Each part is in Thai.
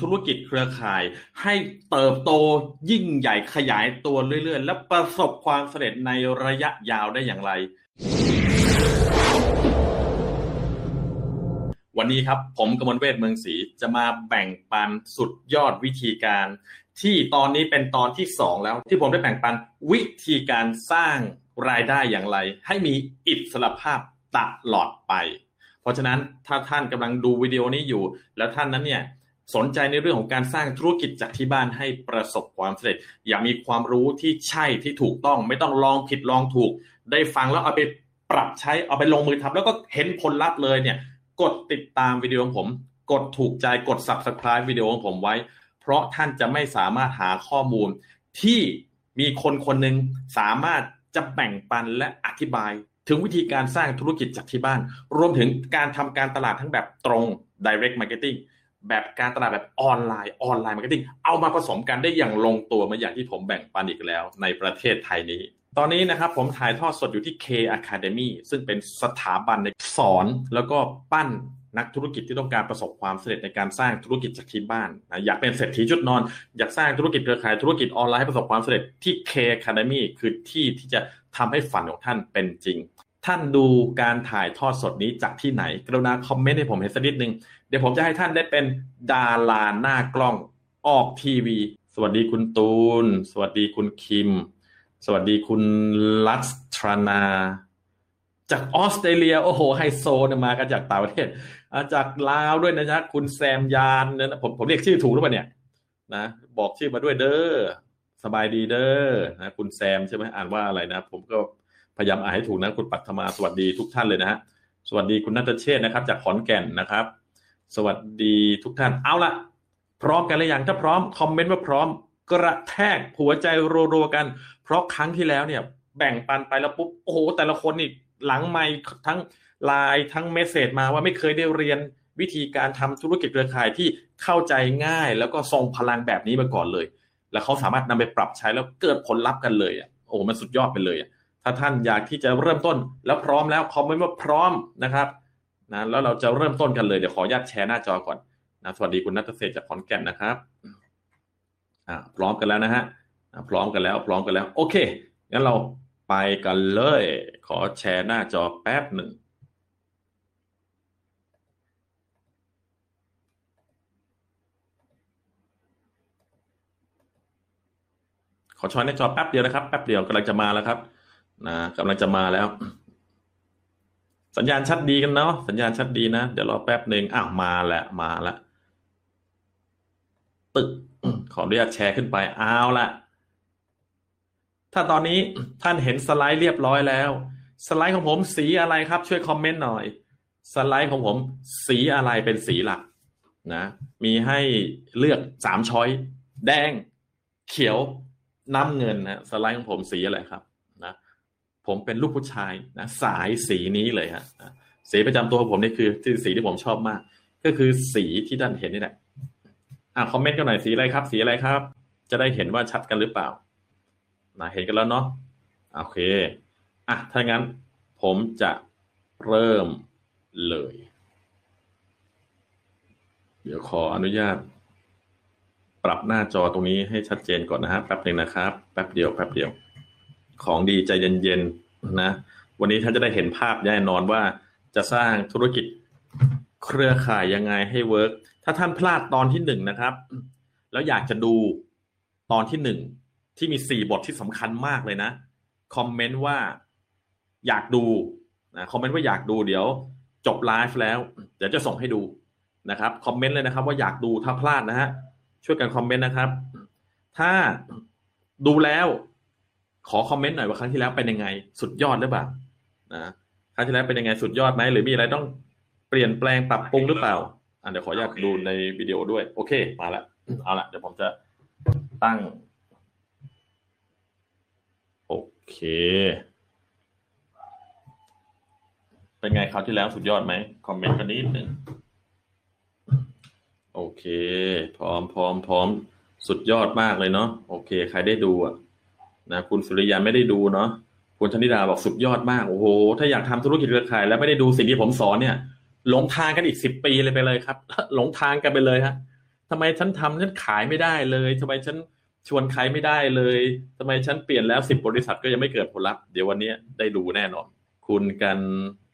ธุรกิจเครือข่าย ให้เติบโตยิ่งใหญ่ขยายตัวเรื่อยๆ และประสบความสำเร็จในระยะยาวได้อย่างไร วันนี้ครับผมกมลเวทเมืองศรีจะมาแบ่งปันสุดยอดวิธีการ ที่ตอนนี้เป็นตอนที่สองแล้ว ที่ผมได้แบ่งปันวิธีการสร้างรายได้อย่างไร ให้มีอิสรภาพตลอดไป เพราะฉะนั้นถ้าท่านกำลังดูวิดีโอนี้อยู่ แล้วท่านนั้นเนี่ย สนใจในเรื่องของการสร้างธุรกิจจากที่บ้านให้ประสบความสำเร็จ อยากมีความรู้ที่ใช่ที่ถูกต้อง ไม่ต้องลองผิดลองถูก ได้ฟังแล้วเอาไปปรับใช้เอาไปลงมือทำแล้วก็เห็นผลลัพธ์เลยเนี่ย กดติดตามวิดีโอของผม กดถูกใจกด subscribe วิดีโอของผมไว้ เพราะท่านจะไม่สามารถหาข้อมูล ที่มีคนคนหนึ่งสามารถจะแบ่งปันและอธิบาย ถึงวิธีการสร้างธุรกิจจากที่บ้าน รวมถึงการทำการตลาดทั้งแบบตรง direct marketing แบบการตลาดแบบออนไลน์ online marketing เอามาผสมกันได้อย่างลงตัวมาอย่างที่ผมแบ่งปันอีกแล้ว ในประเทศไทยนี้ ตอนนี้นะครับผมถ่ายทอดสดอยู่ที่ K Academy ซึ่งเป็นสถาบันในสอนแล้วก็ปั้นนักธุรกิจที่ต้องการประสบความสำเร็จในการสร้างธุรกิจจากที่บ้านนะอยากเป็นเศรษฐีชุดนอน อยากสร้างธุรกิจเครือข่ายธุรกิจออนไลน์ให้ประสบความสำเร็จที่ K Academy คือที่ที่จะทำให้ฝันของท่านเป็นจริง ท่านดูการถ่ายทอดสดนี้จากที่ไหน กรุณาคอมเมนต์ให้ผมเห็นสักนิดนึง เดี๋ยวผมจะให้ท่านได้เป็นดาราหน้ากล้องออกทีวี สวัสดีคุณตูน สวัสดีคุณคิม สวัสดีคุณลัสทรานา จากออสเตรเลีย โอ้โหไฮโซเนี่ยมากันจากต่างประเทศอาจากลาวด้วยนะจ๊ะคุณแซมยานเนี่ยนะผมผมเรียกชื่อถูกหรือเปล่าเนี่ยนะบอกชื่อมาด้วยเด้อสบายดีเด้อนะคุณแซมใช่ไหมอ่านว่าอะไรนะ ผมก็พยายามอ่านให้ถูกนะคุณปัทมาสวัสดีทุกท่านเลยนะฮะสวัสดีคุณนัทเชษฐ์นะครับ จากขอนแก่นนะครับ สวัสดีทุกท่าน เอาละพร้อมกันหรือยังถ้าพร้อมคอมเมนต์ว่าพร้อม กระแทกหัวใจรัวๆกัน เพราะครั้งที่แล้วเนี่ย แบ่งปันไปแล้วปุ๊บโอ้โหแต่ละคนนี่หลังไม่ทั้งไลน์ทั้งเมสเซจมาว่าไม่เคยได้เรียนวิธีการทำธุรกิจเครือข่ายที่เข้าใจง่าย แล้วก็ทรงพลังแบบนี้มาก่อนเลย แล้วเขาสามารถนำไปปรับใช้แล้วเกิดผลลัพธ์กันเลยอะโอ้โหมันสุดยอดไปเลยอะถ้าท่านอยากที่จะเริ่มต้นแล้วพร้อมแล้วคอมเมนต์ว่าพร้อมนะครับ นะแล้วเราจะเริ่มต้นกันเลยเดี๋ยวขออนุญาตแชร์หน้าจอก่อนนะสวัสดีคุณนัทเศษจากขอนแก่นนะครับอ่าพร้อมกันแล้วนะฮะพร้อมกันแล้วพร้อมกันแล้ว โอเคงั้นเราไปกันเลย ขอแชร์หน้าจอแป๊บหนึ่งขอช้อยในจอแป๊บเดียวนะครับแป๊บเดียวกำลังจะมาแล้วครับนะกำลังจะมาแล้ว สัญญาณชัดดีกันเนาะสัญญาณชัดดีนะ เดี๋ยวรอแป๊บหนึ่งอ้าวมาแล้วมาล้วตึกขออนุญาตแชร์ขึ้นไปเอาละถ้าตอนนี้ท่านเห็นสไลด์เรียบร้อยแล้ว สไลด์ของผมสีอะไรครับ ช่วยคอมเมนต์หน่อย สไลด์ของผม สีอะไรเป็นสีหลักนะ มีให้เลือกสามช้อย แดง เขียวน้ำเงินนะสไลด์ของผมสีอะไรครับ ผมเป็นลูกผู้ชายนะสายสีนี้เลยฮะสีประจำตัวของผมนี่คือที่สีที่ผมชอบมาก ก็คือสีที่ท่านเห็นนี่แหละอะคอมเมนต์กันหน่อยสีอะไรครับ สีอะไรครับ จะได้เห็นว่าชัดกันหรือเปล่านะเห็นกันแล้วเนาะโอเคอะถ้างั้นผมจะเริ่มเลย เดี๋ยวขออนุญาต ปรับหน้าจอตรงนี้ให้ชัดเจนก่อนนะฮะแป๊บหนึ่งนะครับ แป๊บเดียวแป๊บเดียว ของดีใจเย็นๆนะวันนี้ท่านจะได้เห็นภาพแน่นอนว่าจะสร้างธุรกิจเครือข่ายยังไงให้ work ถ้าท่านพลาดตอนที่หนึ่งนะครับ แล้วอยากจะดูตอนที่หนึ่งที่มีสี่บทที่สำคัญมากเลยนะ คอมเมนต์ว่าอยากดูนะคอมเมนต์ว่าอยากดูเดี๋ยวจบไลฟ์แล้ว เดี๋ยวจะส่งให้ดูนะครับคอมเมนต์เลยนะครับ ว่าอยากดูถ้าพลาดนะฮะช่วยกันคอมเมนต์นะครับ ถ้าดูแล้ว ขอคอมเมนต์หน่อยว่าครั้งที่แล้วเป็นยังไง สุดยอดหรือเปล่านะครั้งที่แล้วเป็นยังไงสุดยอดไหมหรือมีอะไรต้องเปลี่ยนแปลงปรับปรุงหรือเปล่าอะเดี๋ยวขออยากดูในวิดีโอด้วย โอเค มาล้วเอาละเดี๋ยวผมจะตั้ง โอเค เป็นไงคราวที่แล้วสุดยอดไหมคอมเมนต์กันนิดหนึ่งโอเค พร้อมพร้อมพร้อมสุดยอดมากเลยเนาะโอเค ใครได้ดูอะ นะคุณสุริยาไม่ได้ดูเนาะคุณชนิดาบอกสุดยอดมาก โอ้โห ถ้าอยากทำธุรกิจเครือข่าย แล้วไม่ได้ดูสิ่งที่ผมสอนเนี่ย หลงทางกันอีกสิบปีเลยไปเลยครับ หลงทางกันไปเลยฮะทำไมฉันทำฉันขายไม่ได้เลยทำไมฉันชวนใครไม่ได้เลยทำไมฉันเปลี่ยนแล้วสิบบริษัทก็ยังไม่เกิดผลลัพธ์ เดี๋ยววันนี้ได้ดูแน่นอน คุณกัน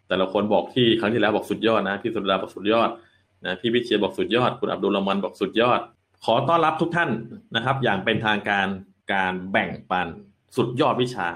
แต่ละคนบอกที่ครั้งที่แล้วบอกสุดยอดนะ พี่สุดาบอกสุดยอดนะ พี่พิเชียบอกสุดยอด คุณอับดุลละมันบอกสุดยอด ขอต้อนรับทุกท่านนะครับ อย่างเป็นทางการ การแบ่งปัน สุดยอดวิชา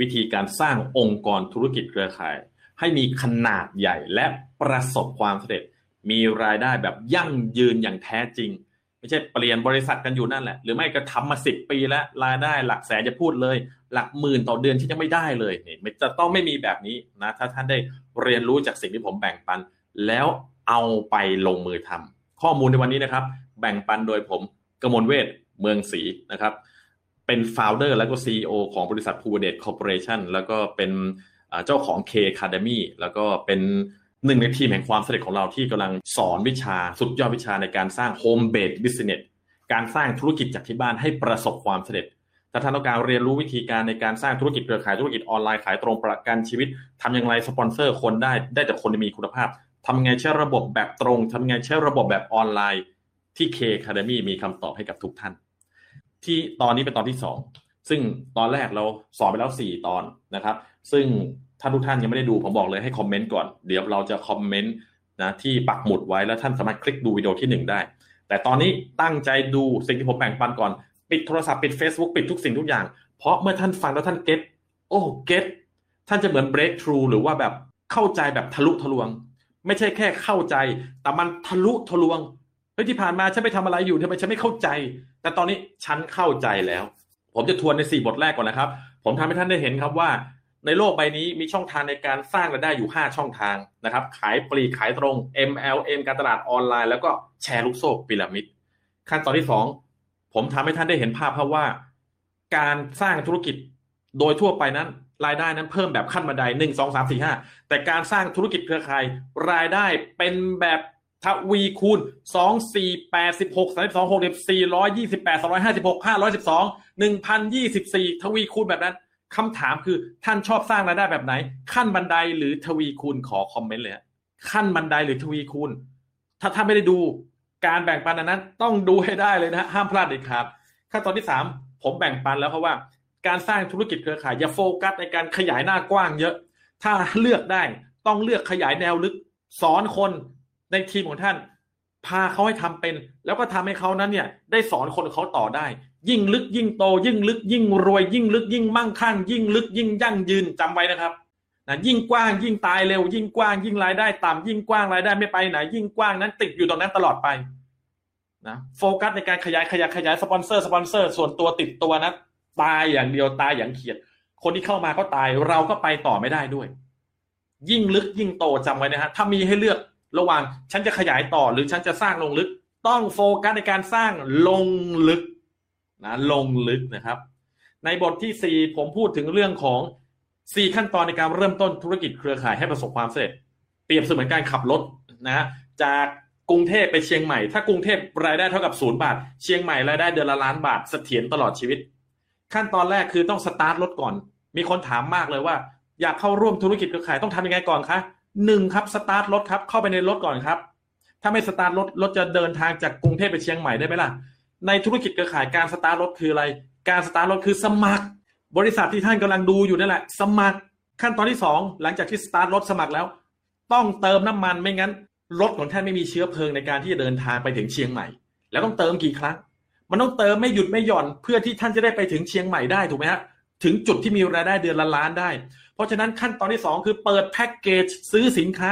วิธีการสร้างองค์กรธุรกิจเครือข่าย ให้มีขนาดใหญ่และประสบความสำเร็จ มีรายได้แบบยั่งยืนอย่างแท้จริง ไม่ใช่เปลี่ยนบริษัทกันอยู่นั่นแหละ หรือไม่ก็ทำมาสิบปีแล้วรายได้หลักแสนจะพูดเลย หลักหมื่นต่อเดือนที่จะไม่ได้เลยนี่จะต้องไม่มีแบบนี้นะ ถ้าท่านได้เรียนรู้จากสิ่งที่ผมแบ่งปัน แล้วเอาไปลงมือทำข้อมูลในวันนี้นะครับ แบ่งปันโดยผมกมลเวทเมืองศรีนะครับ เป็น founder แล้วก็ CEO ของบริษัทพูเดต Corporation แล้วก็เป็นเจ้าของ K Academy แล้วก็เป็นหนึ่งในทีมแห่งความสำเร็จของเราที่กำลังสอนวิชาสุดยอดวิชาในการสร้าง Home Based Business การสร้างธุรกิจจากที่บ้านให้ประสบความสำเร็จถ้าท่านต้องการเรียนรู้วิธีการในการสร้างธุรกิจเครือข่ายธุรกิจออนไลน์ขายตรงประกันชีวิตทำอย่างไรสปอนเซอร์คนได้ได้แต่คนที่มีคุณภาพทำไงใช้ระบบแบบตรงทำไงใช้ระบบแบบออนไลน์ที่ K Academy มีคำตอบให้กับทุกท่าน ที่ตอนนี้เป็นตอนที่สองซึ่งตอนแรกเราสอนไปแล้วสี่ตอนนะครับ ซึ่งท่านทุกท่านยังไม่ได้ดูผมบอกเลยให้คอมเมนต์ก่อนเดี๋ยวเราจะคอมเมนต์นะที่ปักหมุดไว้แล้วท่านสามารถคลิกดูวิดีโอที่หนึ่งได้ แต่ตอนนี้ตั้งใจดูสิ่งที่ผมแบ่งปันก่อน ปิดโทรศัพท์ปิด Facebook ปิดทุกสิ่งทุกอย่าง เพราะเมื่อท่านฟังแล้วท่านเก็ตโอ้เก็ตท่านจะเหมือน breakthrough หรือว่าแบบเข้าใจแบบทะลุทะลวง ไม่ใช่แค่เข้าใจ แต่มันทะลุทะลวง เฮ้ยที่ผ่านมาฉันไปทำอะไรอยู่ทำไมฉันไม่เข้าใจ แต่ตอนนี้ฉันเข้าใจแล้ว ผมจะทวนในสี่บทแรกก่อนนะครับ ผมทำให้ท่านได้เห็นครับว่า ในโลกใบนี้มีช่องทางในการสร้างรายได้อยู่ 5 ช่องทางนะครับ ขายปลีกขายตรง MLM การตลาดออนไลน์ แล้วก็แชร์ลูกโซ่พีระมิด ขั้นตอนที่สองผมทำให้ท่านได้เห็นภาพภาพว่า การสร้างธุรกิจโดยทั่วไปนั้นรายได้นั้นเพิ่มแบบขั้นบันไดหนึ่งสองสามสี่ห้าแต่การสร้างธุรกิจเครือข่ายรายได้เป็นแบบ ทวีคูณสองสี่แปดสิบหกสามสิบสองหกสิบสี่ร้อยยี่สิบแปดสองร้อยห้าสิบหกห้าร้อยสิบสองหนึ่งพันยี่สิบสี่ทวีคูณแบบนั้นคำถามคือท่านชอบสร้างรายได้แบบไหน ขั้นบันไดหรือทวีคูณขอคอมเมนต์เลยขั้นบันไดหรือทวีคูณ ถ้าท่านไม่ได้ดูการแบ่งปันอันนั้น ต้องดูให้ได้เลยนะห้ามพลาดเด็ดขาดขั้นตอนที่สามผมแบ่งปันแล้วเพราะว่าการสร้างธุรกิจเครือข่ายอย่าโฟกัสในการขยายหน้ากว้างเยอะ ถ้าเลือกได้ต้องเลือกขยายแนวลึก สอนคน ในทีมของท่าน พาเขาให้ทำเป็น แล้วก็ทำให้เขานั้นเนี่ย ได้สอนคนเขาต่อได้ ยิ่งลึกยิ่งโต ยิ่งลึก ยิ่งรวย ยิ่งลึกยิ่งมั่งคั่ง ยิ่งลึกยิ่งยั่งยืนจำไว้นะครับนะยิ่งกว้างยิ่งตายเร็ว ยิ่งกว้างยิ่งรายได้ต่ำยิ่งกว้างรายได้ไม่ไปไหน ยิ่งกว้างนั้นติดอยู่ตรงนั้นตลอดไปนะโฟกัสในการขยายขยายขยายสปอนเซอร์สปอนเซอร์ ส่วนตัวติดตัวนะตายอย่างเดียวตายอย่างเขียด คนที่เข้ามาก็ตายเราก็ไปต่อไม่ได้ด้วย ยิ่งลึกยิ่งโตจำไว้นะฮะถ้ามีให้เลือก ระหว่างฉันจะขยายต่อหรือฉันจะสร้างลงลึก ต้องโฟกัสในการสร้างลงลึกนะลงลึกนะครับ ในบทที่สี่ผมพูดถึงเรื่องของสี่ขั้นตอนในการเริ่มต้นธุรกิจเครือข่ายให้ประสบความสำเร็จ เปรียบเสมือนการขับรถนะจากกรุงเทพไปเชียงใหม่ ถ้ากรุงเทพรายได้เท่ากับศูนย์บาท เชียงใหม่รายได้เดือนละล้านบาทเสถียรตลอดชีวิต ขั้นตอนแรกคือต้องสตาร์ทรถก่อน มีคนถามมากเลยว่า อยากเข้าร่วมธุรกิจเครือข่ายต้องทำยังไงก่อนคะ หนึ่งครับสตาร์ทรถครับเข้าไปในรถก่อนครับ ถ้าไม่สตาร์ทรถรถจะเดินทางจากกรุงเทพไปเชียงใหม่ได้ไหมล่ะ ในธุรกิจเครือข่ายการสตาร์ทรถคืออะไร การสตาร์ทรถคือสมัคร บริษัทที่ท่านกำลังดูอยู่นั่นแหละ สมัครขั้นตอนที่สองหลังจากที่สตาร์ทรถสมัครแล้ว ต้องเติมน้ำมันไม่งั้นรถของท่านไม่มีเชื้อเพลิงในการที่จะเดินทางไปถึงเชียงใหม่ แล้วต้องเติมกี่ครั้ง มันต้องเติมไม่หยุดไม่หย่อนเพื่อที่ท่านจะได้ไปถึงเชียงใหม่ได้ถูกไหมฮะถึงจุดที่มีรายได้เดือนละล้านได้ เพราะฉะนั้นขั้นตอนที่สองคือเปิดแพ็กเกจซื้อสินค้า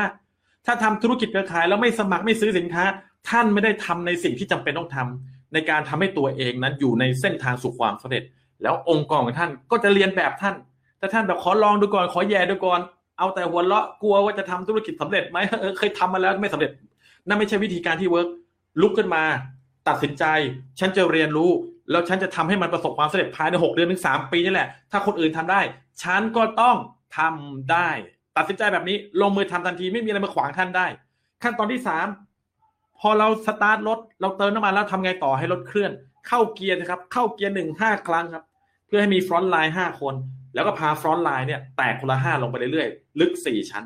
ถ้าทำธุรกิจเครือข่ายแล้วไม่สมัครไม่ซื้อสินค้า ท่านไม่ได้ทำในสิ่งที่จำเป็นต้องทำในการทำให้ตัวเองนั้นอยู่ในเส้นทางสู่ความสำเร็จ แล้วองค์กรของท่านก็จะเรียนแบบท่านแต่ท่านแบบขอลองดูก่อนขอแย่ดูก่อนเอาแต่หัวเราะกลัวว่าจะทำธุรกิจสำเร็จไหมเออเคยทำมาแล้วไม่สำเร็จนั่นไม่ใช่วิธีการที่ work ลุกขึ้นมา ตัดสินใจ ฉันจะเรียนรู้ แล้วฉันจะทำให้มันประสบความสำเร็จภายในหกเดือนถึงสามปีนี่แหละ ถ้าคนอื่นทำได้ ฉันก็ต้องทำได้ ตัดสินใจแบบนี้ ลงมือทำทันทีไม่มีอะไรมาขวางท่านได้ ขั้นตอนที่สามพอเราสตาร์ทรถเราเติมน้ำมันแล้วทำไงต่อให้รถเคลื่อน เข้าเกียร์นะครับ เข้าเกียร์หนึ่งห้าครั้งครับ เพื่อให้มี frontline ห้าคน แล้วก็พา frontline เนี่ยแตกคนละห้าลงไปเรื่อยๆลึกสี่ชั้น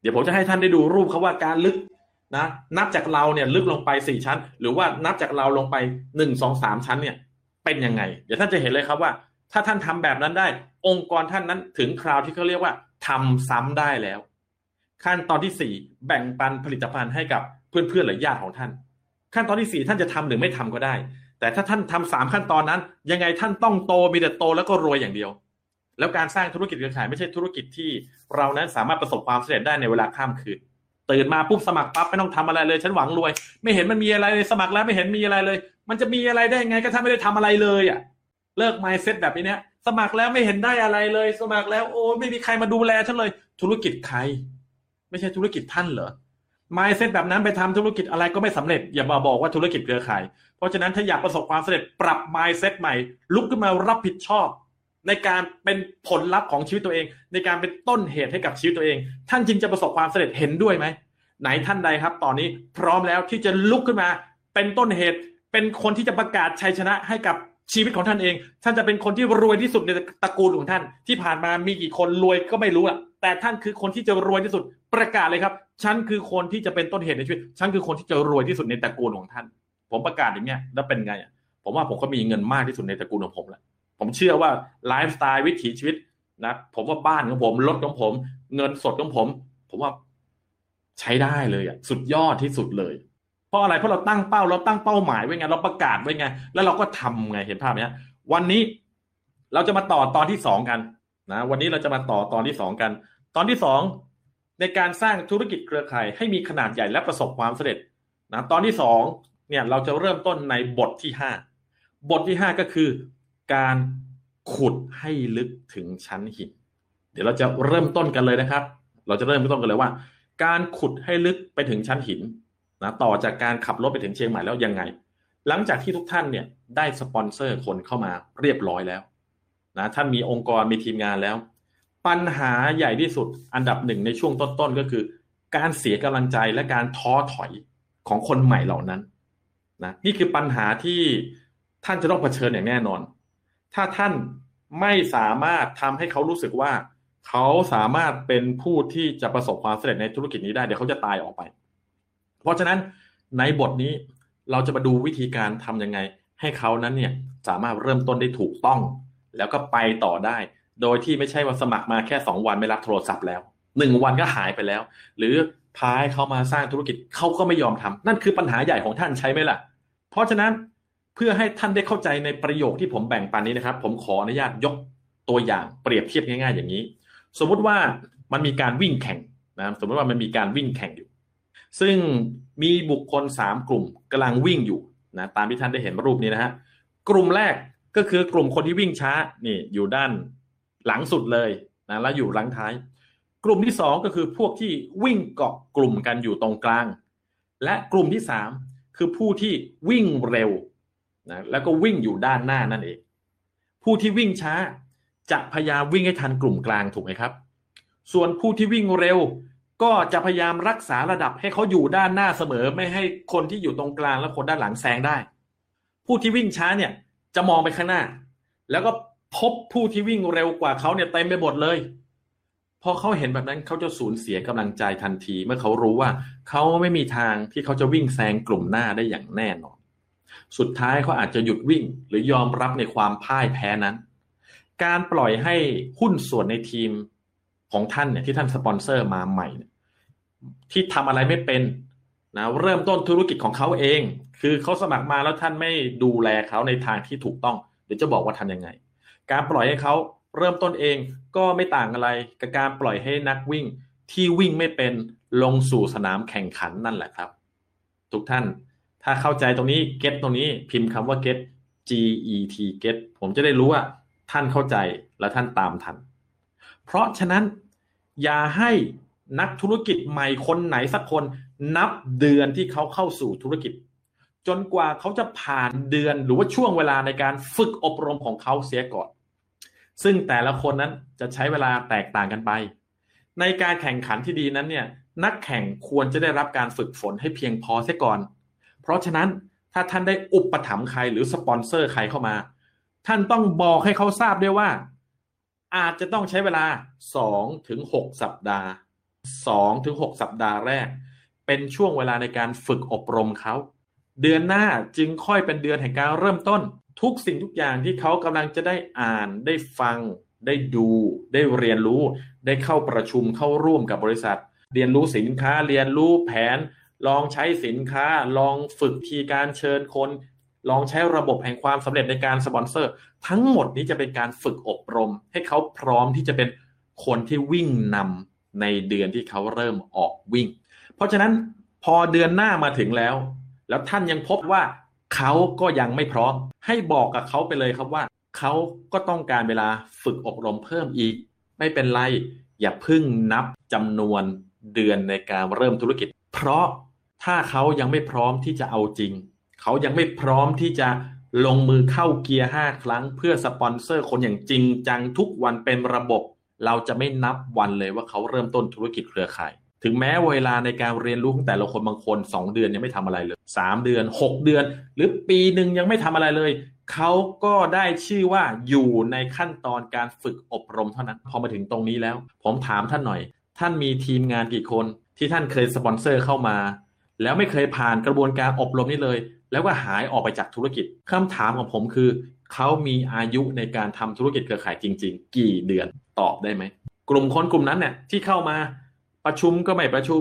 เดี๋ยวผมจะให้ท่านได้ดูรูปเขาว่าการลึกนะนับจากเราเนี่ยลึกลงไปสี่ชั้น หรือว่านับจากเราลงไปหนึ่งสองสามชั้นเนี่ยเป็นยังไง เดี๋ยวท่านจะเห็นเลยครับว่า ถ้าท่านทำแบบนั้นได้ องค์กรท่านนั้นถึงคราวที่เขาเรียกว่าทำซ้ำได้แล้ว ขั้นตอนที่สี่แบ่งปันผลิตภัณฑ์ให้กับเพื่อนๆหรือญาติของท่าน ขั้นตอนที่สี่ท่านจะทำหรือไม่ทำก็ได้ แต่ถ้าท่านทำสามขั้นตอนนั้น ยังไงท่านต้องโตมีแต่โตแล้วก็รวยอย่างเดียว แล้วการสร้างธุรกิจเครือข่ายไม่ใช่ธุรกิจที่ เรานั้นสามารถประสบความสำเร็จได้ในเวลาข้ามคืนตื่นมาปุ๊บสมัครปั๊บไม่ต้องทำอะไรเลย ฉันหวังรวย ไม่เห็นมันมีอะไรเลยสมัครแล้วไม่เห็นมีอะไรเลย มันจะมีอะไรได้ไงก็ถ้าไม่ได้ทำอะไรเลยอะ เลิกไมซ์เซ็ตแบบนี้เนี้ยสมัครแล้วไม่เห็นได้อะไรเลย สมัครแล้วโอ้ไม่มีใครมาดูแลฉันเลย ธุรกิจใคร ไม่ใช่ธุรกิจท่านเหรอไมซ์เซ็ตแบบนั้นไปทำธุรกิจอะไรก็ไม่สำเร็จ อย่ามาบอกว่าธุรกิจเครือข่าย เพราะฉะนั้นถ้าอยากประสบความสำเร็จปรับไมซ์เซ็ตใหม่ ลุกขึ้นมารับผิดชอบ ในการเป็นผลลัพธ์ของชีวิตตัวเอง ในการเป็นต้นเหตุให้กับชีวิตตัวเอง ท่านจึงจะประสบความสำเร็จเห็นด้วยไหมไหนท่านใดครับ ตอนนี้พร้อมแล้วที่จะลุกขึ้นมา เป็นต้นเหตุเป็นคนที่จะประกาศชัยชนะให้กับ ชีวิตของท่านเอง ท่านจะเป็นคนที่รวยที่สุดในตระกูลของท่าน ที่ผ่านมามีกี่คนรวยก็ไม่รู้อะแต่ท่านคือคนที่จะรวยที่สุดประกาศเลยครับ ฉันคือคนที่จะเป็นต้นเหตุในชีวิต ฉันคือคนที่จะรวยที่สุดในตระกูลของท่าน ผมประกาศอย่างเงี้ยแล้วเป็นไงอะผมว่าผมก็มีเงินมากที่สุดในตระกูลของผมแหละผมเชื่อว่าไลฟ์สไตล์วิถีชีวิตนะผมว่าบ้านของผมรถของผม เงินสดของผม ผมว่าใช้ได้เลยอะสุดยอดที่สุดเลย เพราะอะไรเพราะเราตั้งเป้าเราตั้งเป้าหมายไว้ไงเราประกาศไว้ไงแล้วเราก็ทำไงเห็นภาพเนี้ยวันนี้เราจะมาต่อตอนที่สองกันนะวันนี้เราจะมาต่อตอนที่สองกัน ตอนที่สองในการสร้างธุรกิจเครือข่ายให้มีขนาดใหญ่และประสบความสำเร็จนะตอนที่สองเนี่ยเราจะเริ่มต้นในบทที่ห้าบทที่ห้าก็คือการขุดให้ลึกถึงชั้นหิน เดี๋ยวเราจะเริ่มต้นกันเลยนะครับ เราจะเริ่มต้นกันเลยว่า การขุดให้ลึกไปถึงชั้นหิน นะต่อจากการขับรถไปถึงเชียงใหม่แล้วยังไง หลังจากที่ทุกท่านเนี่ยได้สปอนเซอร์คนเข้ามาเรียบร้อยแล้วนะท่านมีองค์กรมีทีมงานแล้ว ปัญหาใหญ่ที่สุดอันดับหนึ่งในช่วงต้นๆก็คือ การเสียกำลังใจและการท้อถอยของคนใหม่เหล่านั้นนะนี่คือปัญหาที่ท่านจะต้องเผชิญอย่างแน่นอน ถ้าท่านไม่สามารถทำให้เขารู้สึกว่า เขาสามารถเป็นผู้ที่จะประสบความสำเร็จในธุรกิจนี้ได้เดี๋ยวเขาจะตายออกไป เพราะฉะนั้นในบทนี้เราจะมาดูวิธีการทํำยังไง ให้เขานั้นเนี่ยสามารถเริ่มต้นได้ถูกต้อง แล้วก็ไปต่อได้ โดยที่ไม่ใช่ว่าสมัครมาแค่สองวันไม่รับโทรศัพท์แล้วหนึ่งวันก็หายไปแล้ว หรือพายเขามาสร้างธุรกิจเขาก็ไม่ยอมทำนั่นคือปัญหาใหญ่ของท่านใช่ไหมล่ะ เพราะฉะนั้นเพื่อให้ท่านได้เข้าใจในประโยคที่ผมแบ่งปันนี้นะครับ ผมขออนุญาตยกตัวอย่างเปรียบเทียบง่ายๆ อย่างนี้ สมมุติว่ามันมีการวิ่งแข่งนะสมมติว่ามันมีการวิ่งแข่งอยู่ ซึ่งมีบุคคลสามกลุ่มกำลังวิ่งอยู่นะตามที่ท่านได้เห็นรูปนี้นะฮะกลุ่มแรกก็คือกลุ่มคนที่วิ่งช้านี่อยู่ด้านหลังสุดเลยนะแล้วอยู่หลังท้าย กลุ่มที่สองก็คือพวกที่วิ่งเกาะกลุ่มกันอยู่ตรงกลาง และกลุ่มที่สามคือผู้ที่วิ่งเร็วนะแล้วก็วิ่งอยู่ด้านหน้านั่นเอง ผู้ที่วิ่งช้าจะพยายามวิ่งให้ทันกลุ่มกลางถูกไหมครับ ส่วนผู้ที่วิ่งเร็ว ก็จะพยายามรักษาระดับให้เขาอยู่ด้านหน้าเสมอ ไม่ให้คนที่อยู่ตรงกลางและคนด้านหลังแซงได้ ผู้ที่วิ่งช้าเนี่ยจะมองไปข้างหน้า แล้วก็พบผู้ที่วิ่งเร็วกว่าเขาเนี่ยเต็มไปหมดเลย พอเขาเห็นแบบนั้นเขาจะสูญเสียกำลังใจทันที เมื่อเขารู้ว่าเขาไม่มีทางที่เขาจะวิ่งแซงกลุ่มหน้าได้อย่างแน่นอน สุดท้ายเขาอาจจะหยุดวิ่ง หรือยอมรับในความพ่ายแพ้นั้น การปล่อยให้หุ้นส่วนในทีม ของท่านเนี่ยที่ท่านสปอนเซอร์มาใหม่ที่ทำอะไรไม่เป็นนะเริ่มต้นธุรกิจของเขาเอง คือเขาสมัครมาแล้วท่านไม่ดูแลเขาในทางที่ถูกต้องเดี๋ยวจะบอกว่าทำยังไง การปล่อยให้เขาเริ่มต้นเองก็ไม่ต่างอะไรกับการปล่อยให้นักวิ่งที่วิ่งไม่เป็นลงสู่สนามแข่งขันนั่นแหละครับ ทุกท่าน ถ้าเข้าใจตรงนี้เก็ตตรงนี้พิมพ์คำว่า get G E T get ผมจะได้รู้ว่าท่านเข้าใจและท่านตามทัน เพราะฉะนั้นอย่าให้นักธุรกิจใหม่คนไหนสักคน นับเดือนที่เขาเข้าสู่ธุรกิจ จนกว่าเขาจะผ่านเดือนหรือว่าช่วงเวลาในการฝึกอบรมของเขาเสียก่อน ซึ่งแต่ละคนนั้นจะใช้เวลาแตกต่างกันไป ในการแข่งขันที่ดีนั้นเนี่ยนักแข่งควรจะได้รับการฝึกฝนให้เพียงพอเสียก่อน เพราะฉะนั้นถ้าท่านได้อุปถัมภ์ใครหรือสปอนเซอร์ใครเข้ามา ท่านต้องบอกให้เขาทราบด้วยว่า อาจจะต้องใช้เวลาสองถึงหกสัปดาห์สองถึงหกสัปดาห์แรก เป็นช่วงเวลาในการฝึกอบรมเขา เดือนหน้าจึงค่อยเป็นเดือนแห่งการเริ่มต้น ทุกสิ่งทุกอย่างที่เขากำลังจะได้อ่านได้ฟัง ได้ดู ได้เรียนรู้ ได้เข้าประชุมเข้าร่วมกับบริษัท เรียนรู้สินค้าเรียนรู้แผน ลองใช้สินค้า ลองฝึกทีการเชิญคน ลองใช้ระบบแห่งความสำเร็จในการสปอนเซอร์ ทั้งหมดนี้จะเป็นการฝึกอบรม ให้เขาพร้อมที่จะเป็นคนที่วิ่งนำในเดือนที่เขาเริ่มออกวิ่ง เพราะฉะนั้นพอเดือนหน้ามาถึงแล้ว แล้วท่านยังพบว่าเขาก็ยังไม่พร้อม ให้บอกกับเขาไปเลยครับว่า เขาก็ต้องการเวลาฝึกอบรมเพิ่มอีก ไม่เป็นไร อย่าพึ่งนับจำนวนเดือนในการเริ่มธุรกิจ เพราะถ้าเขายังไม่พร้อมที่จะเอาจริง เขายังไม่พร้อมที่จะ ลงมือเข้าเกียร์ห้าครั้ง เพื่อสปอนเซอร์คนอย่างจริงจังทุกวันเป็นระบบ เราจะไม่นับวันเลยว่าเขาเริ่มต้นธุรกิจเครือข่าย ถึงแม้เวลาในการเรียนรู้ของแต่ละคนบางคน 2 เดือนยังไม่ทำอะไรเลย 3 เดือน 6 เดือน หรือปีหนึ่งยังไม่ทำอะไรเลย เขาก็ได้ชื่อว่าอยู่ในขั้นตอนการฝึกอบรมเท่านั้น พอมาถึงตรงนี้แล้ว ผมถามท่านหน่อย ท่านมีทีมงานกี่คนที่ท่านเคยสปอนเซอร์เข้ามา แล้วไม่เคยผ่านกระบวนการอบรมนี้เลย แล้วก็หายออกไปจากธุรกิจคำถามของผมคือ เขามีอายุในการทำธุรกิจเครือข่ายจริง ๆ กี่เดือนตอบได้ไหม กลุ่มคนกลุ่มนั้นเนี่ยที่เข้ามาประชุมก็ไม่ประชุม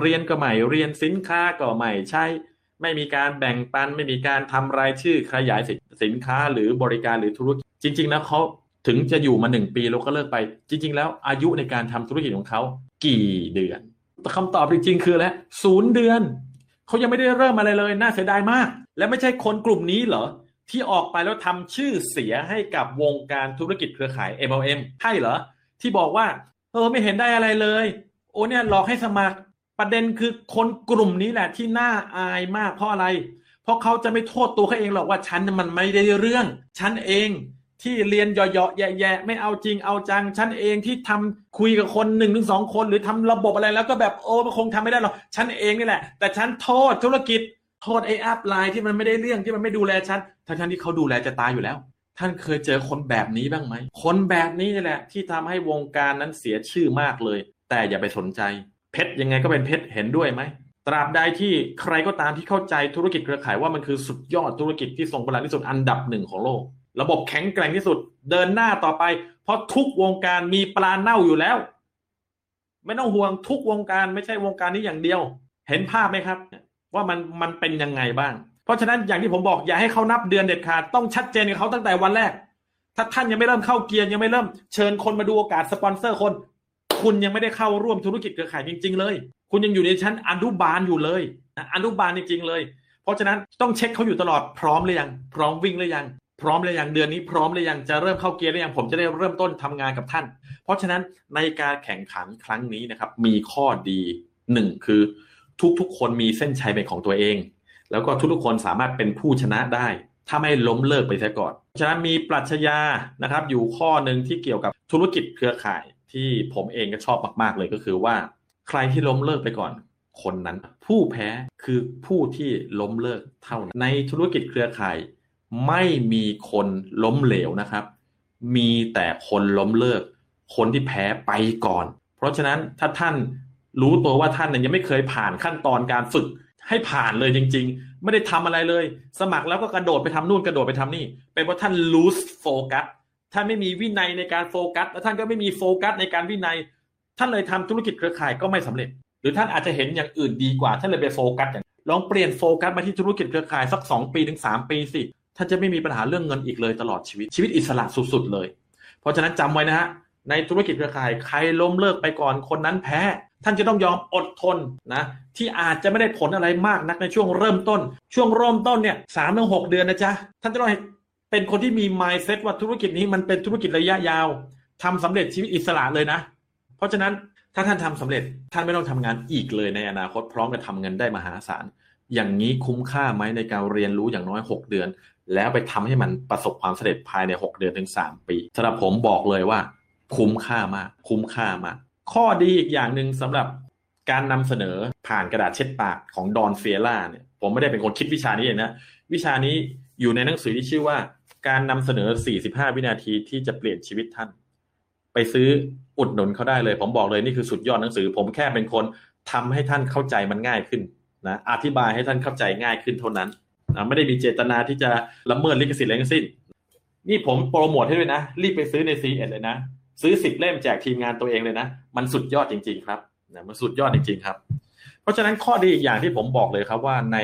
เรียนก็ไม่เรียนสินค้าก็ไม่ใช่ไม่มีการแบ่งปัน ไม่มีการทำรายชื่อขยายสินค้าหรือบริการหรือธุรกิจจริง ๆ แล้วเขาถึงจะอยู่มาหนึ่งปีแล้วก็เลิกไป จริง ๆ แล้วอายุในการทำธุรกิจของเขากี่เดือนแต่คำตอบจริงๆคือแล้วศูนย์เดือน เขายังไม่ได้เริ่มอะไรเลย น่าเสียดายมาก และไม่ใช่คนกลุ่มนี้เหรอ ที่ออกไปแล้วทำชื่อเสียให้กับวงการธุรกิจเครือข่าย MLM ใช่เหรอ ที่บอกว่า เออไม่เห็นได้อะไรเลย โอ้เนี่ยหลอกให้สมัคร ประเด็นคือคนกลุ่มนี้แหละที่น่าอายมากเพราะอะไร เพราะเขาจะไม่โทษตัวเขาเองหรอกว่าฉันมันไม่ได้เรื่อง ฉันเอง ที่เรียนเยาะๆแย่ๆไม่เอาจริงเอาจังฉันเองที่ทำคุยกับคนหนึ่งถึงสองคน หรือทำระบบอะไรแล้วก็แบบโอ้มันคงทำไม่ได้หรอกฉันเองนี่แหละ แต่ฉันโทษธุรกิจโทษไอ้อัพไลน์ที่มันไม่ได้เรื่องที่มันไม่ดูแลฉันทั้งที่เขาดูแลจะตายอยู่แล้ว ท่านเคยเจอคนแบบนี้บ้างไหมคนแบบนี้นี่แหละ ที่ทำให้วงการนั้นเสียชื่อมากเลย แต่อย่าไปสนใจ เพชรยังไงก็เป็นเพชรเห็นด้วยไหมตราบใดที่ใครก็ตามที่เข้าใจธุรกิจเครือข่ายว่ามันคือสุดยอดธุรกิจที่ทรงพลังที่สุดอันดับหนึ่งของโลก ระบบแข็งแกร่งที่สุด เดินหน้าต่อไป เพราะทุกวงการมีปลาเน่าอยู่แล้ว ไม่ต้องห่วงทุกวงการไม่ใช่วงการนี้อย่างเดียว เห็นภาพไหมครับ ว่ามันมันเป็นยังไงบ้าง เพราะฉะนั้นอย่างที่ผมบอกอย่าให้เขานับเดือนเด็ดขาดต้องชัดเจนกับเขาตั้งแต่วันแรก ถ้าท่านยังไม่เริ่มเข้าเกียร์ยังไม่เริ่มเชิญคนมาดูโอกาสสปอนเซอร์คน คุณยังไม่ได้เข้าร่วมธุรกิจเครือข่ายจริง ๆ เลย คุณยังอยู่ในชั้นอนุบาลอยู่เลยอนุบาลจริงๆเลยเพราะฉะนั้นต้องเช็คเขาอยู่ตลอดพร้อมหรือยัง พร้อมวิ่งหรือยัง พร้อมหรือยังเดือนนี้พร้อมหรือยังจะเริ่มเข้าเกียร์หรือยังผมจะได้เริ่มต้นทำงานกับท่าน เพราะฉะนั้นในการแข่งขันครั้งนี้นะครับ มีข้อดีหนึ่งคือทุกๆ คนมีเส้นชัยเป็นของตัวเอง แล้วก็ทุกๆคนสามารถเป็นผู้ชนะได้ ถ้าไม่ล้มเลิกไปซะก่อนฉะนั้นมีปรัชญานะครับ อยู่ข้อหนึ่งที่เกี่ยวกับธุรกิจเครือข่ายที่ผมเองก็ชอบมากๆเลยก็คือว่า ใครที่ล้มเลิกไปก่อนคนนั้น ผู้แพ้คือผู้ที่ล้มเลิกเท่านั้นในธุรกิจเครือข่าย ไม่มีคนล้มเหลวนะครับ มีแต่คนล้มเลิก คนที่แพ้ไปก่อน เพราะฉะนั้นถ้าท่านรู้ตัวว่าท่านยังไม่เคยผ่านขั้นตอนการฝึกให้ผ่านเลยจริง ๆ ไม่ได้ทำอะไรเลย สมัครแล้วก็กระโดดไปทำนู่นกระโดดไปทำนี่ เป็นเพราะท่าน lose focus ท่านไม่มีวินัยในการโฟกัส และท่านก็ไม่มีโฟกัสในการวินัย ท่านเลยทำธุรกิจเครือข่ายก็ไม่สำเร็จ หรือท่านอาจจะเห็นอย่างอื่นดีกว่า ท่านเลยไปโฟกัสอย่างลองเปลี่ยนโฟกัสมาที่ธุรกิจเครือข่ายสักสองปีถึงสามปีสิ ท่านจะไม่มีปัญหาเรื่องเงินอีกเลยตลอดชีวิตชีวิตอิสระสุดๆเลย เพราะฉะนั้นจำไว้นะฮะในธุรกิจเครือข่ายใครล้มเลิกไปก่อนคนนั้นแพ้ ท่านจะต้องยอมอดทนนะที่อาจจะไม่ได้ผลอะไรมากนักในช่วงเริ่มต้น ช่วงเริ่มต้นเนี่ยสามถึงหกเดือนนะจ๊ะท่านจะต้องเป็นคนที่มี mindset ว่าธุรกิจนี้มันเป็นธุรกิจระยะยาวทำสำเร็จชีวิตอิสระเลยนะ เพราะฉะนั้นถ้าท่านทำสำเร็จท่านไม่ต้องทำงานอีกเลยในอนาคตพร้อมกับทำเงินได้มหาศาลอย่างนี้คุ้มค่าไหมในการเรียนรู้อย่างน้อย 6 เดือน แล้วไปทำให้มันประสบความสำเร็จภายใน 6 เดือนถึง 3 ปีสำหรับผมบอกเลยว่า คุ้มค่ามาก คุ้มค่ามาก ข้อดีอีกอย่างหนึ่งสำหรับการนำเสนอผ่านกระดาษเช็ดปากของดอนเฟียร่าเนี่ยผมไม่ได้เป็นคนคิดวิชานี้เองนะ วิชานี้อยู่ในหนังสือที่ชื่อว่า การนำเสนอ 45 วินาทีที่จะเปลี่ยนชีวิตท่าน ไปซื้ออุดหนุนเขาได้เลย ผมบอกเลยนี่คือสุดยอดหนังสือ ผมแค่เป็นคนทำให้ท่านเข้าใจมันง่ายขึ้นนะอธิบายให้ท่านเข้าใจง่ายขึ้นเท่านั้น ไม่ได้มีเจตนาที่จะละเมิดลิขสิทธิ์อะไรทั้งสิ้น นี่ผมโปรโมทให้ด้วยนะ รีบไปซื้อในซีเอ็ดเลยนะ ซื้อสิบเล่มแจกทีมงานตัวเองเลยนะ มันสุดยอดจริง ๆ ครับนะมันสุดยอดจริง ๆ ครับ เพราะฉะนั้นข้อดีอีกอย่างที่ผมบอกเลยครับว่าใน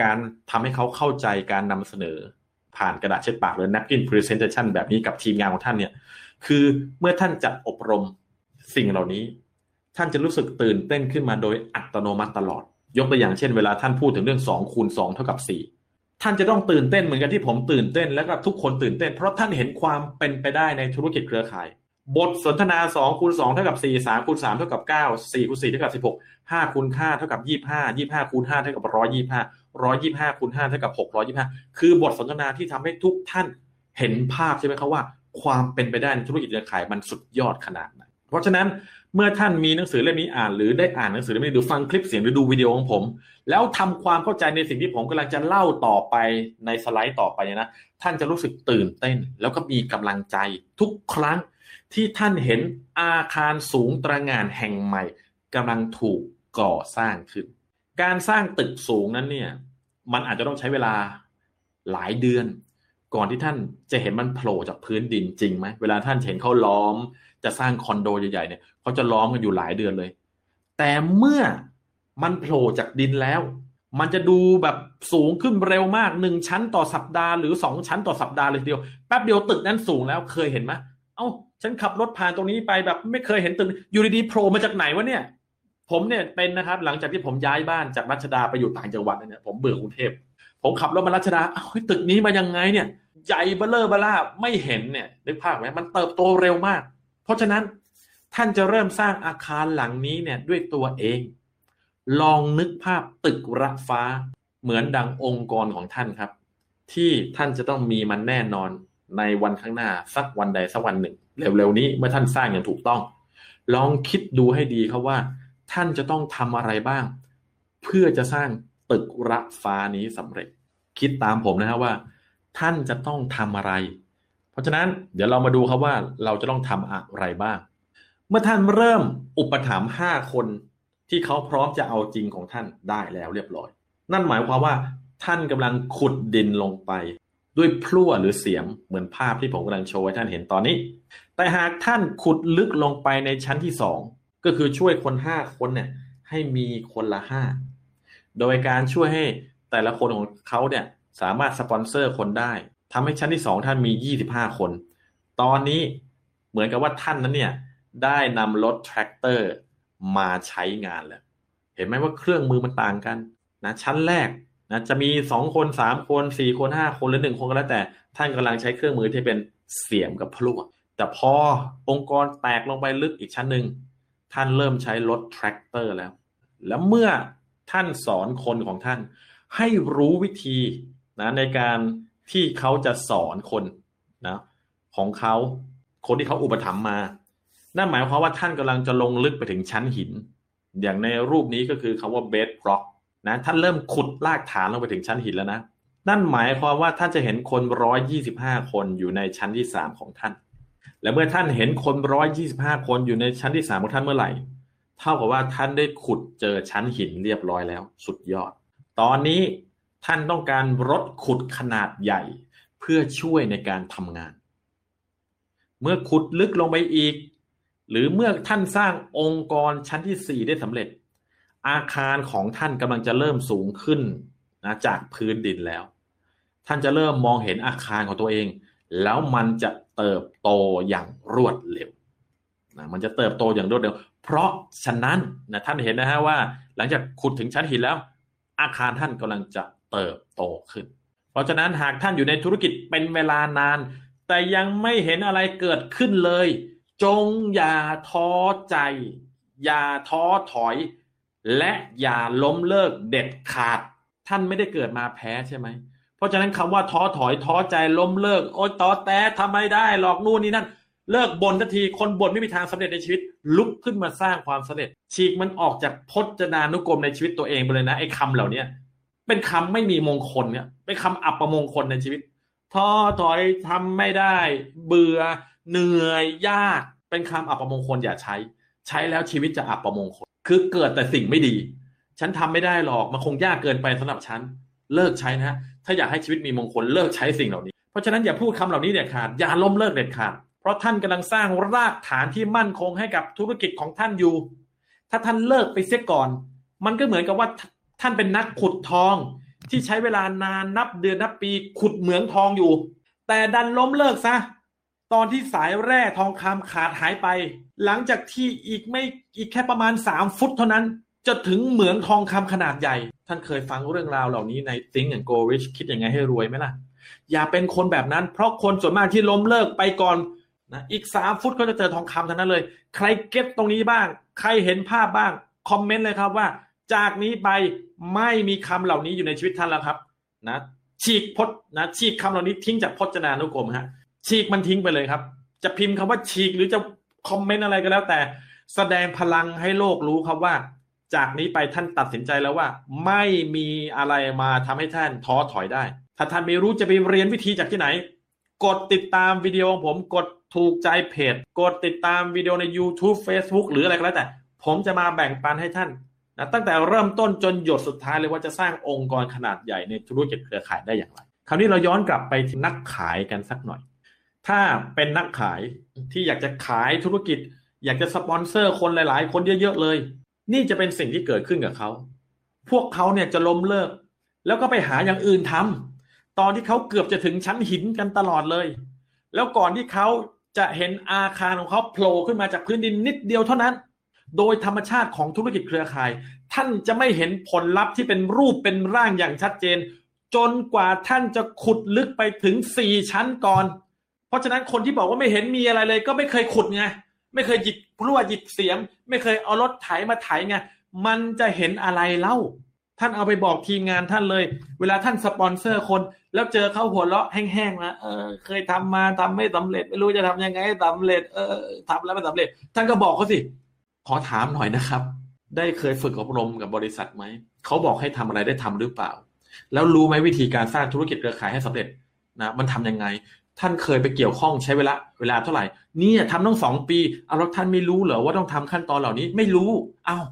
การทำให้เขาเข้าใจการนำเสนอ ผ่านกระดาษเช็ดปากหรือ napkin presentation แบบนี้กับทีมงานของท่านเนี่ย คือเมื่อท่านจัดอบรมสิ่งเหล่านี้ ท่านจะรู้สึกตื่นเต้นขึ้นมาโดยอัตโนมัติตลอด ยกตัวอย่างเช่นเวลาท่านพูดถึงเรื่อง2คูณ2เท่ากับ4 ท่านจะต้องตื่นเต้นเหมือนกันที่ผมตื่นเต้นแล้วก็ทุกคนตื่นเต้น เพราะท่านเห็นความเป็นไปได้ในธุรกิจเครือข่าย บทสนทนา2คูณ2เท่ากับ4 3คูณ3เท่ากับ9 4คูณ4เท่ากับ16 5คูณ5เท่ากับ25 25คูณ5เท่ากับ125 125คูณ5เท่ากับ625 คือบทสนทนาที่ทำให้ทุกท่านเห็นภาพใช่ไหมครับว่า ความเป็นไปได้ในธุรกิจเครือข่ายมันสุดยอดขนาดไหนเพราะฉะนั้น เมื่อท่านมีหนังสือเล่มนี้อ่าน หรือได้อ่านหนังสือเล่มนี้หรือฟังคลิปเสียงหรือดูวิดีโอของผม แล้วทำความเข้าใจในสิ่งที่ผมกำลังจะเล่าต่อไปในสไลด์ต่อไปนะท่านจะรู้สึกตื่นเต้น แล้วก็มีกำลังใจทุกครั้งที่ท่านเห็นอาคารสูงตระหง่านแห่งใหม่กำลังถูกก่อสร้างขึ้น การสร้างตึกสูงนั้นเนี่ยมันอาจจะต้องใช้เวลาหลายเดือน ก่อนที่ท่านจะเห็นมันโผล่จากพื้นดินจริงไหมเวลาท่านเห็นเขาล้อม จะสร้างคอนโดใหญ่ๆเนี่ยเขาจะล้อมกันอยู่หลายเดือนเลย แต่เมื่อมันโผล่จากดินแล้ว มันจะดูแบบสูงขึ้นเร็วมากหนึ่งชั้นต่อสัปดาห์หรือสองชั้นต่อสัปดาห์เลยทีเดียวแป๊บเดียวตึกนั้นสูงแล้วเคยเห็นไหมเอ้าฉันขับรถผ่านตรงนี้ไปแบบไม่เคยเห็นตึกอยู่ดีๆโผล่มาจากไหนวะเนี่ย ผมเนี่ยเป็นนะครับ หลังจากที่ผมย้ายบ้านจากรัชดาไปอยู่ต่างจังหวัดเนี่ยผมเบื่อกรุงเทพผมขับรถมารัชดาเอ้าตึกนี้มายังไงเนี่ยใหญ่เบลเลอร์เบล่าไม่เห็นเนี่ยนึกภาพไหมมันเติบโตเร็วมาก เพราะฉะนั้นท่านจะเริ่มสร้างอาคารหลังนี้เนี่ยด้วยตัวเอง ลองนึกภาพตึกระฟ้าเหมือนดังองค์กรของท่านครับ ที่ท่านจะต้องมีมันแน่นอนในวันข้างหน้าสักวันใดสักวันหนึ่ง เร็วๆนี้เมื่อท่านสร้างอย่างถูกต้อง ลองคิดดูให้ดีครับว่า ท่านจะต้องทำอะไรบ้าง เพื่อจะสร้างตึกระฟ้านี้สำเร็จ คิดตามผมนะครับว่า ท่านจะต้องทำอะไร เพราะฉะนั้นเดี๋ยวเรามาดูครับว่าเราจะต้องทำอะไรบ้าง เมื่อท่านเริ่มอุปถัมภ์ห้าคนที่เขาพร้อมจะเอาจริงของท่านได้แล้วเรียบร้อย นั่นหมายความว่าท่านกำลังขุดดินลงไป ด้วยพลั่วหรือเสียมเหมือนภาพที่ผมกำลังโชว์ให้ท่านเห็นตอนนี้ แต่หากท่านขุดลึกลงไปในชั้นที่สองก็คือช่วยคนห้าคนเนี่ยให้มีคนละห้าโดยการช่วยให้แต่ละคนของเขาเนี่ยสามารถสปอนเซอร์คนได้ ทำให้ชั้นที่สองท่านมียี่สิบห้าคน ตอนนี้เหมือนกับว่าท่านนั้นเนี่ย ได้นำรถแทรกเตอร์มาใช้งานแล้ว เห็นไหมว่าเครื่องมือมันต่างกันนะชั้นแรกนะจะมีสองคนสามคนสี่คนห้าคนหรือหนึ่งคนก็แล้วแต่ ท่านกำลังใช้เครื่องมือที่เป็นเสียมกับพลั่วแต่พอองค์กรแตกลงไปลึกอีกชั้นหนึ่งท่านเริ่มใช้รถแทรกเตอร์แล้ว แล้วเมื่อท่านสอนคนของท่าน ให้รู้วิธีนะในการ ที่เขาจะสอนคนนะของเขาคนที่เขาอุปถัมภ์มา นั่นหมายความว่าท่านกำลังจะลงลึกไปถึงชั้นหิน อย่างในรูปนี้ก็คือคำว่าเบสร็อกนะท่านเริ่มขุดลากฐานลงไปถึงชั้นหินแล้วนะ นั่นหมายความว่าท่านจะเห็นคนร้อยยี่สิบห้าคนอยู่ในชั้นที่สามของท่าน และเมื่อท่านเห็นคนร้อยยี่สิบห้าคนอยู่ในชั้นที่สามของท่านเมื่อไหร่ เท่ากับว่าท่านได้ขุดเจอชั้นหินเรียบร้อยแล้ว สุดยอด ตอนนี้ ท่านต้องการรถขุดขนาดใหญ่ เพื่อช่วยในการทำงาน เมื่อขุดลึกลงไปอีก หรือเมื่อท่านสร้างองค์กรชั้นที่สี่ได้สำเร็จ อาคารของท่านกำลังจะเริ่มสูงขึ้นนะจากพื้นดินแล้ว ท่านจะเริ่มมองเห็นอาคารของตัวเอง แล้วมันจะเติบโตอย่างรวดเร็วนะมันจะเติบโตอย่างรวดเร็ว เพราะฉะนั้นนะท่านเห็นนะฮะว่า หลังจากขุดถึงชั้นหินแล้ว อาคารท่านกำลังจะ เติบโตขึ้น เพราะฉะนั้นหากท่านอยู่ในธุรกิจเป็นเวลานาน แต่ยังไม่เห็นอะไรเกิดขึ้นเลย จงอย่าท้อใจ อย่าท้อถอย และอย่าล้มเลิกเด็ดขาด ท่านไม่ได้เกิดมาแพ้ใช่ไหม เพราะฉะนั้นคำว่าท้อถอยท้อใจล้มเลิกโอ๊ยต่อแต่ทำไม่ได้หรอกนู่นนี่นั่นเลิกบ่นทันทีคนบ่นไม่มีทางสำเร็จในชีวิต ลุกขึ้นมาสร้างความสำเร็จ ฉีกมันออกจากพจนานุกรมในชีวิตตัวเองไปเลยนะไอ้คำเหล่านี้ เป็นคำไม่มีมงคลเนี่ยเป็นคำอับประมงคลในชีวิตท้อถอยทำไม่ได้ เบื่อเหนื่อยยาก เป็นคำอับประมงคลอย่าใช้ ใช้แล้วชีวิตจะอับประมงคล คือเกิดแต่สิ่งไม่ดี ฉันทำไม่ได้หรอกมันคงยากเกินไปสำหรับฉันเลิกใช้นะถ้าอยากให้ชีวิตมีมงคลเลิกใช้สิ่งเหล่านี้ เพราะฉะนั้นอย่าพูดคำเหล่านี้เด็ดขาดอย่าล้มเลิกเด็ดขาดเพราะท่านกำลังสร้างรากฐานที่มั่นคงให้กับธุรกิจของท่านอยู่ ถ้าท่านเลิกไปเสียก่อน มันก็เหมือนกับว่า ท่านเป็นนักขุดทองที่ใช้เวลานานนับเดือนนับปีขุดเหมืองทองอยู่ แต่ดันล้มเลิกซะ ตอนที่สายแร่ทองคำขาดหายไป หลังจากที่อีกไม่อีกแค่ประมาณสามฟุตเท่านั้น จะถึงเหมืองทองคำขนาดใหญ่ ท่านเคยฟังเรื่องราวเหล่านี้ใน Think and Go Rich คิดยังไงให้รวยไหมล่ะ อย่าเป็นคนแบบนั้น เพราะคนส่วนมากที่ล้มเลิกไปก่อนนะอีกสามฟุตก็จะเจอทองคำทั้งนั้นเลย ใครเก็ตตรงนี้บ้าง ใครเห็นภาพบ้างคอมเมนต์เลยครับว่า จากนี้ไปไม่มีคำเหล่านี้อยู่ในชีวิตท่านแล้วครับนะฉีกพจนะฉีกคำเหล่านี้ทิ้งจากพจนานุกรมฮะฉีกมันทิ้งไปเลยครับ จะพิมพ์คำว่าฉีกหรือจะคอมเมนต์อะไรก็แล้ว แต่แสดงพลังให้โลกรู้ครับว่า จากนี้ไปท่านตัดสินใจแล้วว่า ไม่มีอะไรมาทำให้ท่านท้อถอยได้ ถ้าท่านไม่รู้จะไปเรียนวิธีจากที่ไหน กดติดตามวิดีโอของผมกดถูกใจเพจ กดติดตามวิดีโอใน YouTube Facebook หรืออะไรก็แล้วแต่ ผมจะมาแบ่งปันให้ท่าน นะตั้งแต่เริ่มต้นจนหยดสุดท้ายเลยว่าจะสร้างองค์กรขนาดใหญ่ในธุรกิจเครือข่ายได้อย่างไร คราวนี้เราย้อนกลับไปที่นักขายกันสักหน่อย ถ้าเป็นนักขายที่อยากจะขายธุรกิจ อยากจะสปอนเซอร์คนหลาย ๆ คนเยอะๆเลย นี่จะเป็นสิ่งที่เกิดขึ้นกับเขา พวกเขาเนี่ยจะล้มเลิก แล้วก็ไปหาอย่างอื่นทำตอนที่เขาเกือบจะถึงชั้นหินกันตลอดเลย แล้วก่อนที่เขาจะเห็นอาคารของเขาโผล่ขึ้นมาจากพื้นดินนิดเดียวเท่านั้น โดยธรรมชาติของธุรกิจเครือข่าย ท่านจะไม่เห็นผลลัพธ์ที่เป็นรูปเป็นร่างอย่างชัดเจน จนกว่าท่านจะขุดลึกไปถึงสี่ชั้นก่อน เพราะฉะนั้นคนที่บอกว่าไม่เห็นมีอะไรเลย ก็ไม่เคยขุดไงไม่เคยหยิบพลั่วหยิบเสียม ไม่เคยเอารถไถมาไถไงมันจะเห็นอะไรเล่า ท่านเอาไปบอกทีมงานท่านเลย เวลาท่านสปอนเซอร์คน แล้วเจอเขาหัวเราะแห้งๆนะเออ เคยทำมาทำไม่สำเร็จ ไม่รู้จะทำยังไงให้สำเร็จ เออทำแล้วไม่สำเร็จ ท่านก็บอกเขาสิ ขอถามหน่อยนะครับ ได้เคยฝึกอบรมกับบริษัทไหม เขาบอกให้ทำอะไรได้ทำหรือเปล่า แล้วรู้ไหมวิธีการสร้างธุรกิจเครือข่ายให้สำเร็จนะมันทํำยังไง ท่านเคยไปเกี่ยวข้องใช้เวลาเวลาเท่าไหร่ เนี่ยทำต้องสองปีเอาแล้วท่านไม่รู้เหรอว่าต้องทำขั้นตอนเหล่านี้ไม่รู้อ้าว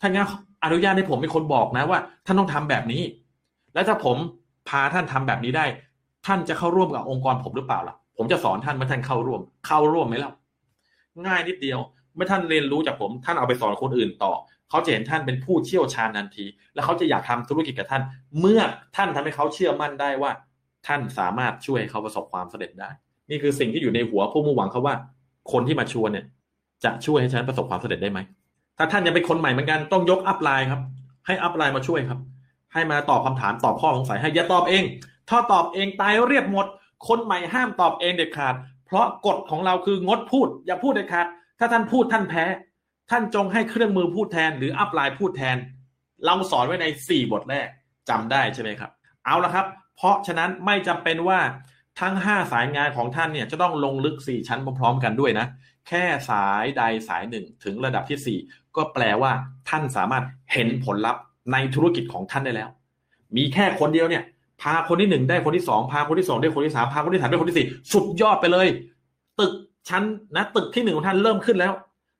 ท่านงั้นอนุญาตให้ผมเป็นคนบอกนะว่า ท่านต้องทำแบบนี้ แล้วถ้าผมพาท่านทำแบบนี้ได้ ท่านจะเข้าร่วมกับองค์กรผมหรือเปล่าล่ะ ผมจะสอนท่านเมื่อท่านเข้าร่วม เข้าร่วมไหมล่ะง่ายนิดเดียว เมื่อท่านเรียนรู้จากผมท่านเอาไปสอนคนอื่นต่อ เขาจะเห็นท่านเป็นผู้เชี่ยวชาญทันที แล้วเขาจะอยากทำธุรกิจกับท่าน เมื่อท่านทำให้เขาเชื่อมั่นได้ว่า ท่านสามารถช่วยเขาประสบความสำเร็จได้ นี่คือสิ่งที่อยู่ในหัวผู้มุ่งหวังเขาว่า คนที่มาชวนเนี่ย จะช่วยให้ฉันประสบความสำเร็จได้ไหมถ้าท่านยังเป็นคนใหม่เหมือนกันต้องยก upline ครับ ให้ upline มาช่วยครับ ให้มาตอบคำถามตอบข้อสงสัยให้อย่าตอบเอง ถ้าตอบเองตายเรียบหมด คนใหม่ห้ามตอบเองเด็ดขาด เพราะกฎของเราคืองดพูด อย่าพูดเด็ดขาด ถ้าท่านพูดท่านแพ้ ท่านจงให้เครื่องมือพูดแทน หรือ upline พูดแทน เราสอนไว้ใน 4 บทแรกจำได้ใช่ไหมครับ เอาละครับ เพราะฉะนั้นไม่จำเป็นว่าทั้ง 5 สายงานของท่านเนี่ยจะต้องลงลึก 4 ชั้นพร้อมๆ กันด้วยนะ แค่สายใดสายหนึ่งถึงระดับที่ 4 ก็แปลว่าท่านสามารถเห็นผลลัพธ์ในธุรกิจของท่านได้แล้ว มีแค่คนเดียวเนี่ย พาคนที่หนึ่งได้คนที่สองพาคนที่สองได้คนที่สามพาคนที่สามได้คนที่สี่สุดยอดไปเลย ตึก ชั้นนะตึกที่หนึ่งของท่านเริ่มขึ้นแล้ว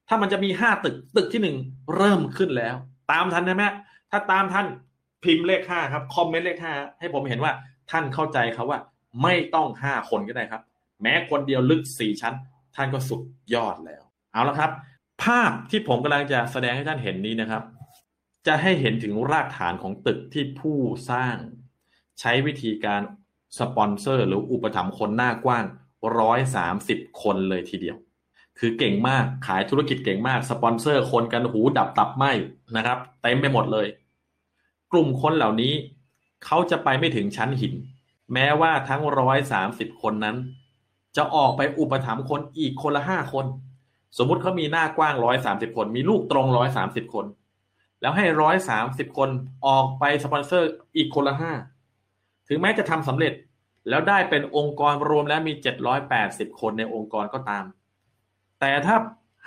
ถ้ามันจะมีห้าตึกตึกที่หนึ่งเริ่มขึ้นแล้ว ตามทันใช่ไหมถ้าตามท่านพิมพ์เลขห้าครับคอมเมนต์เลขห้าให้ผมเห็นว่าท่านเข้าใจครับว่า ไม่ต้องห้าคนก็ได้ครับ แม้คนเดียวลึกสี่ชั้น ท่านก็สุดยอดแล้ว เอาละครับ ภาพที่ผมกำลังจะแสดงให้ท่านเห็นนี้นะครับ จะให้เห็นถึงรากฐานของตึกที่ผู้สร้าง ใช้วิธีการสปอนเซอร์ หรืออุปถัมภ์คนหน้ากว้าง ร้อยสามสิบคนเลยทีเดียว คือเก่งมากขายธุรกิจเก่งมาก สปอนเซอร์คนกันหูดับตับไหมนะครับเต็มไปหมดเลย กลุ่มคนเหล่านี้เขาจะไปไม่ถึงชั้นหิน แม้ว่าทั้งร้อยสามสิบคนนั้น จะออกไปอุปถัมภ์คนอีกคนละห้าคน สมมุติเขามีหน้ากว้างร้อยสามสิบคน มีลูกตรงร้อยสามสิบคน แล้วให้ร้อยสามสิบคนออกไปสปอนเซอร์อีกคนละห้าถึงแม้จะทำสำเร็จ แล้วได้เป็นองค์กรรวมแล้วมีเจ็ดร้อยแปดสิบคนในองค์กรก็ตาม แต่ถ้า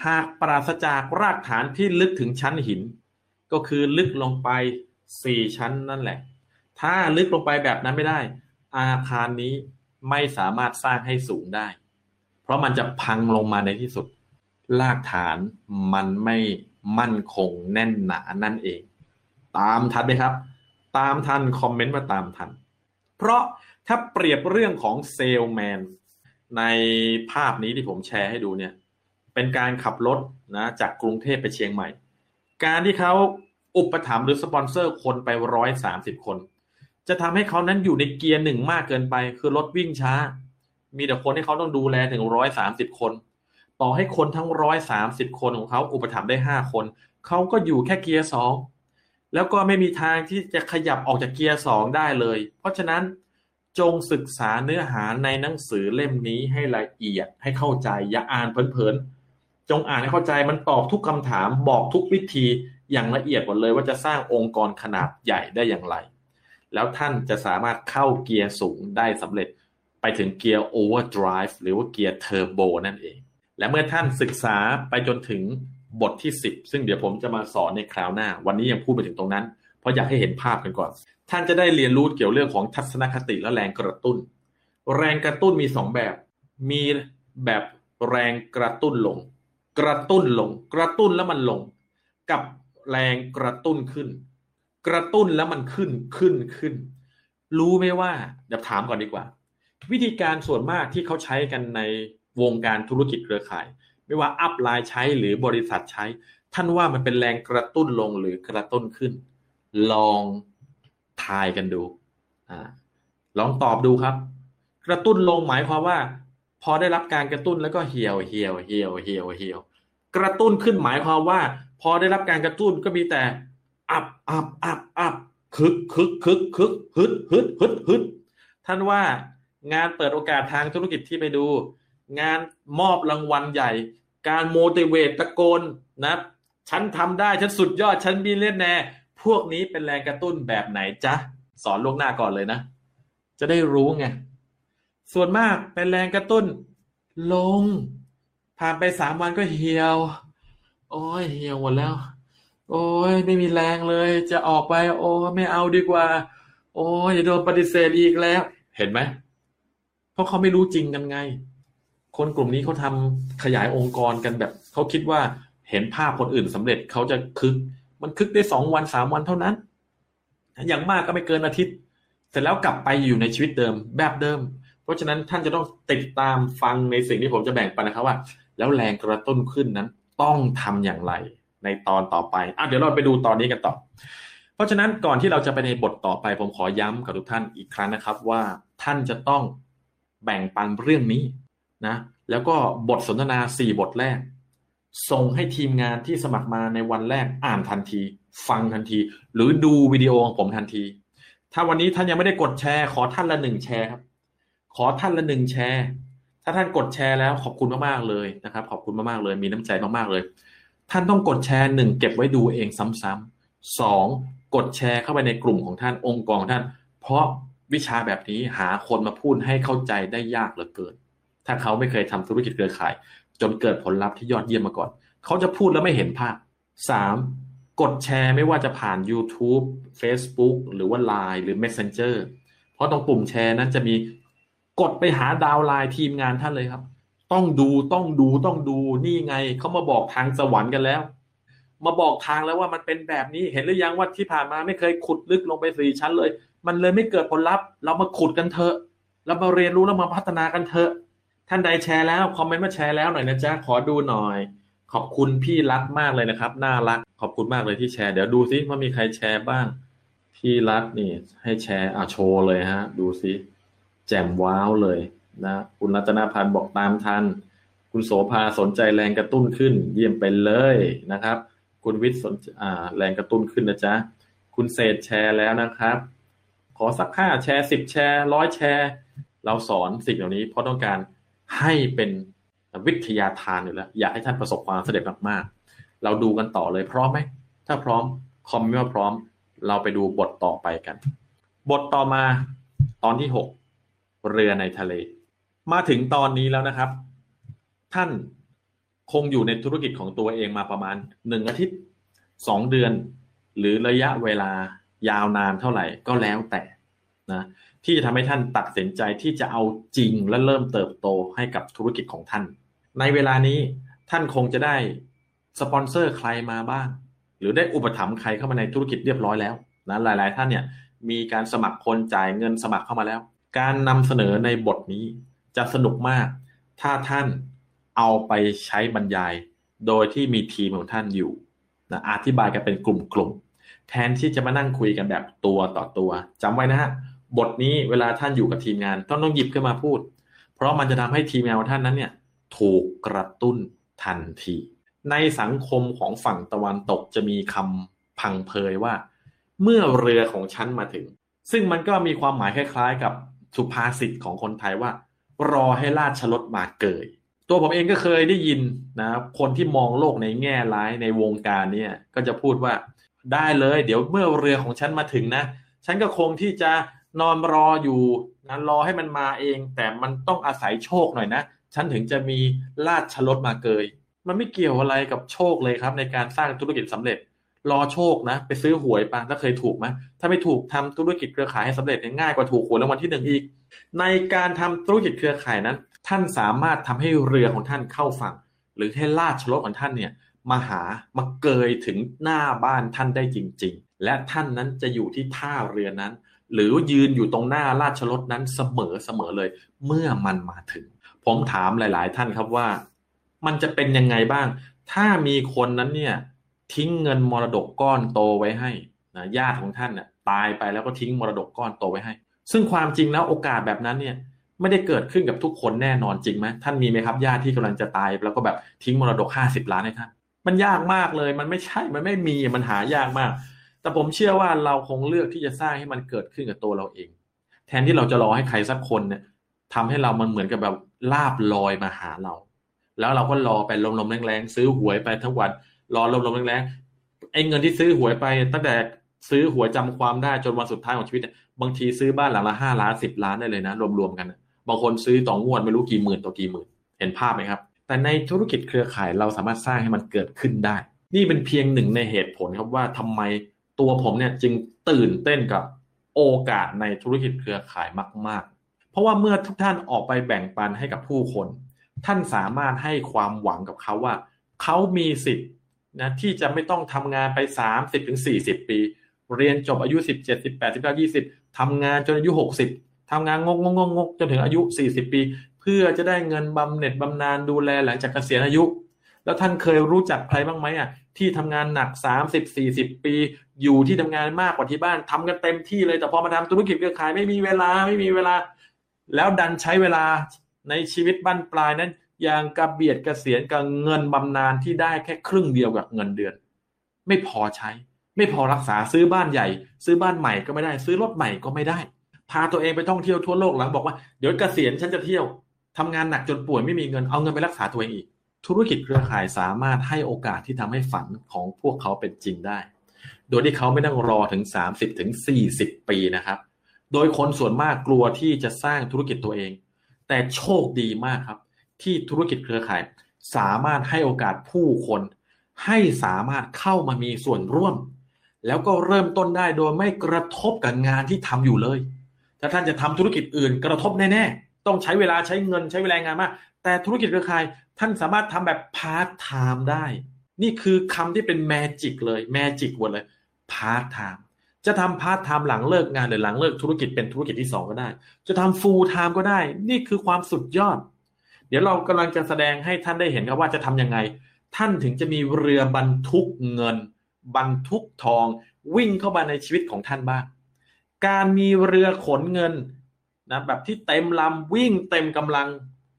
หากปราศจากรากฐานที่ลึกถึงชั้นหิน ก็คือลึกลงไปสี่ชั้นนั่นแหละ ถ้าลึกลงไปแบบนั้นไม่ได้ อาคารนี้ไม่สามารถสร้างให้สูงได้ เพราะมันจะพังลงมาในที่สุด รากฐานมันไม่มั่นคงแน่นหนานั่นเอง ตามทันไหมครับ ตามทันคอมเมนต์มาตามทัน เพราะถ้าเปรียบเรื่องของเซลแมนในภาพนี้ที่ผมแชร์ให้ดูเนี่ย เป็นการขับรถนะจากกรุงเทพไปเชียงใหม่ การที่เขาอุปถัมภ์หรือสปอนเซอร์คนไปร้อยสามสิบคน จะทำให้เขานั้นอยู่ในเกียร์หนึ่งมากเกินไป คือรถวิ่งช้า มีแต่คนที่เขาต้องดูแลถึงร้อยสามสิบคน ต่อให้คนทั้งร้อยสามสิบคนของเขาอุปถัมภ์ได้ห้าคน เขาก็อยู่แค่เกียร์สอง แล้วก็ไม่มีทางที่จะขยับออกจากเกียร์สองได้เลย เพราะฉะนั้นจงศึกษาเนื้อหาในหนังสือเล่มนี้ให้ละเอียดให้เข้าใจ อย่าอ่านเพลินๆจงอ่านให้เข้าใจมันตอบทุกคำถามบอกทุกวิธีอย่างละเอียดหมดเลยว่าจะสร้างองค์กรขนาดใหญ่ได้อย่างไร แล้วท่านจะสามารถเข้าเกียร์สูงได้สำเร็จไปถึงเกียร์ overdrive หรือว่าเกียร์เทอร์โบนั่นเอง และเมื่อท่านศึกษาไปจนถึง บทที่ 10 ซึ่งเดี๋ยวผมจะมาสอนในคราวหน้า วันนี้ยังพูดไปถึงตรงนั้น เพราะอยากให้เห็นภาพกันก่อน ท่านจะได้เรียนรู้เกี่ยวเรื่องของทัศนคติและแรงกระตุ้น แรงกระตุ้นมีสองแบบ มีแบบแรงกระตุ้นลง กระตุ้นลง กระตุ้นแล้วมันลง กับแรงกระตุ้นขึ้น กระตุ้นแล้วมันขึ้นขึ้นขึ้น รู้ไหมว่าเดี๋ยวถามก่อนดีกว่า วิธีการส่วนมากที่เขาใช้กันในวงการธุรกิจเครือข่าย ไม่ว่าอัพไลน์ใช้หรือบริษัทใช้ ท่านว่ามันเป็นแรงกระตุ้นลงหรือกระตุ้นขึ้น ลองทายกันดูอ่าลองตอบดูครับ กระตุ้นลงหมายความว่า พอได้รับการกระตุ้นแล้วก็เหี่ยวเหี่ยวเหี่ยวเหี่ยวเหี่ยวกระตุ้นขึ้นหมายความว่า พอได้รับการกระตุ้นก็มีแต่อับอับอับอับคึกคึกคึกคึกฮึดฮึดฮึดฮึดท่านว่างานเปิดโอกาสทางธุรกิจที่ไปดู งานมอบรางวัลใหญ่ การโมดิเวตตะโกนนะฉันทำได้ฉันสุดยอดฉันมีเล่นแน่พวกนี้เป็นแรงกระตุ้นแบบไหนจ๊ะ สอนล่วงหน้าก่อนเลยนะ จะได้รู้ไง ส่วนมากเป็นแรงกระตุ้น ลง ผ่านไปสามวันก็เหี่ยว โอ้ยเหี่ยวหมดแล้ว โอ้ยไม่มีแรงเลย จะออกไป โอ้ไม่เอาดีกว่า โอ้ยอย่าโดนปฏิเสธอีกแล้ว เห็นไหมเพราะเขาไม่รู้จริงกันไง คนกลุ่มนี้เขาทำขยายองค์กรกันแบบเขาคิดว่าเห็นภาพคนอื่นสำเร็จเขาจะคึก มันคึกได้สองวันสามวันเท่านั้น อย่างมากก็ไม่เกินอาทิตย์ เสร็จแล้วกลับไปอยู่ในชีวิตเดิมแบบเดิม เพราะฉะนั้นท่านจะต้องติดตามฟังในสิ่งที่ผมจะแบ่งปันนะครับว่า แล้วแรงกระตุ้นขึ้นนั้น ต้องทำอย่างไรในตอนต่อไปอะเดี๋ยวเราไปดูตอนนี้กันต่อ เพราะฉะนั้นก่อนที่เราจะไปในบทต่อไป ผมขอย้ำกับทุกท่านอีกครั้งนะครับว่าท่านจะต้องแบ่งปันเรื่องนี้ นะ แล้วก็บทสนทนาสี่บทแรก ส่งให้ทีมงานที่สมัครมาในวันแรกอ่านทันที ฟังทันที หรือดูวิดีโอของผมทันที ถ้าวันนี้ท่านยังไม่ได้กดแชร์ ขอท่านละหนึ่งแชร์ครับ ขอท่านละหนึ่งแชร์ ถ้าท่านกดแชร์แล้วขอบคุณมากๆเลยนะครับ ขอบคุณมากๆเลย มีน้ำใจมากๆเลย ท่านต้องกดแชร์หนึ่งเก็บไว้ดูเองซ้ำๆสองกดแชร์เข้าไปในกลุ่มของท่านองค์กรของท่าน เพราะวิชาแบบนี้หาคนมาพูดให้เข้าใจได้ยากเหลือเกิน ถ้าเขาไม่เคยทำธุรกิจเครือข่าย จนเกิดผลลัพธ์ที่ยอดเยี่ยมมาก่อน เขาจะพูดแล้วไม่เห็นภาพสามกดแชร์ไม่ว่าจะผ่าน YouTube Facebook หรือว่า Line หรือ Messenger เพราะตรงปุ่มแชร์นั้นจะมีกดไปหาดาวไลน์ทีมงานท่านเลยครับ ต้องดูต้องดูต้องดูนี่ไงเขามาบอกทางสวรรค์กันแล้ว มาบอกทางแล้วว่ามันเป็นแบบนี้เห็นหรือยังว่าที่ผ่านมาไม่เคยขุดลึกลงไปสี่ชั้นเลย มันเลยไม่เกิดผลลัพธ์ เรามาขุดกันเถอะเรามาเรียนรู้แล้วมาพัฒนากันเถอะ ท่านใดแชร์แล้วคอมเมนต์มาแชร์แล้วหน่อยนะจ๊ะขอดูหน่อย ขอบคุณพี่รักมากเลยนะครับ น่ารัก ขอบคุณมากเลยที่แชร์ เดี๋ยวดูซิว่ามีใครแชร์บ้าง พี่รักนี่ ให้แชร์อะโชว์เลยฮะ ดูซิแจ่มว้าวเลยนะคุณรัตนาพันธ์บอกตามทัน คุณโสภาสนใจแรงกระตุ้นขึ้น เยี่ยมไปเลยนะครับ คุณวิทย์สนอ่าแรงกระตุ้นขึ้นนะจ๊ะคุณเศษแชร์แล้วนะครับ ขอสักห้าแชร์สิบแชร์ร้อยแชร์ เราสอนสิ่งเหล่านี้เพราะต้องการ ให้เป็นวิทยาทานอยู่แล้ว อยากให้ท่านประสบความสำเร็จมากๆ เราดูกันต่อเลยพร้อมไหม ถ้าพร้อมคอมเมนต์ว่าพร้อม เราไปดูบทต่อไปกัน บทต่อมาตอนที่หกเรือในทะเล มาถึงตอนนี้แล้วนะครับ ท่านคงอยู่ในธุรกิจของตัวเองมาประมาณหนึ่งอาทิตย์สองเดือน หรือระยะเวลายาวนานเท่าไหร่ก็แล้วแต่นะ ที่จะทำให้ท่านตัดสินใจที่จะเอาจริงและเริ่มเติบโตให้กับธุรกิจของท่าน ในเวลานี้ท่านคงจะได้สปอนเซอร์ใครมาบ้าง หรือได้อุปถัมภ์ใครเข้ามาในธุรกิจเรียบร้อยแล้วนะหลาย ๆ ท่านเนี่ยมีการสมัครคนจ่ายเงินสมัครเข้ามาแล้ว การนำเสนอในบทนี้จะสนุกมาก ถ้าท่านเอาไปใช้บรรยาย โดยที่มีทีมของท่านอยู่นะอธิบายกันเป็นกลุ่มๆแทนที่จะมานั่งคุยกันแบบตัวต่อตัวจำไว้นะฮะ บทนี้เวลาท่านอยู่กับทีมงานต้องต้องหยิบขึ้นมาพูด เพราะมันจะทำให้ทีมงานของท่านนั้นเนี่ยถูกกระตุ้นทันที ในสังคมของฝั่งตะวันตกจะมีคำพังเพยว่า เมื่อเรือของฉันมาถึง ซึ่งมันก็มีความหมายคล้าย ๆ กับสุภาษิตของคนไทยว่า รอให้ราชรถมาเกยตัวผมเองก็เคยได้ยินนะคนที่มองโลกในแง่ร้ายในวงการเนี่ยก็จะพูดว่าได้เลย เดี๋ยวเมื่อเรือของฉันมาถึงนะ ฉันก็คงที่จะ นอนรออยู่นะรอให้มันมาเอง แต่มันต้องอาศัยโชคหน่อยนะ ฉันถึงจะมีลาดชลดมาเกย มันไม่เกี่ยวอะไรกับโชคเลยครับ ในการสร้างธุรกิจสำเร็จ รอโชคนะ ไปซื้อหวยปะแล้วเคยถูกไหมถ้าไม่ถูกทำธุรกิจเครือข่ายให้สำเร็จง่ายกว่าถูกหวยรางวัลที่หนึ่งอีก ในการทำธุรกิจเครือข่ายนั้น ท่านสามารถทำให้เรือของท่านเข้าฝั่ง หรือให้ลาดชลดของท่านเนี่ยมาหามาเกยถึงหน้าบ้านท่านได้จริง ๆ และท่านนั้นจะอยู่ที่ท่าเรือนั้น หรือยืนอยู่ตรงหน้าราชรถนั้นเสมอเสมอเลย เมื่อมันมาถึง ผมถามหลาย ๆ ท่านครับว่า มันจะเป็นยังไงบ้าง ถ้ามีคนนั้นเนี่ย ทิ้งเงินมรดกก้อนโตไว้ให้นะญาติของท่านน่ะตายไปแล้วก็ทิ้งมรดกก้อนโตไว้ให้ ซึ่งความจริงแล้วโอกาสแบบนั้นเนี่ยไม่ได้เกิดขึ้นกับทุกคนแน่นอนจริงไหมท่านมีไหมครับญาติที่กำลังจะตายแล้วก็แบบทิ้งมรดกห้าสิบล้านให้ท่าน มันยากมากเลย มันไม่ใช่มันไม่มีมันหายากมาก แต่ผมเชื่อว่าเราคงเลือกที่จะสร้างให้มันเกิดขึ้นกับตัวเราเอง แทนที่เราจะรอให้ใครสักคนเนี่ยทำให้เรามันเหมือนกับแบบลาบลอยมาหาเรา แล้วเราก็รอไปลมๆแรงๆซื้อหวยไปทั้งวันรอลมๆแรงๆไอ้เงินที่ซื้อหวยไป ตั้งแต่ซื้อหวยจำความได้จนวันสุดท้ายของชีวิตบางทีซื้อบ้านหลังละห้าล้านสิบล้านได้เลยนะรวมๆกันบางคนซื้อต่องวดไม่รู้กี่หมื่นต่อกี่หมื่น เห็นภาพไหมครับ แต่ในธุรกิจเครือข่ายเราสามารถสร้างให้มันเกิดขึ้นได้ นี่เป็นเพียงหนึ่งในเหตุผลครับว่าทำไม ตัวผมเนี่ยจึงตื่นเต้นกับโอกาสในธุรกิจเครือข่ายมาก ๆ เพราะว่าเมื่อทุกท่านออกไปแบ่งปันให้กับผู้คน ท่านสามารถให้ความหวังกับเขาว่า เขามีสิทธิ์นะที่จะไม่ต้องทำงานไป 30-40ถึงปี เรียนจบอายุ 17 18 19 20ทำงานจนอายุ 60ทำงานงงงงงจนถึงอายุ 40 ปี เพื่อจะได้เงินบำเหน็จบำนาญดูแลหลังจากเกษียณอายุ แล้วท่านเคยรู้จักใครบ้างไหมอะ ที่ทำงานหนักสามสิบสี่สิบปี อยู่ที่ทำงานมากกว่าที่บ้านทำกันเต็มที่เลยแต่พอมาทำธุรกิจเครือข่ายไม่มีเวลาไม่มีเวลา แล้วดันใช้เวลาในชีวิตบ้านปลายนั้นอย่างกระเบียดกระเสียนกับเงินบำนาญที่ได้แค่ครึ่งเดียวกับเงินเดือน ไม่พอใช้ ไม่พอรักษาซื้อบ้านใหญ่ ซื้อบ้านใหม่ก็ไม่ได้ ซื้อรถใหม่ก็ไม่ได้ พาตัวเองไปท่องเที่ยวทั่วโลกหลังบอกว่าเดี๋ยวกเกษียณฉันจะเที่ยวทำงานหนักจนป่วยไม่มีเงินเอาเงินไปรักษาตัวเองอีก ธุรกิจเครือข่ายสามารถให้โอกาสที่ทำให้ฝันของพวกเขาเป็นจริงได้ โดยที่เขาไม่ต้องรอถึง 30ถึง40 ปีนะครับ โดยคนส่วนมากกลัวที่จะสร้างธุรกิจตัวเอง แต่โชคดีมากครับ ที่ธุรกิจเครือข่ายสามารถให้โอกาสผู้คน ให้สามารถเข้ามามีส่วนร่วม แล้วก็เริ่มต้นได้โดยไม่กระทบกับงานที่ทำอยู่เลย ถ้าท่านจะทำธุรกิจอื่นกระทบแน่ๆต้องใช้เวลาใช้เงินใช้เวลางานมาก แต่ธุรกิจเครือข่ายท่านสามารถทำแบบพาร์ทไทม์ได้ นี่คือคำที่เป็น magic เลย magic หมดเลยพาร์ทไทม์จะทำพาร์ทไทม์หลังเลิกงานหรือหลังเลิกธุรกิจเป็นธุรกิจที่สองก็ได้ จะทำ full-time ก็ได้ นี่คือความสุดยอด เดี๋ยวเรากำลังจะแสดงให้ท่านได้เห็นครับว่าจะทํำยังไง ท่านถึงจะมีเรือบรรทุกเงิน บรรทุกทอง วิ่งเข้ามาในชีวิตของท่านบ้าง การมีเรือขนเงินนะแบบที่เต็มลำวิ่งเต็มกำลัง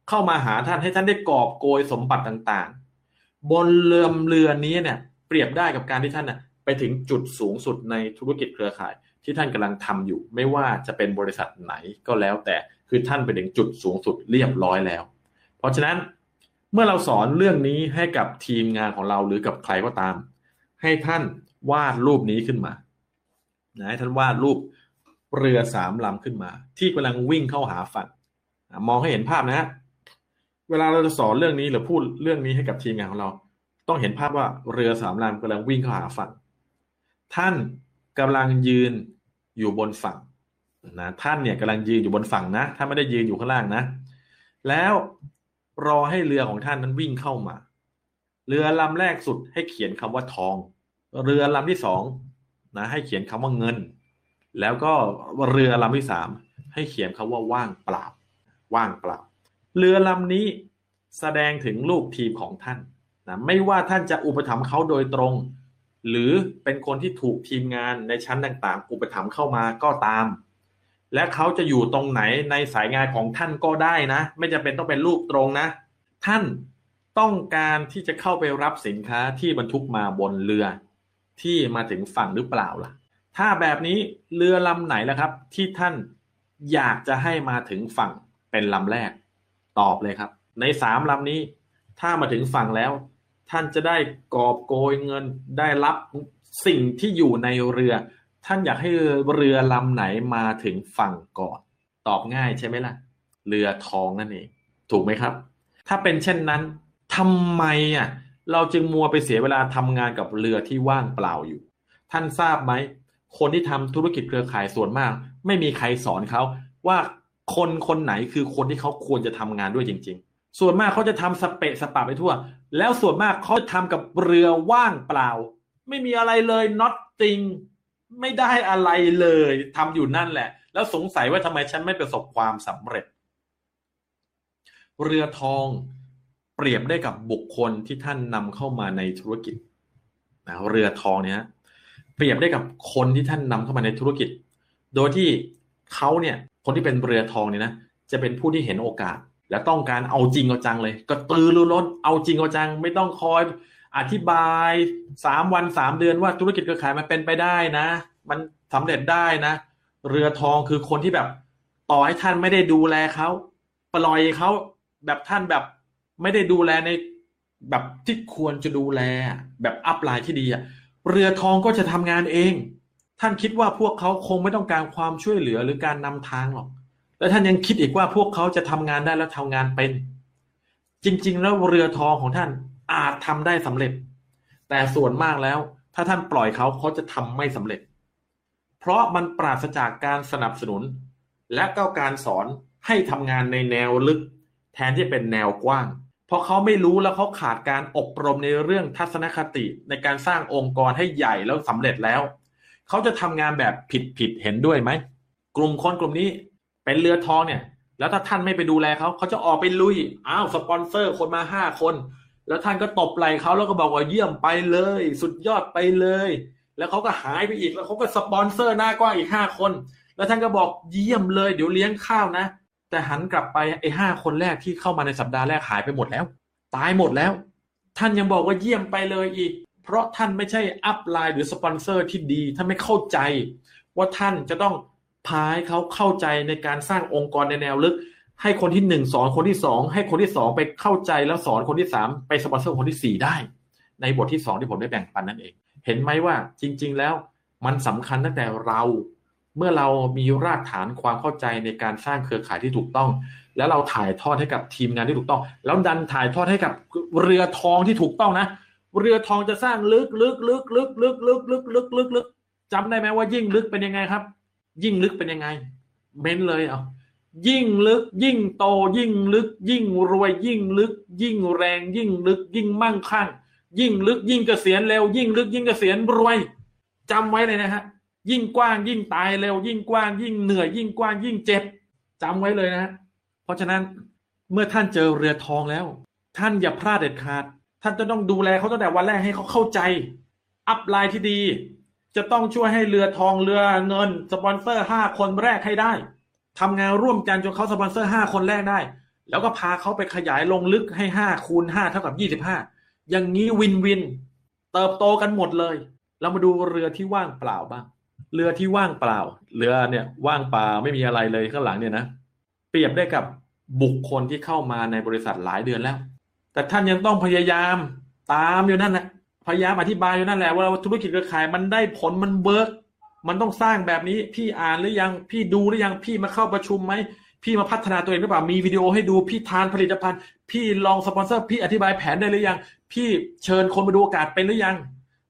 เข้ามาหาท่านให้ท่านได้กอบโกยสมบัติต่างๆ บนเรือเรือนี้เนี่ย เปรียบได้กับการที่ท่านน่ะไปถึงจุดสูงสุดในธุรกิจเครือข่าย ที่ท่านกำลังทำอยู่ ไม่ว่าจะเป็นบริษัทไหนก็แล้ว แต่คือท่านไปถึงจุดสูงสุดเรียบร้อยแล้ว เพราะฉะนั้นเมื่อเราสอนเรื่องนี้ให้กับทีมงานของเราหรือกับใครก็ตาม ให้ท่านวาดรูปนี้ขึ้นมานะให้ท่านวาดรูปเรือสามลำขึ้นมา ที่กำลังวิ่งเข้าหาฝั่งมองให้เห็นภาพนะฮะ เวลาเราจะสอนเรื่องนี้หรือพูดเรื่องนี้ให้กับทีมงานของเรา ต้องเห็นภาพว่าเรือสามลำกำลังวิ่งเข้าหาฝั่ง ท่านกำลังยืนอยู่บนฝั่งนะท่านเนี่ยกำลังยืนอยู่บนฝั่งนะท่านไม่ได้ยืนอยู่ข้างล่างนะ แล้วรอให้เรือของท่านนั้นวิ่งเข้ามา เรือลำแรกสุดให้เขียนคำว่าทอง เรือลำที่สองนะให้เขียนคำว่าเงิน แล้วก็เรือลำที่สามให้เขียนคำว่าว่างเปล่า ว่างเปล่า เรือลำนี้แสดงถึงลูกทีมของท่านนะไม่ว่าท่านจะอุปถัมภ์เขาโดยตรง หรือเป็นคนที่ถูกทีมงานในชั้นต่างๆ อุปถัมภ์เข้ามาก็ตาม และเขาจะอยู่ตรงไหนในสายงานของท่านก็ได้นะ ไม่จำเป็นต้องเป็นลูกตรงนะ ท่านต้องการที่จะเข้าไปรับสินค้าที่บรรทุกมาบนเรือ ที่มาถึงฝั่งหรือเปล่าล่ะ ถ้าแบบนี้เรือลำไหนล่ะครับ ที่ท่านอยากจะให้มาถึงฝั่งเป็นลำแรก ตอบเลยครับ ในสามลำนี้ ถ้ามาถึงฝั่งแล้ว ท่านจะได้กอบโกยเงินได้รับสิ่งที่อยู่ในเรือ ท่านอยากให้เรือลำไหนมาถึงฝั่งก่อน ตอบง่ายใช่ไหมล่ะ เรือทองนั่นเอง ถูกไหมครับ ถ้าเป็นเช่นนั้นทำไมอะเราจึงมัวไปเสียเวลาทำงานกับเรือที่ว่างเปล่าอยู่ ท่านทราบไหม คนที่ทำธุรกิจเครือข่ายส่วนมาก ไม่มีใครสอนเขาว่า คนคนไหนคือคนที่เขาควรจะทำงานด้วยจริง ๆ ส่วนมากเขาจะทำสเปะสปะไปทั่ว แล้วส่วนมากเขาทำกับเรือว่างเปล่า ไม่มีอะไรเลย nothing ไม่ได้อะไรเลยทำอยู่นั่นแหละ แล้วสงสัยว่าทำไมฉันไม่ประสบความสำเร็จ เรือทองเปรียบได้กับบุคคลที่ท่านนำเข้ามาในธุรกิจนะเรือทองเนี้ยเปรียบได้กับคนที่ท่านนำเข้ามาในธุรกิจ โดยที่เขาเนี่ย คนที่เป็นเรือทองเนี่ยนะจะเป็นผู้ที่เห็นโอกาส และต้องการเอาจริงเอาจังเลย ก็ตือรือร้นเอาจริงเอาจัง ไม่ต้องคอยอธิบายสามวันสามเดือนว่าธุรกิจเครือข่ายมันเป็นไปได้นะ มันสำเร็จได้นะ เรือทองคือคนที่แบบ ต่อให้ท่านไม่ได้ดูแลเขาปล่อยเขาแบบท่านแบบไม่ได้ดูแลในแบบที่ควรจะดูแล แบบอัพไลน์ที่ดีอะเรือทองก็จะทำงานเอง ท่านคิดว่าพวกเขาคงไม่ต้องการความช่วยเหลือหรือการนำทางหรอก แล้วท่านยังคิดอีกว่าพวกเขาจะทำงานได้แล้วทำงานเป็น จริง ๆ แล้วเรือทองของท่านอาจทำได้สำเร็จ แต่ส่วนมากแล้ว ถ้าท่านปล่อยเขาเขาจะทำไม่สำเร็จ เพราะมันปราศจากการสนับสนุน และก็การสอนให้ทำงานในแนวลึก แทนที่เป็นแนวกว้าง เพราะเขาไม่รู้แล้วเขาขาดการอบรมในเรื่องทัศนคติในการสร้างองค์กรให้ใหญ่แล้วสำเร็จแล้ว เขาจะทำงานแบบผิดผิดเห็นด้วยไหมกลุ่มคนกลุ่มนี้เป็นเรือทองเนี่ย แล้วถ้าท่านไม่ไปดูแลเขาเขาจะออกไปลุยอ้าวสปอนเซอร์คนมาห้าคน แล้วท่านก็ตบไหล่เขาแล้วก็บอกว่าเยี่ยมไปเลย สุดยอดไปเลย แล้วเขาก็หายไปอีกแล้วเขาก็สปอนเซอร์หน้ากว้างอีกห้าคน แล้วท่านก็บอกเยี่ยมเลย เดี๋ยวเลี้ยงข้าวนะ แต่หันกลับไปไอ้ห้าคนแรกที่เข้ามาในสัปดาห์แรกหายไปหมดแล้ว ตายหมดแล้ว ท่านยังบอกว่าเยี่ยมไปเลยอีก เพราะท่านไม่ใช่ upline หรือสปอนเซอร์ที่ดี ท่านไม่เข้าใจว่าท่านจะต้องพาให้เขาเข้าใจในการสร้างองค์กรในแนวลึก ให้คนที่หนึ่งสอนคนที่สองให้คนที่สองไปเข้าใจแล้วสอนคนที่สามไปสปอนเซอร์คนที่สี่ได้ ในบทที่สองที่ผมได้แบ่งปันนั่นเอง เห็นไหมว่าจริง ๆ แล้วมันสำคัญตั้งแต่เราเมื่อเรามีรากฐานความเข้าใจในการสร้างเครือข่ายที่ถูกต้อง แล้วเราถ่ายทอดให้กับทีมงานที่ถูกต้อง แล้วดันถ่ายทอดให้กับเรือทองที่ถูกต้องนะ เรือทองจะสร้างลึกลึกลึกลึกลึกลึกลึกลึกลึกลึกจำได้ไหมว่ายิ่งลึกเป็นยังไงครับ ยิ่งลึกเป็นยังไง เม้นเลยเอายิ่งลึก ยิ่งโต ยิ่งลึก ยิ่งรวย ยิ่งลึก ยิ่งแรง ยิ่งลึก ยิ่งมั่งคั่ง ยิ่งลึก ยิ่งเกษียณเร็ว ยิ่งลึก ยิ่งเกษียณรวยจำไว้เลยนะฮะยิ่งกว้าง ยิ่งตายเร็ว ยิ่งกว้าง ยิ่งเหนื่อยยิ่งกว้าง ยิ่งเจ็บจำไว้เลยนะ เพราะฉะนั้นเมื่อท่านเจอเรือทองแล้ว ท่านอย่าพลาดเด็ดขาด ท่านจะต้องดูแลเขาตั้งแต่วันแรกให้เขาเข้าใจ อัพไลน์ที่ดี จะต้องช่วยให้เรือทองเรือเงิน สปอนเซอร์ห้าคนแรกให้ได้ทำงานร่วมกันจนเขาสปอนเซอร์ห้าคนแรกได้ แล้วก็พาเขาไปขยายลงลึกให้ห้าคูณห้าเท่ากับยี่สิบห้าอย่างนี้วินวิน เติบโตกันหมดเลย เรามาดูเรือที่ว่างเปล่าบ้าง เรือที่ว่างเปล่า เรือเนี่ยว่างเปล่าไม่มีอะไรเลยข้างหลังเนี่ยนะ เปรียบได้กับบุคคลที่เข้ามาในบริษัทหลายเดือนแล้ว แต่ท่านยังต้องพยายามตามอยู่นั่นแหละพยายามอธิบายอยู่นั่นแหละว่าธุรกิจเครือข่ายมันได้ผลมันเบิร์กมันต้องสร้างแบบนี้พี่อ่านหรือยังพี่ดูหรือยังพี่มาเข้าประชุมไหมพี่มาพัฒนาตัวเองหรือเปล่ามีวิดีโอให้ดูพี่ทานผลิตภัณฑ์ พี่ลองสปอนเซอร์พี่อธิบายแผนได้หรือยัง พี่เชิญคนมาดูโอกาสเป็นหรือยัง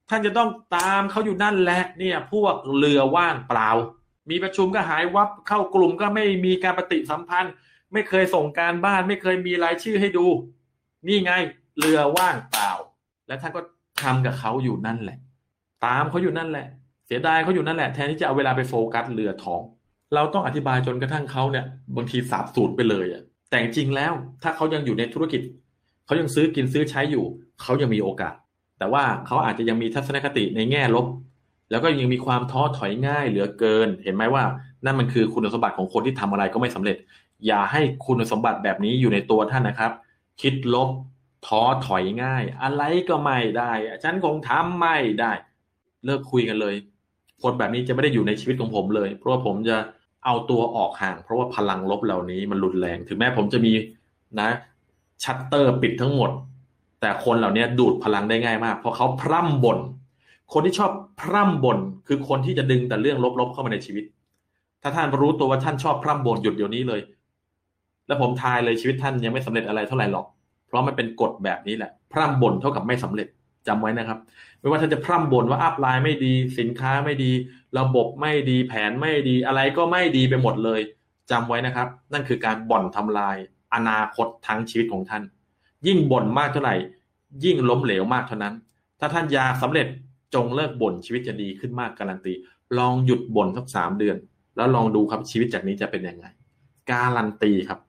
ท่านจะต้องตามเขาอยู่นั่นแหละเนี่ย พวกเรือว่างเปล่า มีประชุมก็หายวับเข้ากลุ่มก็ไม่มีการปฏิสัมพันธ์ ไม่เคยส่งการบ้าน ไม่เคยมีรายชื่อให้ดู นี่ไงเรือว่างเปล่า และท่านก็ทำกับเขาอยู่นั่นแหละ ตามเขาอยู่นั่นแหละ เสียดายเขาอยู่นั่นแหละแทนที่จะเอาเวลาไปโฟกัสเรือทอง เราต้องอธิบายจนกระทั่งเขาเนี่ยบางทีสาบสูญไปเลยอะแต่จริงแล้วถ้าเขายังอยู่ในธุรกิจเขายังซื้อกินซื้อใช้อยู่เขายังมีโอกาส แต่ว่าเขาอาจจะยังมีทัศนคติในแง่ลบ แล้วก็ยังมีความท้อถอยง่ายเหลือเกิน เห็นไหมว่า นั่นมันคือคุณสมบัติของคนที่ทำอะไรก็ไม่สำเร็จ อย่าให้คุณสมบัติแบบนี้อยู่ในตัวท่านนะครับ คิดลบ ท้อถอยง่าย อะไรก็ไม่ได้ฉันคงทำไม่ได้ เลิกคุยกันเลย คนแบบนี้จะไม่ได้อยู่ในชีวิตของผมเลย เพราะว่าผมจะเอาตัวออกห่าง เพราะว่าพลังลบเหล่านี้มันรุนแรง ถึงแม้ผมจะมีนะ ชัตเตอร์ปิดทั้งหมด แต่คนเหล่านี้ดูดพลังได้ง่ายมาก เพราะเขาพร่ำบ่นคนที่ชอบพร่ำบ่นคือคนที่จะดึงแต่เรื่องลบๆเข้ามาในชีวิต ถ้าท่านรู้ตัวว่าท่านชอบพร่ำบ่นหยุดเดี๋ยวนี้เลย แล้วผมทายเลยชีวิตท่านยังไม่สำเร็จอะไรเท่าไหร่หรอก เพราะมันเป็นกฎแบบนี้แหละ พร่ำบ่นเท่ากับไม่สำเร็จจำไว้นะครับ ไม่ว่าท่านจะพร่ำบ่นว่าอัพไลน์ไม่ดี สินค้าไม่ดี ระบบไม่ดี แผนไม่ดี อะไรก็ไม่ดีไปหมดเลยจำไว้นะครับ นั่นคือการบ่นทำลาย อนาคตทั้งชีวิตของท่าน ยิ่งบ่นมากเท่าไหร่ ยิ่งล้มเหลวมากเท่านั้น ถ้าท่านอยากสำเร็จจงเลิกบ่นชีวิตจะดีขึ้นมากการันตี ลองหยุดบ่นสักสามเดือน แล้วลองดูครับชีวิตจากนี้จะเป็นยังไง การันตีครับ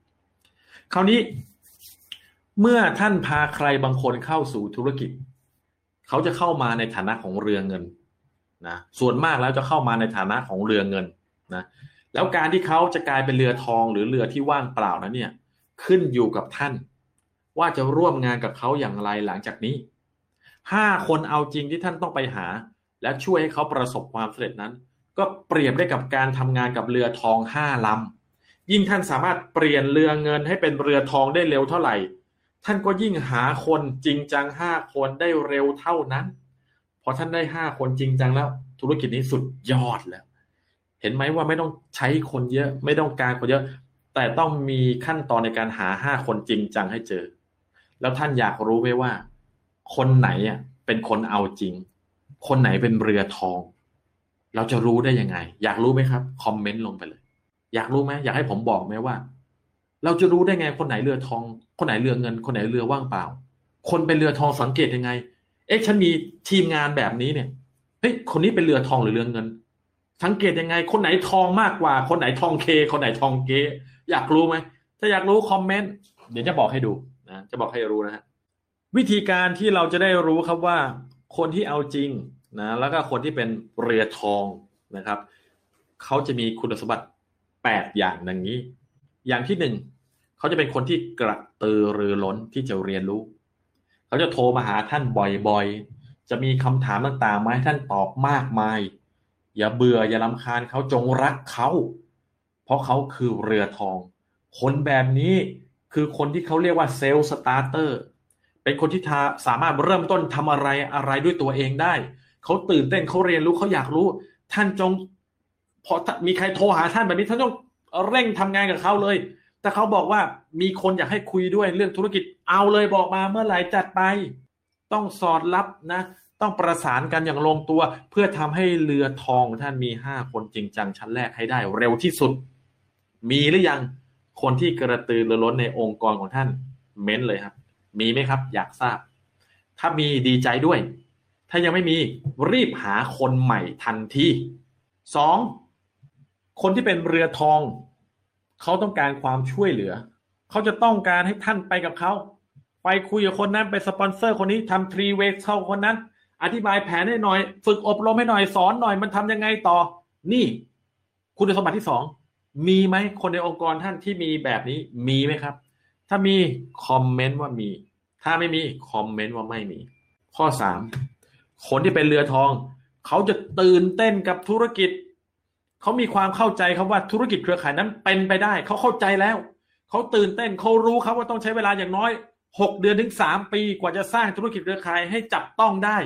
คราวนี้ เมื่อท่านพาใครบางคนเข้าสู่ธุรกิจ เขาจะเข้ามาในฐานะของเรือเงินนะส่วนมากแล้วจะเข้ามาในฐานะของเรือเงินนะแล้วการที่เขาจะกลายเป็นเรือทองหรือเรือที่ว่างเปล่านั้นเนี่ยขึ้นอยู่กับท่าน ว่าจะร่วมงานกับเขาอย่างไรหลังจากนี้ห้าคนเอาจริงที่ท่านต้องไปหา และช่วยให้เขาประสบความสำเร็จนั้น ก็เปรียบได้กับการทำงานกับเรือทองห้าลำ ยิ่งท่านสามารถเปลี่ยนเรือเงินให้เป็นเรือทองได้เร็วเท่าไหร่ ท่านก็ยิ่งหาคนจริงจังห้าคนได้เร็วเท่านั้น พอท่านได้ห้าคนจริงจังแล้ว ธุรกิจนี้สุดยอดแล้ว เห็นไหมว่าไม่ต้องใช้คนเยอะ ไม่ต้องการคนเยอะ แต่ต้องมีขั้นตอนในการหาห้าคนจริงจังให้เจอ แล้วท่านอยากรู้ไหมว่า คนไหนอะเป็นคนเอาจริง คนไหนเป็นเรือทอง เราจะรู้ได้ยังไง อยากรู้ไหมครับ คอมเมนต์ลงไปเลย อยากรู้ไหมอยากให้ผมบอกไหมว่า เราจะรู้ได้ไงคนไหนเรือทอง คนไหนเรือเงิน คนไหนเรือว่างเปล่า คนเป็นเรือทองสังเกตยังไง เอ๊ะฉันมีทีมงานแบบนี้เนี่ยเฮ้ยคนนี้เป็นเรือทองหรือเรือเงิน สังเกตยังไง คนไหนทองมากกว่า คนไหนทองเค คนไหนทองเกอยากรู้ไหมถ้าอยากรู้คอมเมนต์เดี๋ยวจะบอกให้ดูนะจะบอกให้รู้นะฮะวิธีการที่เราจะได้รู้ครับว่า คนที่เอาจริงนะแล้วก็คนที่เป็นเรือทองนะครับ เขาจะมีคุณสมบัติ แปดอย่างดังนี้ อย่างที่หนึ่งเขาจะเป็นคนที่กระตือรือร้นที่จะเรียนรู้ เขาจะโทรมาหาท่านบ่อยๆ จะมีคำถามต่างๆมาให้ท่านตอบมากมาย อย่าเบื่ออย่าลำคาญเขาจงรักเขา เพราะเขาคือเรือทอง คนแบบนี้คือคนที่เขาเรียกว่า self-starter เป็นคนที่สามารถเริ่มต้นทำอะไรอะไรด้วยตัวเองได้ เขาตื่นเต้นเขาเรียนรู้เขาอยากรู้ ท่านจง พอมีใครโทรหาท่านแบบนี้ท่านต้องเร่งทำงานกับเขาเลย แต่เขาบอกว่ามีคนอยากให้คุยด้วยเรื่องธุรกิจเอาเลยบอกมาเมื่อไหร่จัดไป ต้องสอดรับนะ ต้องประสานกันอย่างลงตัว เพื่อทำให้เรือทองท่านมีห้าคนจริงจังชั้นแรกให้ได้เร็วที่สุด มีหรือยังคนที่กระตือรือร้นในองค์กรของท่านเม้นเลยครับ มีไหมครับ อยากทราบ ถ้ามีดีใจด้วย ถ้ายังไม่มีรีบหาคนใหม่ทันทีสอง คนที่เป็นเรือทองเขาต้องการความช่วยเหลือ เขาจะต้องการให้ท่านไปกับเขาไปคุยกับคนนั้นไปสปอนเซอร์คนนี้ทำทรีเวกเข้าคนนั้น อธิบายแผนให้หน่อย ฝึกอบรมให้หน่อยสอนหน่อยมันทำยังไงต่อ นี่ คุณสมบัติที่สองมีไหมคนในองค์กรท่านที่มีแบบนี้มีไหมครับ ถ้ามีคอมเมนต์ว่ามี ถ้าไม่มีคอมเมนต์ว่าไม่มี ข้อสามคนที่เป็นเรือทอง เขาจะตื่นเต้นกับธุรกิจ เขามีความเข้าใจครับว่าธุรกิจเครือข่ายนั้นเป็นไปได้ เขาเข้าใจแล้ว เขาตื่นเต้นเขารู้ครับว่าต้องใช้เวลาอย่างน้อยหกเดือนถึงสามปีกว่าจะสร้างธุรกิจเครือข่ายให้จับต้องได้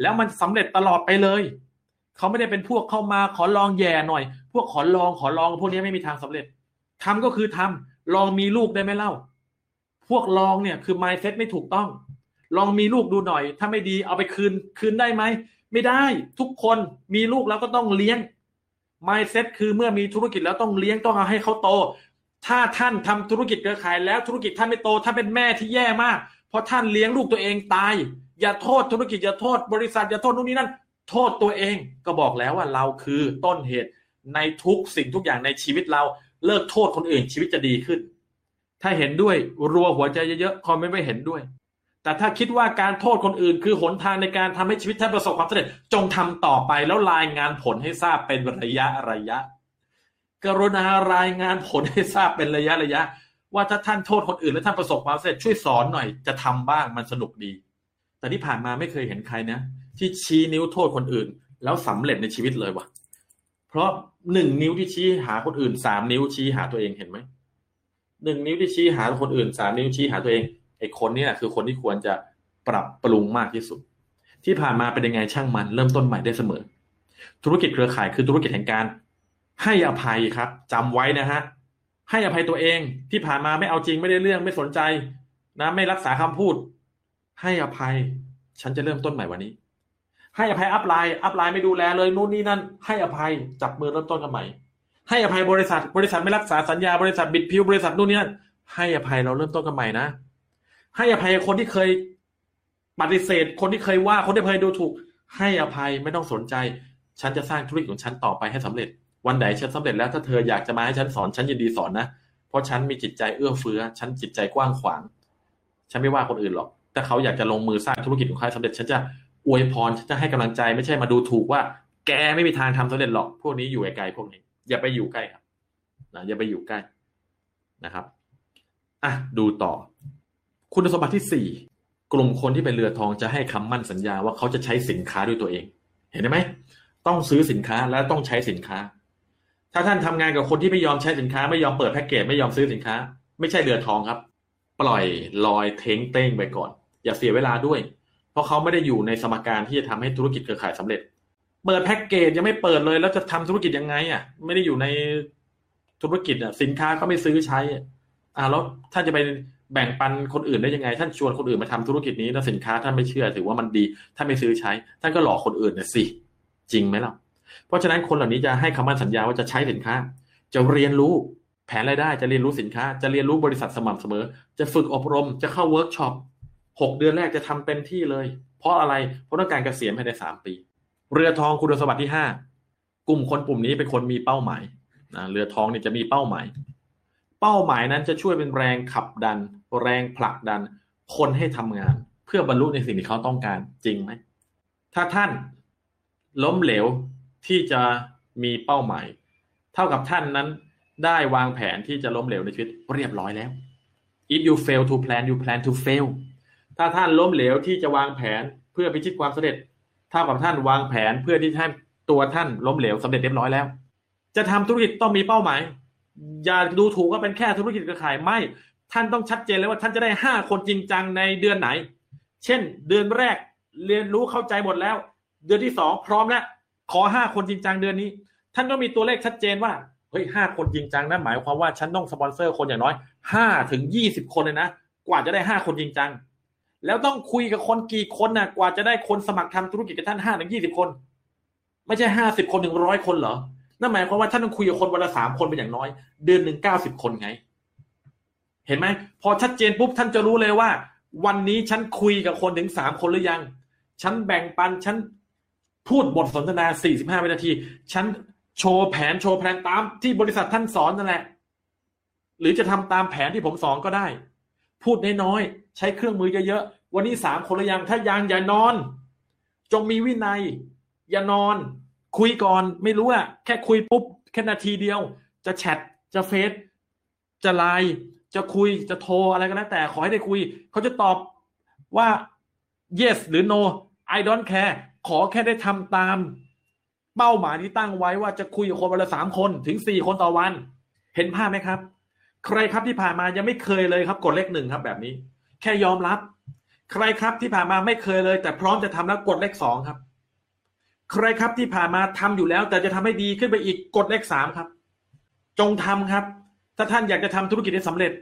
แล้วมันสำเร็จตลอดไปเลย เขาไม่ได้เป็นพวกเข้ามาขอลองแย่หน่อย พวกขอลองขอลองพวกนี้ไม่มีทางสำเร็จทำก็คือทำลองมีลูกได้ไหมเล่า พวกลองเนี่ยคือ mindset ไม่ถูกต้อง ลองมีลูกดูหน่อย ถ้าไม่ดีเอาไปคืนคืนได้ไหมไม่ได้ทุกคนมีลูกแล้วก็ต้องเลี้ยง mindset คือเมื่อมีธุรกิจแล้วต้องเลี้ยงต้องเอาให้เขาโต ถ้าท่านทำธุรกิจเครือข่ายแล้วธุรกิจท่านไม่โตท่านเป็นแม่ที่แย่มาก เพราะท่านเลี้ยงลูกตัวเองตาย อย่าโทษธุรกิจอย่าโทษบริษัทอย่าโทษนู่นนี่นั่นโทษตัวเองก็บอกแล้วว่าเราคือต้นเหตุในทุกสิ่งทุกอย่างในชีวิตเราเลิกโทษคนอื่นชีวิตจะดีขึ้น ถ้าเห็นด้วยรัวหัวใจเยอะๆคอมไม่ไม่เห็นด้วย แต่ถ้าคิดว่าการโทษคนอื่น คือหนทางในการทำให้ชีวิตท่านประสบความสำเร็จ จงทำต่อไปแล้วรายงานผลให้ทราบเป็นระยะระยะ กรุณารายงานผลให้ทราบเป็นระยะระยะ ว่าถ้าท่านโทษคนอื่น แล้วท่านประสบความสำเร็จช่วยสอนหน่อยจะทำบ้างมันสนุกดี แต่ที่ผ่านมาไม่เคยเห็นใครนะ ที่ชี้นิ้วโทษคนอื่น แล้วสำเร็จในชีวิตเลยวะเพราะหนึ่งนิ้วที่ชี้หาคนอื่นสามนิ้วชี้หาตัวเองเห็นไหมหนึ่งนิ้วที่ชี้หาคนอื่นสามนิ้วชี้หาตัวเอง ไอ้คนนี้คือคนที่ควรจะปรับปรุงมากที่สุด ที่ผ่านมาเป็นยังไงช่างมัน เริ่มต้นใหม่ได้เสมอ ธุรกิจเครือข่ายคือธุรกิจแห่งการ ให้อภัยครับจำไว้นะฮะให้อภัยตัวเองที่ผ่านมาไม่เอาจริงไม่ได้เรื่องไม่สนใจ นะไม่รักษาคำพูด ให้อภัย ฉันจะเริ่มต้นใหม่วันนี้ ให้อภัยอัพไลน์อัพไลน์ไม่ดูแลเลยนู่นนี่นั่น ให้อภัยจับมือเริ่มต้นกันใหม่ ให้อภัยบริษัท บริษัทไม่รักษาสัญญาบริษัทบิดพิวบริษัทนู่นนี่นั่นให้อภัยเราเริ่มต้นกันใหม่นะ ให้อภัยคนที่เคยปฏิเสธ คนที่เคยว่าคนที่เคยดูถูก ให้อภัยไม่ต้องสนใจ ฉันจะสร้างธุรกิจของฉันต่อไปให้สำเร็จ วันไหนฉันสำเร็จแล้วถ้าเธออยากจะมาให้ฉันสอนฉันยินดีสอนนะเพราะฉันมีจิตใจเอื้อเฟื้อ ฉันจิตใจกว้างขวาง ฉันไม่ว่าคนอื่นหรอกถ้าเขาอยากจะลงมือสร้างธุรกิจของเขาสำเร็จ ฉันจะอวยพรฉันจะให้กำลังใจไม่ใช่มาดูถูกว่า แกไม่มีทางทำสำเร็จหรอกพวกนี้อยู่ไกลๆพวกนี้ อย่าไปอยู่ใกล้ครับนะอย่าไปอยู่ใกล้นะครับอะดูต่อ คุณสมบัติที่สี่กลุ่มคนที่เป็นเรือทองจะให้คำมั่นสัญญาว่าเขาจะใช้สินค้าด้วยตัวเอง เห็นไหมต้องซื้อสินค้าและต้องใช้สินค้า ถ้าท่านทำงานกับคนที่ไม่ยอมใช้สินค้า ไม่ยอมเปิดแพ็กเกจไม่ยอมซื้อสินค้า ไม่ใช่เรือทองครับ ปล่อยลอยเท้งเต้งไปก่อน อย่าเสียเวลาด้วย เพราะเขาไม่ได้อยู่ในสมการที่จะทำให้ธุรกิจเครือข่ายสำเร็จ เปิดแพ็กเกจยังไม่เปิดเลยแล้วจะทำธุรกิจยังไงอะ ไม่ได้อยู่ในธุรกิจอะสินค้าก็ไม่ซื้อใช้อ่าแล้วท่านจะไป แบ่งปันคนอื่นได้ยังไง ท่านชวนคนอื่นมาทำธุรกิจนี้แล้วสินค้าท่านไม่เชื่อถือว่ามันดีท่านไม่ซื้อใช้ ท่านก็หลอกคนอื่นนะสิ จริงไหมล่ะเพราะฉะนั้นคนเหล่านี้จะให้คำมั่นสัญญาว่าจะใช้สินค้า จะเรียนรู้แผนรายได้จะเรียนรู้สินค้า จะเรียนรู้บริษัทสม่ำเสมอ จะฝึกอบรมจะเข้าเวิร์กช็อปหกเดือนแรกจะทำเต็มที่เลย เพราะอะไรเพราะต้องการเกษียณภายในสามปี เรือทองคุณสมบัติที่ห้ากลุ่มคนกลุ่มนี้เป็นคนมีเป้าหมายนะเรือทองนี่จะมีเป้าหมาย เป้าหมายนั้นจะช่วยเป็นแรงขับดัน แรงผลักดัน คนให้ทำงาน เพื่อบรรลุในสิ่งที่เขาต้องการจริงไหม ถ้าท่านล้มเหลวที่จะมีเป้าหมาย เท่ากับท่านนั้นได้วางแผนที่จะล้มเหลวในชีวิตเรียบร้อยแล้ว if you fail to plan you plan to fail ถ้าท่านล้มเหลวที่จะวางแผนเพื่อพิชิตความสำเร็จ เท่ากับท่านวางแผนเพื่อที่ท่านตัวท่านล้มเหลวสำเร็จเรียบร้อยแล้ว จะทำธุรกิจต้องมีเป้าหมาย อย่าดูถูกว่าเป็นแค่ธุรกิจเครือข่ายไม่ ท่านต้องชัดเจนเลยว่าท่านจะได้ห้าคนจริงจังในเดือนไหน เช่น เดือนแรกเรียนรู้เข้าใจหมดแล้ว เดือนที่สองพร้อมแล้วขอห้าคนจริงจังเดือนนี้ ท่านก็มีตัวเลขชัดเจนว่าเฮ้ยห้าคนจริงจังนะหมายความว่าฉันต้องสปอนเซอร์คนอย่างน้อยห้าถึงยี่สิบคนเลยนะกว่าจะได้ห้าคนจริงจัง แล้วต้องคุยกับคนกี่คนนะ่ะกว่าจะได้คนสมัครทำธุรกิจกับท่านห้าถึงยี่สิบคน ไม่ใช่ห้าสิบคนถึงร้อยคนเหรอ นั่นหมายความว่าท่านต้องคุยกับคนวันละสามคนเป็นอย่างน้อย เดือนหนึ่งเก้าสิบคนไง เห็นไหมพอชัดเจนปุ๊บท่านจะรู้เลยว่า วันนี้ฉันคุยกับคนถึงสามคนหรือยัง ฉันแบ่งปันฉันพูดบทสนทนาสี่สิบห้าวินาที ฉันโชว์แผนโชว์แผนตามที่บริษัทท่านสอนนั่นแหละ หรือจะทำตามแผนที่ผมสอนก็ได้ พูดน้อยๆใช้เครื่องมือเยอะๆวันนี้สามคนหรือยังถ้ายังอย่านอน จงมีวินัย อย่านอน คุยก่อนไม่รู้อะแค่คุยปุ๊บแค่นาทีเดียว จะแชทจะเฟซจะไลน์จะคุยจะโทรอะไรก็แล้วแต่ขอให้ได้คุย เขาจะตอบว่า yes หรือ no I don't care ขอแค่ได้ทำตาม เป้าหมายที่ตั้งไว้ว่าจะคุยกับคนวันละสามคนถึงสี่คนต่อวัน เห็นภาพไหมครับ ใครครับที่ผ่านมายังไม่เคยเลยครับกดเลขหนึ่งครับแบบนี้ แค่ยอมรับ ใครครับที่ผ่านมาไม่เคยเลย แต่พร้อมจะทำแล้วกดเลขสองครับ ใครครับที่ผ่านมาทำอยู่แล้ว แต่จะทำให้ดีขึ้นไปอีกกดเลขสามครับ จงทำครับ ถ้าท่านอยากจะทำธุรกิจให้สำเร็จ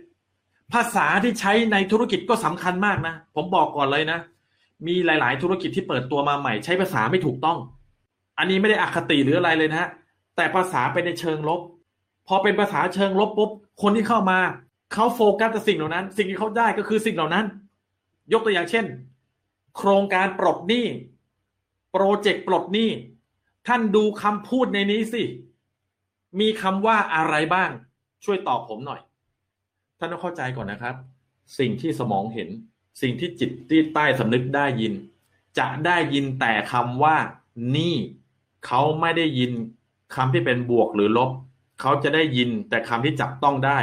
ภาษาที่ใช้ในธุรกิจก็สำคัญมากนะ ผมบอกก่อนเลยนะ มีหลาย ๆ ธุรกิจที่เปิดตัวมาใหม่ ใช้ภาษาไม่ถูกต้อง อันนี้ไม่ได้อคติหรืออะไรเลยนะฮะแต่ภาษาเป็นในเชิงลบ พอเป็นภาษาเชิงลบปุ๊บคนที่เข้ามาเขาโฟกัสแต่สิ่งเหล่านั้น สิ่งที่เขาได้ก็คือสิ่งเหล่านั้น ยกตัวอย่างเช่น โครงการปลดหนี้ โปรเจกต์ปลดหนี้ ท่านดูคำพูดในนี้สิ มีคำว่าอะไรบ้าง ช่วยตอบผมหน่อย ท่านต้องเข้าใจก่อนนะครับ สิ่งที่สมองเห็น สิ่งที่จิตที่ใต้สำนึกได้ยิน จะได้ยินแต่คำว่านี่เขาไม่ได้ยินคำที่เป็นบวกหรือลบ เขาจะได้ยินแต่คำที่จับต้องได้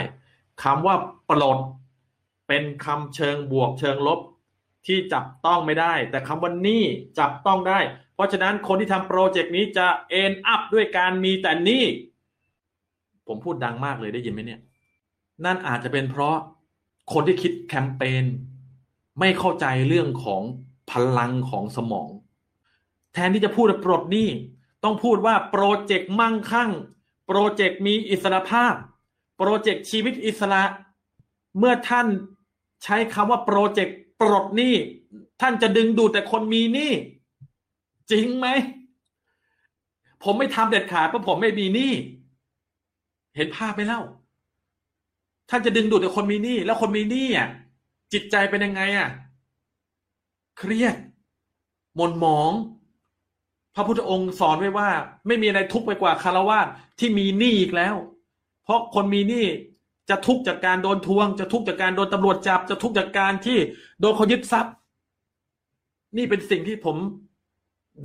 คำว่าปลด เป็นคำเชิงบวกเชิงลบที่จับต้องไม่ได้ แต่คำว่านี่จับต้องได้ เพราะฉะนั้นคนที่ทำโปรเจกต์นี้จะเอ็นอัพด้วยการมีแต่นี่ผมพูดดังมากเลยได้ยินไหมเนี่ย นั่นอาจจะเป็นเพราะคนที่คิดแคมเปญไม่เข้าใจเรื่องของพลังของสมอง แทนที่จะพูดปลดหนี้ต้องพูดว่าโปรเจกต์มั่งคั่ง โปรเจกต์มีอิสระภาพ โปรเจกต์ชีวิตอิสระ เมื่อท่านใช้คำว่าโปรเจกต์ปลดหนี้ ท่านจะดึงดูดแต่คนมีหนี้ จริงไหม ผมไม่ทำเด็ดขาดเพราะผมไม่มีหนี้เห็นภาพไหมเล่าท่านจะดึงดูดแต่คนมีหนี้แล้วคนมีหนี้อะจิตใจเป็นยังไงอะ เครียดหม่นหมอง พระพุทธองค์สอนไว้ว่า ไม่มีอะไรทุกข์ไปกว่าคารวะที่มีหนี้อีกแล้ว เพราะคนมีหนี้จะทุกข์จากการโดนทวง จะทุกข์จากการโดนตำรวจจับ จะทุกข์จากการที่โดนเขายึดทรัพย์ นี่เป็นสิ่งที่ผม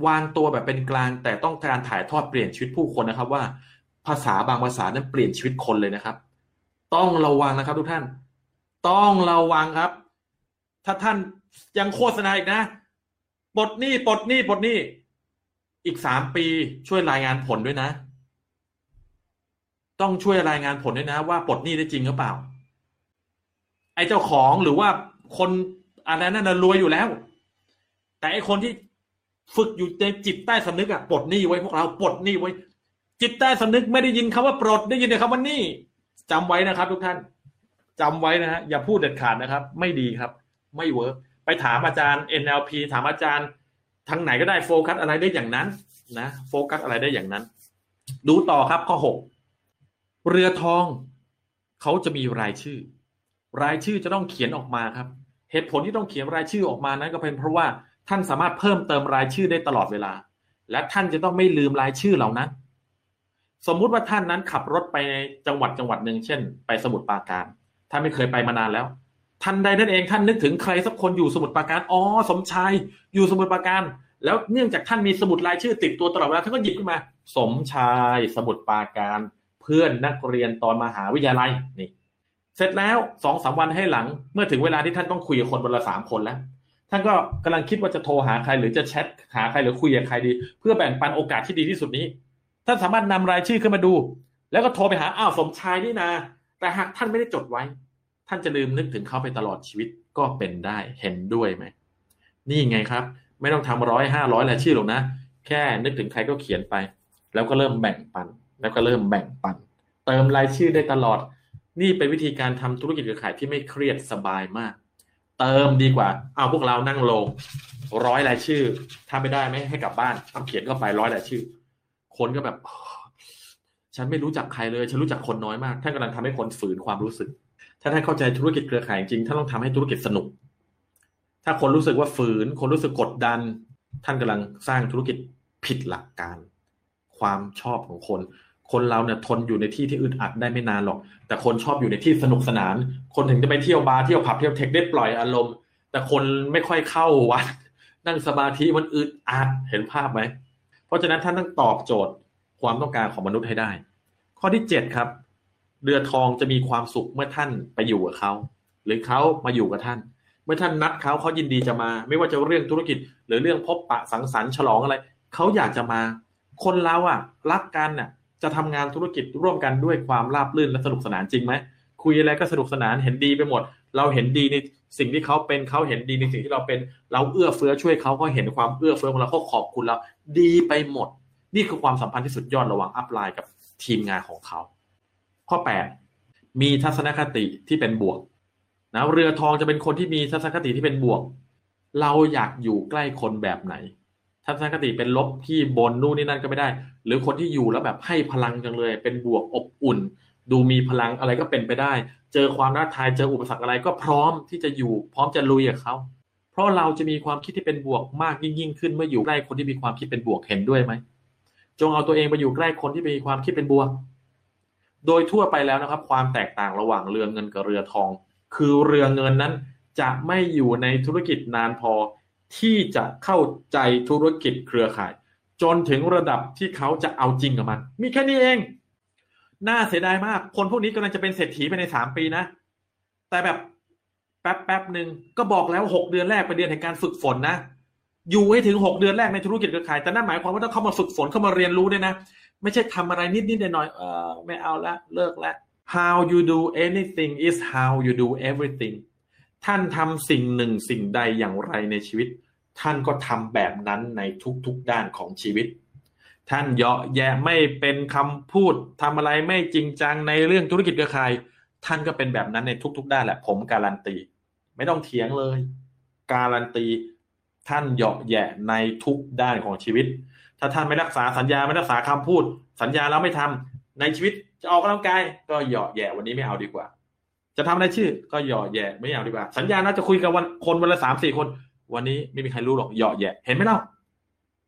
วางตัวแบบเป็นกลาง แต่ต้องการถ่ายทอดเปลี่ยนชีวิตผู้คนนะครับ ว่า ภาษาบางภาษานั้นเปลี่ยนชีวิตคนเลยนะครับ ต้องระวังนะครับ ทุกท่าน ต้องระวังครับ ถ้าท่านยังโฆษณาอีกนะปลดหนี้ปลดหนี้ปลดหนี้อีกสามปีช่วยรายงานผลด้วยนะ ต้องช่วยรายงานผลด้วยนะ ว่าปลดหนี้ได้จริงหรือเปล่า ไอ้เจ้าของหรือว่าคนอะไรนั่นนะรวยอยู่แล้ว แต่ไอ้คนที่ ฝึกอยู่ในจิตใต้สำนึกอะปลดหนี้ไว้พวกเราปลดหนี้ไว้ จิตใต้สำนึกไม่ได้ยินคำว่าปลดได้ยินแต่คำว่าหนี้จำไว้นะครับ ทุกท่านจำไว้นะฮะอย่าพูดเด็ดขาดนะครับ ไม่ดีครับ ไม่ work ไปถามอาจารย์ NLP ถามอาจารย์ทางไหนก็ได้โฟกัสอะไรได้อย่างนั้นนะโฟกัสอะไรได้อย่างนั้น ดูต่อครับข้อหกเรือทองเขาจะมีรายชื่อ รายชื่อจะต้องเขียนออกมาครับ เหตุผลที่ต้องเขียนรายชื่อออกมานั้นก็เป็นเพราะว่า ท่านสามารถเพิ่มเติมรายชื่อได้ตลอดเวลา และท่านจะต้องไม่ลืมรายชื่อเหล่านั้น สมมุติว่าท่านนั้นขับรถไปจังหวัดจังหวัดหนึ่งเช่น ไปสมุทรปราการท่านไม่เคยไปมานานแล้วทันใดนั่นเองท่านนึกถึงใครสักคนอยู่สมุดปราการอ๋อสมชายอยู่สมุดปราการ แล้วเนื่องจากท่านมีสมุดรายชื่อติดตัวตลอดเวลาท่านก็หยิบขึ้นมา สมชายสมุดปราการ เพื่อนนักเรียนตอนมหาวิทยาลัยนี่ เสร็จแล้วสองสามวันให้หลัง เมื่อถึงเวลาที่ท่านต้องคุยกับคนวันละสามคนแล้ว ท่านก็กำลังคิดว่าจะโทรหาใคร หรือจะแชทหาใครหรือคุยกับใครดี เพื่อแบ่งปันโอกาสที่ดีที่สุดนี้ ท่านสามารถนำรายชื่อขึ้นมาดู แล้วก็โทรไปหาอ้าวสมชายนี่นาแต่หากท่านไม่ได้จดไว้ ท่านจะลืมนึกถึงเขาไปตลอดชีวิตก็เป็นได้เห็นด้วยไหมนี่ไงครับ ไม่ต้องทำร้อยห้าร้อยรายชื่อหรอกนะ แค่นึกถึงใครก็เขียนไป แล้วก็เริ่มแบ่งปัน แล้วก็เริ่มแบ่งปัน เติมรายชื่อได้ตลอด นี่เป็นวิธีการทำธุรกิจเครือข่ายที่ไม่เครียดสบายมาก เติมดีกว่า เอาพวกเรานั่งลง ร้อยรายชื่อทำไม่ได้ไหมให้กลับบ้านต้องเขียนเข้าไปร้อยรายชื่อ คนก็แบบ ฉันไม่รู้จักใครเลย ฉันรู้จักคนน้อยมาก ท่านกำลังทำให้คนฝืนความรู้สึก ถ้าท่านเข้าใจธุรกิจเครือข่ายจริง ท่านต้องทำให้ธุรกิจสนุก ถ้าคนรู้สึกว่าฝืน คนรู้สึกกดดัน ท่านกำลังสร้างธุรกิจผิดหลักการ ความชอบของคน คนเราเนี่ยทนอยู่ในที่ที่อึดอัดได้ไม่นานหรอก แต่คนชอบอยู่ในที่สนุกสนาน คนถึงจะไปเที่ยวบาร์เที่ยวผับเที่ยวเทคได้ปล่อยอารมณ์ แต่คนไม่ค่อยเข้าวัด นั่งสมาธิมันอึดอัดเห็นภาพไหมเพราะฉะนั้นท่านต้องตอบโจทย์ความต้องการของมนุษย์ให้ได้ ข้อที่เจ็ดครับ เรือทองจะมีความสุขเมื่อท่านไปอยู่กับเขาหรือเขามาอยู่กับท่าน เมื่อท่านนัดเขาเขายินดีจะมา ไม่ว่าจะเรื่องธุรกิจ หรือเรื่องพบปะสังสรรค์ฉลองอะไรเขาอยากจะมา คนเราอะ รักกันน่ะ จะทำงานธุรกิจร่วมกันด้วยความราบรื่นและสนุกสนานจริงไหมคุยอะไรก็สนุกสนานเห็นดีไปหมด เราเห็นดีในสิ่งที่เขาเป็นเขาเห็นดีในสิ่งที่เราเป็น เราเอื้อเฟื้อช่วยเขาก็เห็นความเอื้อเฟื้อของเราเขาขอบคุณเราดีไปหมด นี่คือความสัมพันธ์ที่สุดยอดระหว่างอัพไลน์กับทีมงานของเขา ข้อ 8 มีทัศนคติที่เป็นบวกนะเรือทองจะเป็นคนที่มีทัศนคติที่เป็นบวก เราอยากอยู่ใกล้คนแบบไหน ทัศนคติเป็นลบที่บนนู่นนี่นั่นก็ไม่ได้ หรือคนที่อยู่แล้วแบบให้พลังจังเลย เป็นบวกอบอุ่น ดูมีพลังอะไรก็เป็นไปได้ เจอความท้าทายเจออุปสรรคอะไรก็พร้อมที่จะอยู่ พร้อมจะลุยกับเขาเพราะเราจะมีความคิดที่เป็นบวกมากยิ่งยิ่งขึ้นเมื่ออยู่ใกล้คนที่มีความคิดเป็นบวกเห็นด้วยไหมจงเอาตัวเองไปอยู่ใกล้คนที่มีความคิดเป็นบวก โดยทั่วไปแล้วนะครับ ความแตกต่างระหว่างเรือเงินกับเรือทอง คือเรือเงินนั้นจะไม่อยู่ในธุรกิจนานพอ ที่จะเข้าใจธุรกิจเครือข่าย จนถึงระดับที่เขาจะเอาจริงกับมัน มีแค่นี้เอง น่าเสียดายมาก คนพวกนี้กำลังจะเป็นเศรษฐีไปในสามปีนะ แต่แบบแป๊บแป๊บหนึ่งก็บอกแล้วหกเดือนแรกเป็นเดือนแห่งการฝึกฝนนะ อยู่ให้ถึงหกเดือนแรกในธุรกิจเครือข่าย แต่นั่นหมายความว่าต้องเข้ามาฝึกฝนเข้ามาเรียนรู้ด้วยนะ ไม่ใช่ทำอะไรนิดนิดหน่อยเออไม่เอาละเลิกละ how you do anything is how you do everything ท่านทำสิ่งหนึ่งสิ่งใดอย่างไรในชีวิต ท่านก็ทำแบบนั้นในทุกๆด้านของชีวิต ท่านเยาะแยะไม่เป็นคำพูดทำอะไรไม่จริงจังในเรื่องธุรกิจเครือข่ายท่านก็เป็นแบบนั้นในทุก ๆ ด้านแหละ ผมการันตี ไม่ต้องเถียงเลย การันตีท่านเหยาะแยะในทุกด้านของชีวิต ถ้าท่านไม่รักษาสัญญาไม่รักษาคำพูด สัญญาแล้วไม่ทำในชีวิตจะออกกำลังกายก็เหยาะแยะวันนี้ไม่เอาดีกว่า จะทำอะไรชื่อ ก็หยาะแยะไม่เอาดีกว่า สัญญาน่าจะคุยกับวันคนวันละสามสี่คน วันนี้ไม่มีใครรู้หรอกหยาะแยะเห็นไหมเล่า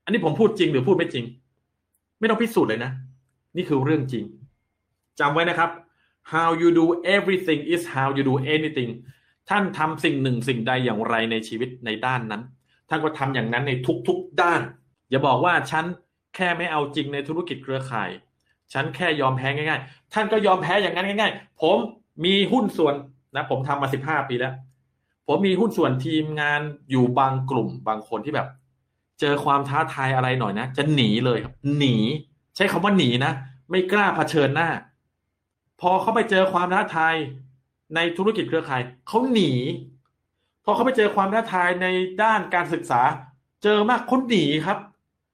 อันนี้ผมพูดจริงหรือพูดไม่จริง ไม่ต้องพิสูจน์เลยนะ นี่คือเรื่องจริงจำไว้นะครับ how you do everything is how you do anything ท่านทำสิ่งหนึ่งสิ่งใดอย่างไรในชีวิตในด้านนั้น ท่านก็ทำอย่างนั้นในทุกๆด้าน อย่าบอกว่าฉันแค่ไม่เอาจริงในธุรกิจเครือข่าย ฉันแค่ยอมแพ้ง่าย ๆ ท่านก็ยอมแพ้อย่างนั้นง่าย ๆ ผม มีหุ้นส่วนนะผมทำมาสิบห้าปีแล้ว ผมมีหุ้นส่วนทีมงานอยู่บางกลุ่มบางคนที่แบบ เจอความท้าทายอะไรหน่อยนะ จะหนีเลยครับ หนี ใช้คำว่าหนีนะ ไม่กล้าเผชิญหน้า พอเขาไปเจอความท้าทายในธุรกิจเครือข่ายเขาหนี พอเขาไปเจอความท้าทายในด้านการศึกษา เจอมากเขาหนีครับ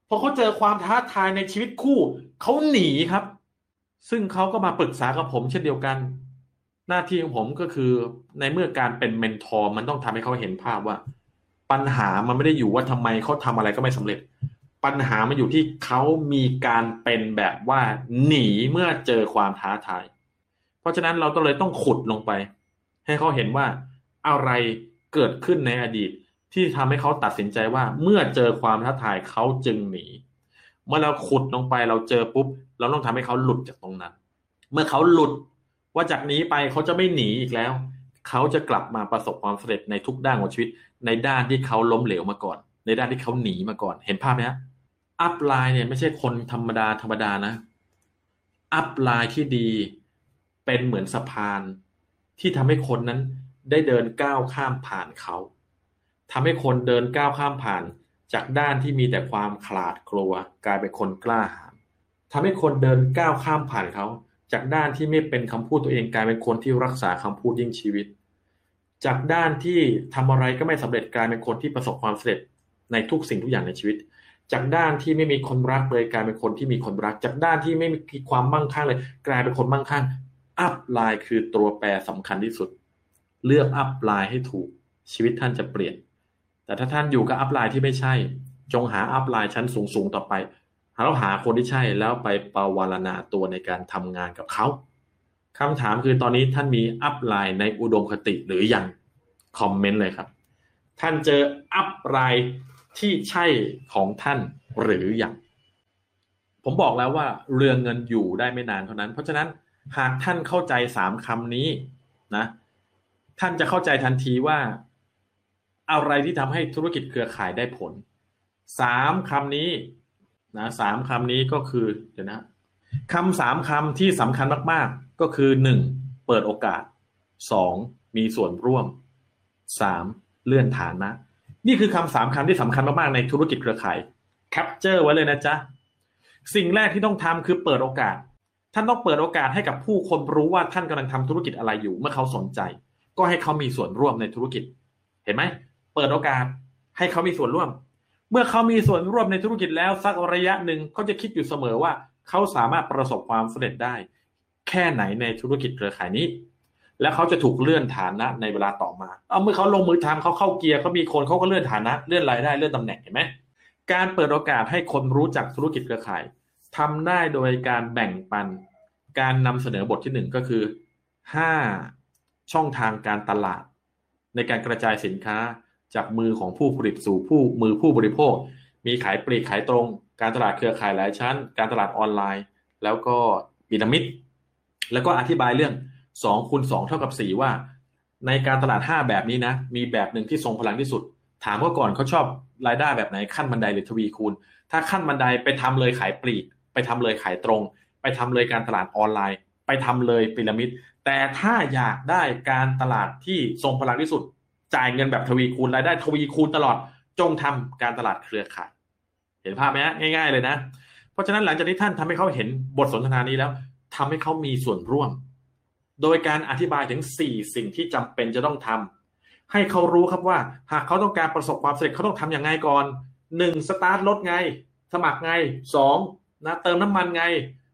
พอเขาเจอความท้าทายในชีวิตคู่เขาหนีครับ ซึ่งเขาก็มาปรึกษากับผมเช่นเดียวกัน หน้าที่ของผมก็คือ ในเมื่อการเป็น mentor มันต้องทำให้เขาเห็นภาพว่า ปัญหามันไม่ได้อยู่ว่าทำไมเขาทำอะไรก็ไม่สำเร็จ ปัญหามันอยู่ที่เขามีการเป็นแบบว่าหนีเมื่อเจอความท้าทาย เพราะฉะนั้นเราก็เลยต้องขุดลงไป ให้เขาเห็นว่าอะไรเกิดขึ้นในอดีต ที่ทำให้เขาตัดสินใจว่าเมื่อเจอความท้าทายเขาจึงหนี เมื่อเราขุดลงไปเราเจอปุ๊บ เราต้องทำให้เขาหลุดจากตรงนั้น เมื่อเขาหลุด ว่าจากนี้ไปเขาจะไม่หนีอีกแล้ว เขาจะกลับมาประสบความสำเร็จในทุกด้านของชีวิต ในด้านที่เขาล้มเหลวมาก่อน ในด้านที่เขาหนีมาก่อน เห็นภาพไหมฮะ upline เนี่ยไม่ใช่คนธรรมดาธรรมดานะ upline ที่ดีเป็นเหมือนสะพาน ที่ทำให้คนนั้นได้เดินก้าวข้ามผ่านเขาทำให้คนเดินก้าวข้ามผ่าน จากด้านที่มีแต่ความขลาดกลัว กลายเป็นคนกล้าหาญทำให้คนเดินก้าวข้ามผ่านเขา จากด้านที่ไม่เป็นคำพูดตัวเองกลายเป็นคนที่รักษาคำพูดยิ่งชีวิต จากด้านที่ทำอะไรก็ไม่สำเร็จกลายเป็นคนที่ประสบความสำเร็จในทุกสิ่งทุกอย่างในชีวิต จากด้านที่ไม่มีคนรักเลยกลายเป็นคนที่มีคนรัก จากด้านที่ไม่มีความมั่งคั่งเลย กลายเป็นคนมั่งคั่งอัพไลน์คือตัวแปรสำคัญที่สุด เลือก upline ให้ถูกชีวิตท่านจะเปลี่ยน แต่ถ้าท่านอยู่กับ upline ที่ไม่ใช่ จงหา upline ชั้นสูงๆต่อไป แล้วหาคนที่ใช่แล้วไปปวารณาตัวในการทำงานกับเขาคำถามคือตอนนี้ท่านมี upline ในอุดมคติหรือยังคอมเมนต์เลยครับ ท่านเจอ upline ที่ใช่ของท่านหรือยังผมบอกแล้วว่าเรื่องเงินอยู่ได้ไม่นานเท่านั้น เพราะฉะนั้นหากท่านเข้าใจสามคำนี้นะ ท่านจะเข้าใจทันทีว่า อะไรที่ทำให้ธุรกิจเครือข่ายได้ผลสามคำนี้ นะสามคำนี้ก็คือเดี๋ยวนะคำสามคำที่สำคัญมากๆ ก็คือหนึ่งเปิดโอกาสสองมีส่วนร่วมสามเลื่อนฐานนะ นี่คือคำสามคำที่สำคัญมากๆ ในธุรกิจเครือข่าย capture ไว้เลยนะจ๊ะ สิ่งแรกที่ต้องทำคือเปิดโอกาส ท่านต้องเปิดโอกาสให้กับผู้คนรู้ว่าท่านกำลังทำธุรกิจอะไรอยู่เมื่อเขาสนใจ ก็ให้เขามีส่วนร่วมในธุรกิจ เห็นไหมเปิดโอกาสให้เขามีส่วนร่วม เมื่อเขามีส่วนร่วมในธุรกิจแล้วสักระยะหนึ่งเขาจะคิดอยู่เสมอว่า เขาสามารถประสบความสำเร็จได้ แค่ไหนในธุรกิจเครือข่ายนี้ แล้วเขาจะถูกเลื่อนฐานะในเวลาต่อมา เอาเมื่อเขาลงมือทำเขาเข้าเกียร์เขามีคนเขาก็เลื่อนฐานะเลื่อนรายได้เลื่อนตำแหน่งเห็นไหมการเปิดโอกาสให้คนรู้จักธุรกิจเครือข่ายทำได้โดยการแบ่งปัน การนำเสนอบทที่หนึ่งก็คือห้าช่องทางการตลาด ในการกระจายสินค้า จากมือของผู้ผลิตสู่ผู้มือผู้บริโภค มีขายปลีกขายตรง การตลาดเครือข่ายหลายชั้น การตลาดออนไลน์ แล้วก็พีระมิดแล้วก็อธิบายเรื่อง2คูณ2เท่ากับ 4 ว่า ในการตลาด 5 แบบนี้นะ มีแบบหนึ่งที่ทรงพลังที่สุด ถามเขาก่อนเขาชอบรายได้แบบไหนขั้นบันไดหรือทวีคูณ ถ้าขั้นบันไดไปทำเลยขายปลีก ไปทำเลยขายตรง ไปทำเลยการตลาดออนไลน์ ไปทำเลยพีระมิดแต่ถ้าอยากได้การตลาดที่ทรงพลังที่สุด จ่ายเงินแบบทวีคูณรายได้ทวีคูณตลอดจงทำการตลาดเครือข่าย เห็นภาพไหมฮะง่ายๆเลยนะ เพราะฉะนั้นหลังจากที่ท่านทำให้เขาเห็นบทสนทนานี้แล้วทำให้เขามีส่วนร่วม โดยการอธิบายถึงสี่สิ่งที่จำเป็นจะต้องทำให้เขารู้ครับว่า หากเขาต้องการประสบความสำเร็จเขาต้องทำอย่างไงก่อนหนึ่งสตาร์ทรถไง สมัครไงสองนะเติมน้ำมันไง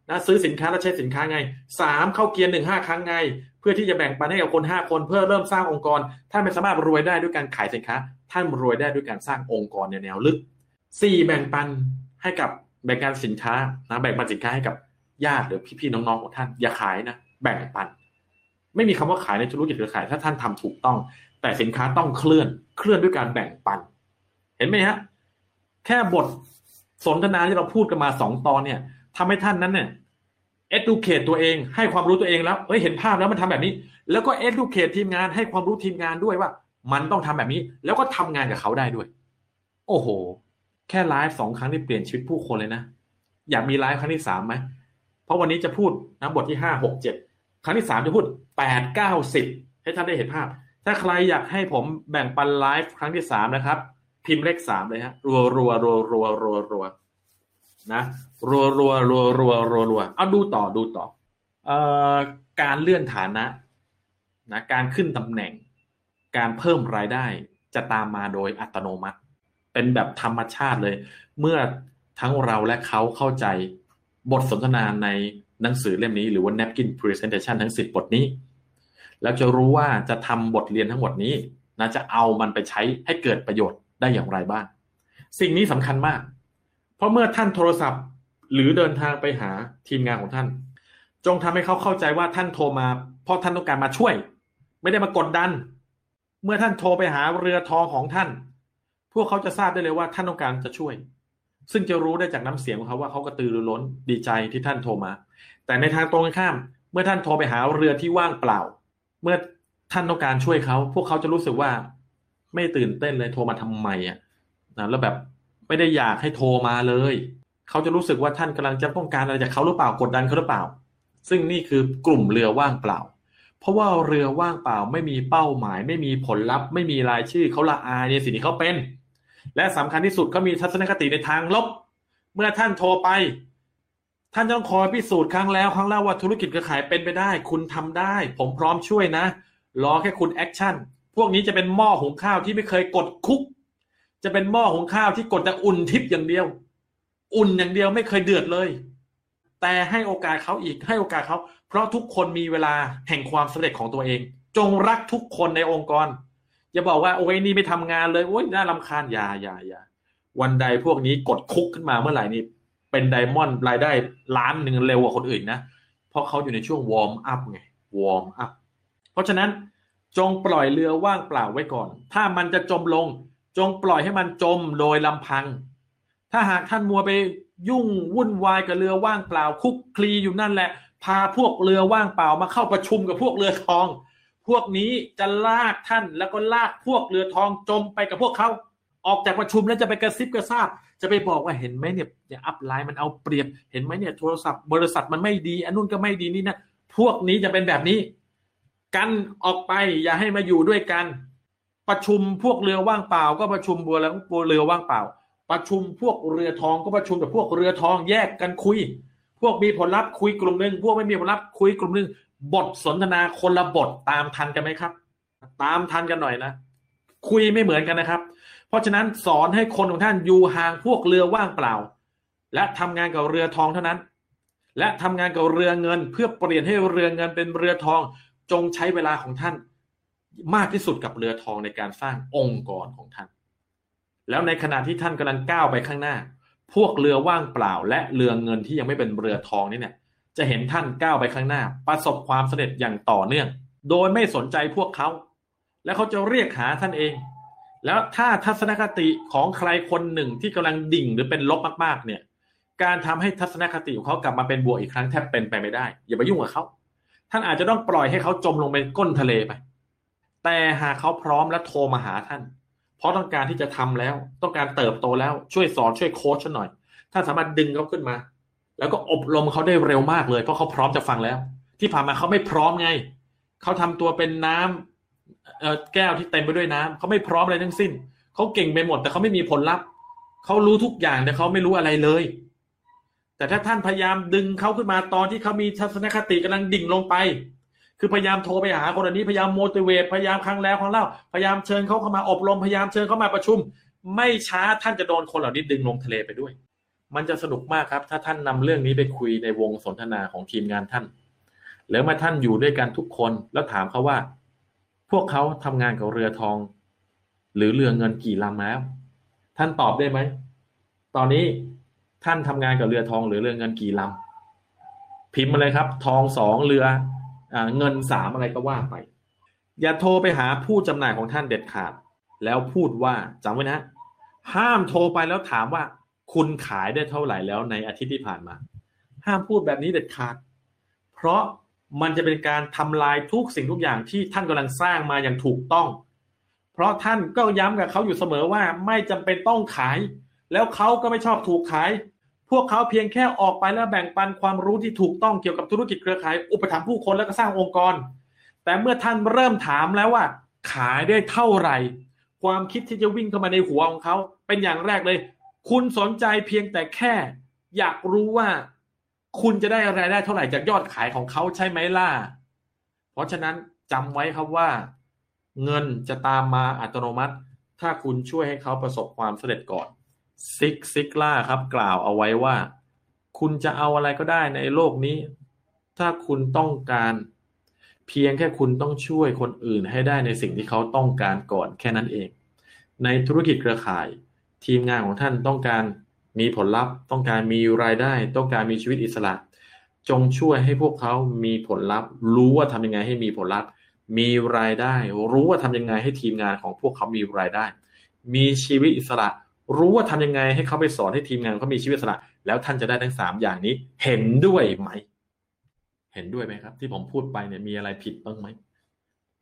นะซื้อสินค้าและใช้สินค้าไงสามเข้าเกียร์หนึ่งห้าครั้งไง พื่อที่จะแบ่งปันให้กับคนห้าคนเพื่อเริ่มสร้างองค์กร ท่านไม่สามารถรวยได้ด้วยการขายสินค้า ท่านรวยได้ด้วยการสร้างองค์กรในแนวลึกสี่แบ่งปันให้กับแบ่งการสินค้านะแบ่งปันสินค้าให้กับญาติหรือพี่ๆน้องๆของท่านอย่าขายนะแบ่งปัน ไม่มีคำว่าขายในธุรกิจเครือขาย ถ้าท่านทำถูกต้อง แต่สินค้าต้องเคลื่อนเคลื่อนด้วยการแบ่งปัน เห็นไหมฮะแค่บทสนทนาที่เราพูดกันมาสองตอนเนี่ยทำให้ท่านนั้นเนี่ย educate ตัวเอง ให้ความรู้ตัวเองแล้วเฮ้ยเห็นภาพแล้วมันทำแบบนี้ แล้วก็ educate ทีมงานให้ความรู้ทีมงานด้วยว่า มันต้องทำแบบนี้ แล้วก็ทำงานกับเขาได้ด้วย โอ้โห แค่ไลฟ์สองครั้งที่เปลี่ยนชีวิตผู้คนเลยนะอยากมีไลฟ์ครั้งที่สามไหมเพราะวันนี้จะพูดนะบทที่ห้าหกเจ็ดครั้งที่สามจะพูดแปดเก้าสิบให้ท่านได้เห็นภาพ ถ้าใครอยากให้ผมแบ่งปันไลฟ์ครั้งที่สามนะครับ พิมพ์เลขสามเลยฮะรัวรัวรัวรัวรัวรัวนะ รัวรัวรัวรัวรัวรัวเอาดูต่อดูต่อเอ่อการเลื่อนฐานะนะการขึ้นตำแหน่ง การเพิ่มรายได้จะตามมาโดยอัตโนมัติ เป็นแบบธรรมชาติเลย เมื่อทั้งเราและเขาเข้าใจบทสนทนาในหนังสือเล่มนี้หรือว่า napkin presentation ทั้งสิบบทนี้ แล้วจะรู้ว่าจะทำบทเรียนทั้งหมดนี้นะจะเอามันไปใช้ให้เกิดประโยชน์ได้อย่างไรบ้าง สิ่งนี้สำคัญมาก เพราะเมื่อท่านโทรศัพท์ หรือเดินทางไปหาทีมงานของท่าน จงทำให้เขาเข้าใจว่าท่านโทรมา เพราะท่านต้องการมาช่วย ไม่ได้มากดดัน เมื่อท่านโทรไปหาเรือทองของท่าน พวกเขาจะทราบได้เลยว่าท่านต้องการจะช่วย ซึ่งจะรู้ได้จากน้ำเสียงของเขาว่าเขากระตือรือร้นดีใจที่ท่านโทรมา แต่ในทางตรงกันข้าม เมื่อท่านโทรไปหาเรือที่ว่างเปล่า เมื่อท่านต้องการช่วยเขา พวกเขาจะรู้สึกว่า ไม่ตื่นเต้นเลยโทรมาทำไมอะนะแล้วแบบไม่ได้อยากให้โทรมาเลย เขาจะรู้สึกว่าท่านกำลังจะต้องการอะไรจากเขาหรือเปล่ากดดันเขาหรือเปล่า ซึ่งนี่คือกลุ่มเรือว่างเปล่า เพราะว่าเรือว่างเปล่าไม่มีเป้าหมาย ไม่มีผลลัพธ์ ไม่มีรายชื่อเขาละอายในสิ่งที่เขาเป็น และสำคัญที่สุดเขามีทัศนคติในทางลบ เมื่อท่านโทรไป ท่านต้องคอยพิสูจน์ครั้งแล้วครั้งเล่าว่าธุรกิจกระขายเป็นไปได้ คุณทำได้ ผมพร้อมช่วยนะรอแค่คุณแอคชั่นพวกนี้จะเป็นหม้อหุงข้าวที่ไม่เคยกดคุก จะเป็นหม้อหุงข้าวที่กดแต่อุ่นทิพย์อย่างเดียว อุ่นอย่างเดียวไม่เคยเดือดเลย แต่ให้โอกาสเขาอีกให้โอกาสเขา เพราะทุกคนมีเวลาแห่งความสำเร็จของตัวเอง จงรักทุกคนในองค์กร อย่าบอกว่าโอ้ยนี่ไม่ทำงานเลยโอ้ยน่ารำคาญอย่าอย่าอย่าวันใดพวกนี้กดคลิกขึ้นมาเมื่อไหร่นี่เป็น diamond รายได้ล้านหนึ่งเร็วกว่าคนอื่นนะเพราะเขาอยู่ในช่วง warm up ไง warm up เพราะฉะนั้นจงปล่อยเรือว่างเปล่าไว้ก่อน ถ้ามันจะจมลง จงปล่อยให้มันจมโดยลำพัง ถ้าหากท่านมัวไปยุ่งวุ่นวายกับเรือว่างเปล่า คุกคลีอยู่นั่นแหละ พาพวกเรือว่างเปล่ามาเข้าประชุมกับพวกเรือทอง พวกนี้จะลากท่านแล้วก็ลากพวกเรือทองจมไปกับพวกเขาออกจากประชุมแล้วจะไปกระซิบกระซาบ จะไปบอกว่าเห็นไหมเนี่ยอย่าอัพไลน์มันเอาเปรียบ เห็นไหมเนี่ยโทรศัพท์บริษัทมันไม่ดีอันนู้นก็ไม่ดีนี่นะพวกนี้จะเป็นแบบนี้ กันออกไปอย่าให้มาอยู่ด้วยกัน ประชุมพวกเรือว่างเปล่า ก็ประชุมบัวแล้วบัวเรือว่างเปล่า ประชุมพวกเรือทองก็ประชุมกับพวกเรือทองแยกกันคุย พวกมีผลลัพธ์คุยกลุ่มหนึ่งพวกไม่มีผลลัพธ์คุยกลุ่มหนึ่งบทสนทนาคนละบทตามทันกันไหมครับ ตามทันกันหน่อยนะ คุยไม่เหมือนกันนะครับ เพราะฉะนั้นสอนให้คนของท่านอยู่ห่างพวกเรือว่างเปล่า และทำงานกับเรือทองเท่านั้น และทำงานกับเรือเงิน เพื่อเปลี่ยนให้เรือเงินเป็นเรือทองจงใช้เวลาของท่าน มากที่สุดกับเรือทองในการสร้างองค์กรของท่าน แล้วในขณะที่ท่านกำลังก้าวไปข้างหน้า พวกเรือว่างเปล่า และเรือเงินที่ยังไม่เป็นเรือทองนี่เนี่ย จะเห็นท่านก้าวไปข้างหน้า ประสบความสำเร็จอย่างต่อเนื่อง โดยไม่สนใจพวกเขา และเขาจะเรียกหาท่านเอง แล้วถ้าทัศนคติของใครคนหนึ่งที่กำลังดิ่งหรือเป็นลบมากๆ เนี่ย การทำให้ทัศนคติของเขากลับมาเป็นบวกอีกครั้งแทบเป็นไปไม่ได้ อย่าไปยุ่งกับเขาท่านอาจจะต้องปล่อยให้เขาจมลงไปก้นทะเลไป แต่หากเขาพร้อมและโทรมาหาท่าน เพราะต้องการที่จะทำแล้ว ต้องการเติบโตแล้วช่วยสอนช่วยโค้ชฉันหน่อย ถ้าสามารถดึงเขาขึ้นมา แล้วก็อบรมเขาได้เร็วมากเลย เพราะเขาพร้อมจะฟังแล้ว ที่ผ่านมาเขาไม่พร้อมไงเขาทำตัวเป็นน้ำแก้วที่เต็มไปด้วยน้ำเขาไม่พร้อมอะไรทั้งสิ้นเขาเก่งไปหมด แต่เขาไม่มีผลลัพธ์เขารู้ทุกอย่างแต่เขาไม่รู้อะไรเลย แต่ถ้าท่านพยายามดึงเขาขึ้นมาตอนที่เขามีทัศนคติกำลังดิ่งลงไป คือพยายามโทรไปหาคนนี้พยายามโมดิเวตพยายามครั้งแล้วครั้งเล่าพยายามเชิญเขาเข้ามาอบรมพยายามเชิญเข้ามาประชุม ไม่ช้าท่านจะโดนคนเหล่านี้ดึงลงทะเลไปด้วย มันจะสนุกมากครับ ถ้าท่านนำเรื่องนี้ไปคุยในวงสนทนาของทีมงานท่าน แล้วมาท่านอยู่ด้วยกันทุกคนแล้วถามเขาว่า พวกเขาทำงานกับเรือทอง หรือเรือเงินกี่ลำแล้ว ท่านตอบได้ไหมตอนนี้ท่านทำงานกับเรือทองหรือเรือเงินกี่ลำพิมพ์มาเลยครับ ทองสองเรือ เงินสามอะไรก็ว่าไป อย่าโทรไปหาผู้จำหน่ายของท่านเด็ดขาด แล้วพูดว่าจำไว้นะ ห้ามโทรไปแล้วถามว่า คุณขายได้เท่าไหร่แล้วในอาทิตย์ที่ผ่านมา ห้ามพูดแบบนี้เด็ดขาด เพราะมันจะเป็นการทำลายทุกสิ่งทุกอย่างที่ท่านกำลังสร้างมาอย่างถูกต้อง เพราะท่านก็ย้ำกับเขาอยู่เสมอว่าไม่จำเป็นต้องขาย แล้วเขาก็ไม่ชอบถูกขาย พวกเขาเพียงแค่ออกไปแล้วแบ่งปันความรู้ที่ถูกต้องเกี่ยวกับธุรกิจเครือข่าย อุปถัมภ์ผู้คนแล้วก็สร้างองค์กร แต่เมื่อท่านเริ่มถามแล้วว่า ขายได้เท่าไหร่ ความคิดที่จะวิ่งเข้ามาในหัวของเขา เป็นอย่างแรกเลย คุณสนใจเพียงแต่แค่ อยากรู้ว่า คุณจะได้รายได้เท่าไหร่จากยอดขายของเขาใช่ไหมล่ะ เพราะฉะนั้นจำไว้ครับว่า เงินจะตามมาอัตโนมัติ ถ้าคุณช่วยให้เขาประสบความสำเร็จก่อน ซิก ซิกล่า ครับ กล่าวเอาไว้ว่า คุณจะเอาอะไรก็ได้ในโลกนี้ ถ้าคุณต้องการ เพียงแค่คุณต้องช่วยคนอื่นให้ได้ในสิ่งที่เขาต้องการก่อนแค่นั้นเอง ในธุรกิจเครือข่าย ทีมงานของท่านต้องการมีผลลัพธ์ ต้องการมีรายได้ ต้องการมีชีวิตอิสระ จงช่วยให้พวกเขามีผลลัพธ์ รู้ว่าทำยังไงให้มีผลลัพธ์ มีรายได้ รู้ว่าทำยังไงให้ทีมงานของพวกเขามีรายได้ มีชีวิตอิสระ รู้ว่าทำยังไงให้เขาไปสอนให้ทีมงานเขามีชีวิตสระแล้วท่านจะได้ทั้งสามอย่างนี้ เห็นด้วยไหม เห็นด้วยไหมครับ ที่ผมพูดไปเนี่ยมีอะไรผิดบ้างไหม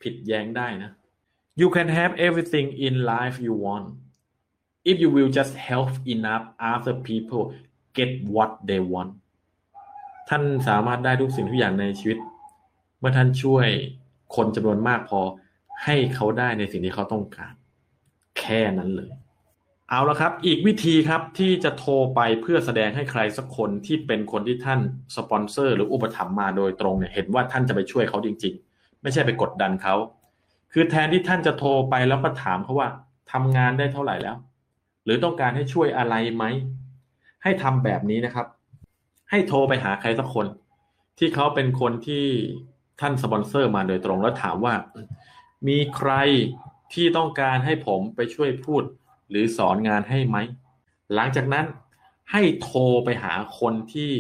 ผิดแย้งได้นะ you can have everything in life you want if you will just help enough other people get what they want ท่านสามารถได้ทุกสิ่งทุกอย่างในชีวิต เมื่อท่านช่วยคนจำนวนมากพอให้เขาได้ในสิ่งที่เขาต้องการ แค่นั้นเลย เอาละครับ อีกวิธีครับที่จะโทรไปเพื่อแสดงให้ใครสักคนที่เป็นคนที่ท่านสปอนเซอร์ หรืออุปถัมภ์มาโดยตรงเนี่ยเห็นว่าท่านจะไปช่วยเขาจริง ๆ ไม่ใช่ไปกดดันเขาคือแทนที่ท่านจะโทรไปแล้วก็ถามเขาว่าทำงานได้เท่าไหร่แล้ว หรือต้องการให้ช่วยอะไรไหมให้ทำแบบนี้นะครับ ให้โทรไปหาใครสักคน ที่เขาเป็นคนที่ท่านสปอนเซอร์มาโดยตรงแล้วถามว่า มีใครที่ต้องการให้ผมไปช่วยพูด หรือสอนงานให้ไหม หลังจากนั้นให้โทรไปหาคนที่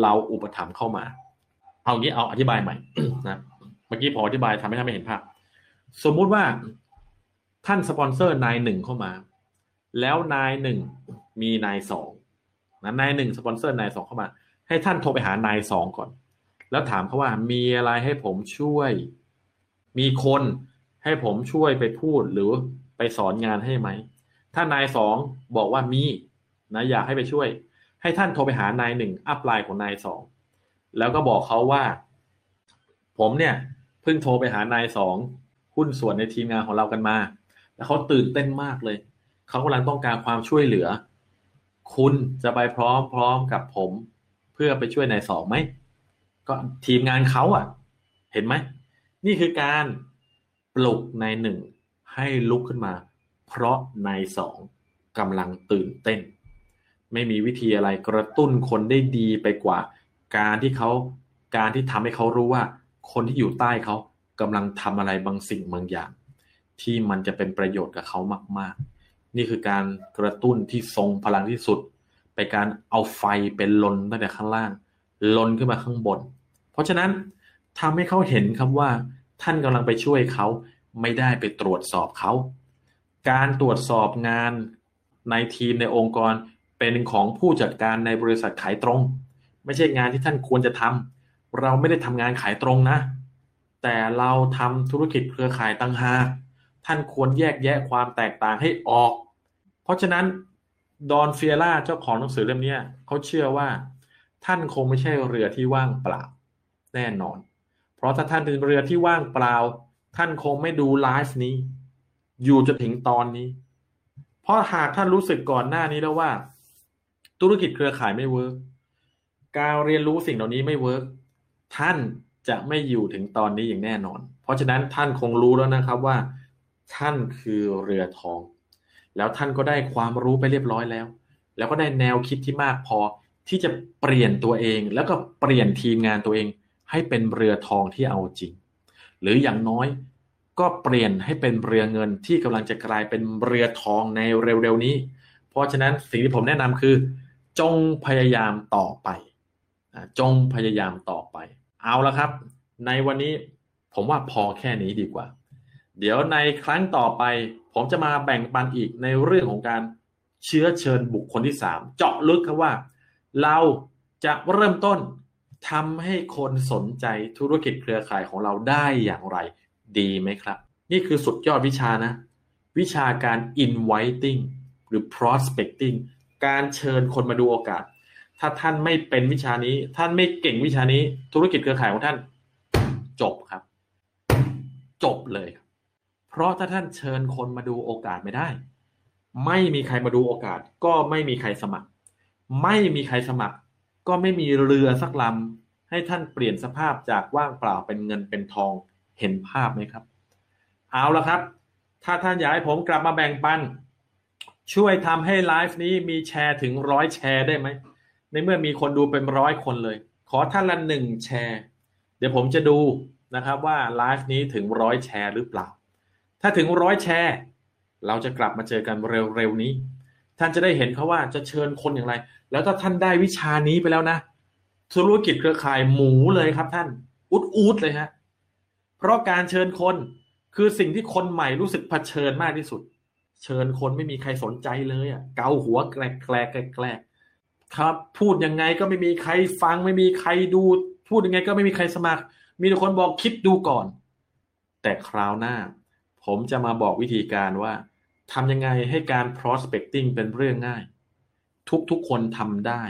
เราอุปถัมภ์เข้ามา เอางี้เอาอธิบายใหม่นะเมื่อกี้พออธิบายทำให้ท่านไม่เห็นภาพสมมุติว่าท่านสปอนเซอร์นายหนึ่งเข้ามา แล้วนายหนึ่งมีนายสองนะนายหนึ่งสปอนเซอร์นายสองเข้ามา ให้ท่านโทรไปหานายสองก่อน แล้วถามเขาว่ามีอะไรให้ผมช่วย มีคนให้ผมช่วยไปพูดหรือไปสอนงานให้ไหม ถ้านายสองบอกว่ามีนะอยากให้ไปช่วย ให้ท่านโทรไปหานายหนึ่งอัพไลน์ของนายสองแล้วก็บอกเขาว่า ผมเนี่ยเพิ่งโทรไปหานายสองหุ้นส่วนในทีมงานของเรากันมา แล้วเขาตื่นเต้นมากเลยเขากำลังต้องการความช่วยเหลือ คุณจะไปพร้อมๆกับผม เพื่อไปช่วยนายสองไหมก็ทีมงานเขาอะ เห็นไหม นี่คือการปลุกนายหนึ่งให้ลุกขึ้นมา เพราะนายสองกำลังตื่นเต้น ไม่มีวิธีอะไรกระตุ้นคนได้ดีไปกว่า การที่เขาการที่ทำให้เขารู้ว่า คนที่อยู่ใต้เขากำลังทำอะไรบางสิ่งบางอย่าง ที่มันจะเป็นประโยชน์กับเขามาก ๆ นี่คือการกระตุ้นที่ทรงพลังที่สุด ไปการเอาไฟเป็นลนตั้งแต่ข้างล่าง ลนขึ้นมาข้างบน เพราะฉะนั้นทำให้เขาเห็นครับว่า ท่านกำลังไปช่วยเขาไม่ได้ไปตรวจสอบเขา การตรวจสอบงานในทีมในองค์กรเป็นของผู้จัดการในบริษัทขายตรง ไม่ใช่งานที่ท่านควรจะทำเราไม่ได้ทำงานขายตรงนะ แต่เราทำธุรกิจเครือข่ายตั้งหากท่านควรแยกแยะความแตกต่างให้ออก เพราะฉะนั้น Don Failla เจ้าของหนังสือเล่มนี้เขาเชื่อว่า ท่านคงไม่ใช่เรือที่ว่างเปล่า แน่นอน เพราะถ้าท่านเป็นเรือที่ว่างเปล่า ท่านคงไม่ดูไลฟ์นี้ อยู่จนถึงตอนนี้ เพราะหากท่านรู้สึกก่อนหน้านี้แล้วว่า ธุรกิจเครือข่ายไม่ work การเรียนรู้สิ่งเหล่านี้ไม่ work ท่านจะไม่อยู่ถึงตอนนี้อย่างแน่นอน เพราะฉะนั้นท่านคงรู้แล้วนะครับว่า ท่านคือเรือทอง แล้วท่านก็ได้ความรู้ไปเรียบร้อยแล้ว แล้วก็ได้แนวคิดที่มากพอที่จะเปลี่ยนตัวเอง แล้วก็เปลี่ยนทีมงานตัวเอง ให้เป็นเรือทองที่เอาจริง หรืออย่างน้อย ก็เปลี่ยนให้เป็นเรือเงินที่กำลังจะกลายเป็นเรือทองในเร็วๆนี้ เพราะฉะนั้นสิ่งที่ผมแนะนำคือ จงพยายามต่อไป จงพยายามต่อไป เอาละครับ ในวันนี้ผมว่าพอแค่นี้ดีกว่า เดี๋ยวในครั้งต่อไป ผมจะมาแบ่งปันอีกในเรื่องของการเชื้อเชิญบุคคลที่สามเจาะลึกครับว่า เราจะเริ่มต้นทำให้คนสนใจธุรกิจเครือข่ายของเราได้อย่างไร ดีไหมครับ นี่คือสุดยอดวิชานะ วิชาการ inviting หรือ prospecting การเชิญคนมาดูโอกาส ถ้าท่านไม่เป็นวิชานี้ ท่านไม่เก่งวิชานี้ ธุรกิจเครือข่ายของท่าน จบครับ จบเลย เพราะถ้าท่านเชิญคนมาดูโอกาสไม่ได้ ไม่มีใครมาดูโอกาส ก็ไม่มีใครสมัคร ไม่มีใครสมัคร ก็ไม่มีเรือสักลำให้ท่านเปลี่ยนสภาพจากว่างเปล่าเป็นเงินเป็นทอง เห็นภาพไหมครับ เอาละครับ ถ้าท่านอยากให้ผมกลับมาแบ่งปัน ช่วยทำให้ไลฟ์นี้มีแชร์ถึงร้อยแชร์ได้ไหม ในเมื่อมีคนดูเป็นร้อยคนเลย ขอท่านละหนึ่งแชร์ เดี๋ยวผมจะดูนะครับว่าไลฟ์นี้ถึงร้อยแชร์หรือเปล่า ถ้าถึงร้อยแชร์เราจะกลับมาเจอกันเร็วๆนี้ ท่านจะได้เห็นเขาว่าจะเชิญคนอย่างไร แล้วถ้าท่านได้วิชานี้ไปแล้วนะธุรกิจเครือข่ายหมูเลยครับท่าน อุดๆเลยฮะ เพราะการเชิญคนคือสิ่งที่คนใหม่รู้สึกเผชิญมากที่สุด เชิญคนไม่มีใครสนใจเลยอะเกาหัวแกลกแกลกแกลกครับ พูดยังไงก็ไม่มีใครฟังไม่มีใครดู พูดยังไงก็ไม่มีใครสมัคร มีแต่คนบอกคิดดูก่อน แต่คราวหน้า ผมจะมาบอกวิธีการว่าทำยังไงให้การ prospecting เป็นเรื่องง่าย ทุกๆคนทำได้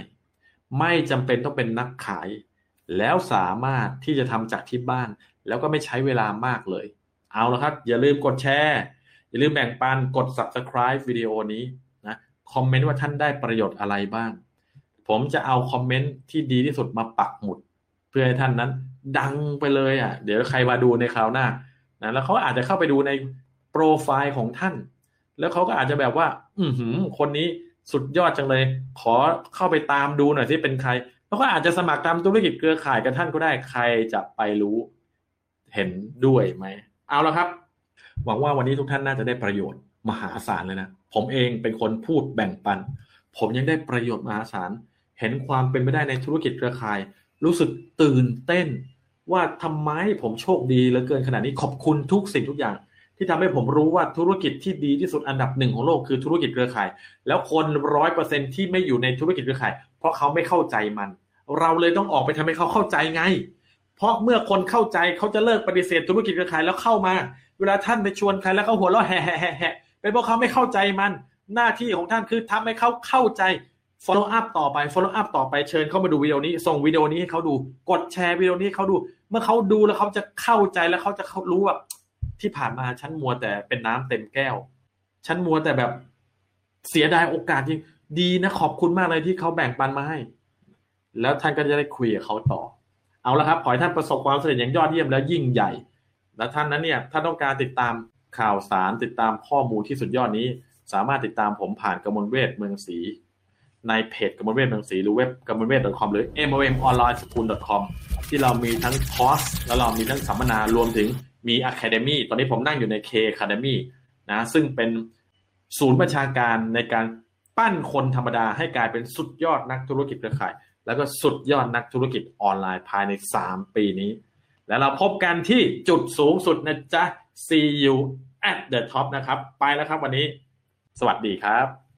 ไม่จำเป็นต้องเป็นนักขาย แล้วสามารถที่จะทำจากที่บ้าน แล้วก็ไม่ใช้เวลามากเลย เอาละครับ อย่าลืมกดแชร์ อย่าลืมแบ่งปันกด subscribe วิดีโอนี้นะคอมเมนต์ว่าท่านได้ประโยชน์อะไรบ้าง ผมจะเอาคอมเมนต์ที่ดีที่สุดมาปักหมุด เพื่อให้ท่านนั้น ดังไปเลยอะ เดี๋ยวใครมาดูในคราวหน้านะแล้วเขาอาจจะเข้าไปดูในโปรไฟล์ของท่าน แล้วเขาก็อาจจะแบบว่า อือหือ คนนี้สุดยอดจังเลย ขอเข้าไปตามดูหน่อยที่เป็นใคร แล้วก็อาจจะสมัครตามธุรกิจเครือข่ายกับท่านก็ได้ใครจะไปรู้ เห็นด้วยไหม เอาละครับ หวังว่าวันนี้ทุกท่านน่าจะได้ประโยชน์มหาศาลเลยนะ ผมเองเป็นคนพูดแบ่งปัน ผมยังได้ประโยชน์มหาศาล เห็นความเป็นไปได้ในธุรกิจเครือข่าย รู้สึกตื่นเต้น ว่าทำไมผมโชคดีเหลือเกินขนาดนี้ขอบคุณทุกสิ่งทุกอย่าง ที่ทำให้ผมรู้ว่าธุรกิจที่ดีที่สุดอันดับหนึ่งของโลกคือธุรกิจเครือข่าย แล้วคนร้อยเปอร์เซ็นที่ไม่อยู่ในธุรกิจเครือข่าย เพราะเขาไม่เข้าใจมัน เราเลยต้องออกไปทำให้เขาเข้าใจไง เพราะเมื่อคนเข้าใจเขาจะเลิกปฏิเสธธุรกิจเครือข่ายแล้วเข้ามา เวลาท่านไปชวนใครแล้วเขาหัวเราะแห่แห่แห่เป็นเพราะเขาไม่เข้าใจมัน หน้าที่ของท่านคือทำให้เขาเข้าใจ follow up ต่อไป follow up ต่อไปเชิญเขามาดูวิดีโอนี้ ส่งวิดีโอนี้ให้เขาดูกดแชร์วิดีโอนี้เขาดู เมื่อเขาดูแล้วเขาจะเข้าใจแล้วเขาจะเขารู้ว่าที่ผ่านมาฉันมัวแต่เป็นน้ำเต็มแก้วฉันมัวแต่แบบเสียดายโอกาสจริงดีนะขอบคุณมากเลยที่เขาแบ่งปันมาให้ แล้วท่านก็จะได้คุยกับเขาต่อ เอาละครับ ขอให้ท่านประสบความสำเร็จอย่างยอดเยี่ยมและยิ่งใหญ่ และท่านนั้นเนี่ยถ้าต้องการติดตามข่าวสารติดตามข้อมูลที่สุดยอดนี้ สามารถติดตามผมผ่านกมลเวทเมืองศรีในเพจกมลเวทเมืองศรีหรือเว็บกมลเวท .com หรือ momonlineschool.com ที่เรามีทั้งคอร์สแล้วเรามีทั้งสัมมนารวมถึงมี Academy ตอนนี้ผมนั่งอยู่ใน K Academy นะซึ่งเป็นศูนย์ประชาการในการปั้นคนธรรมดาให้กลายเป็นสุดยอดนักธุรกิจเครือข่าย แล้วก็สุดยอดนักธุรกิจออนไลน์ภายใน 3 ปีนี้ แล้วเราพบกันที่จุดสูงสุดนะจ๊ะ see you at the top นะครับ ไปแล้วครับวันนี้ สวัสดีครับ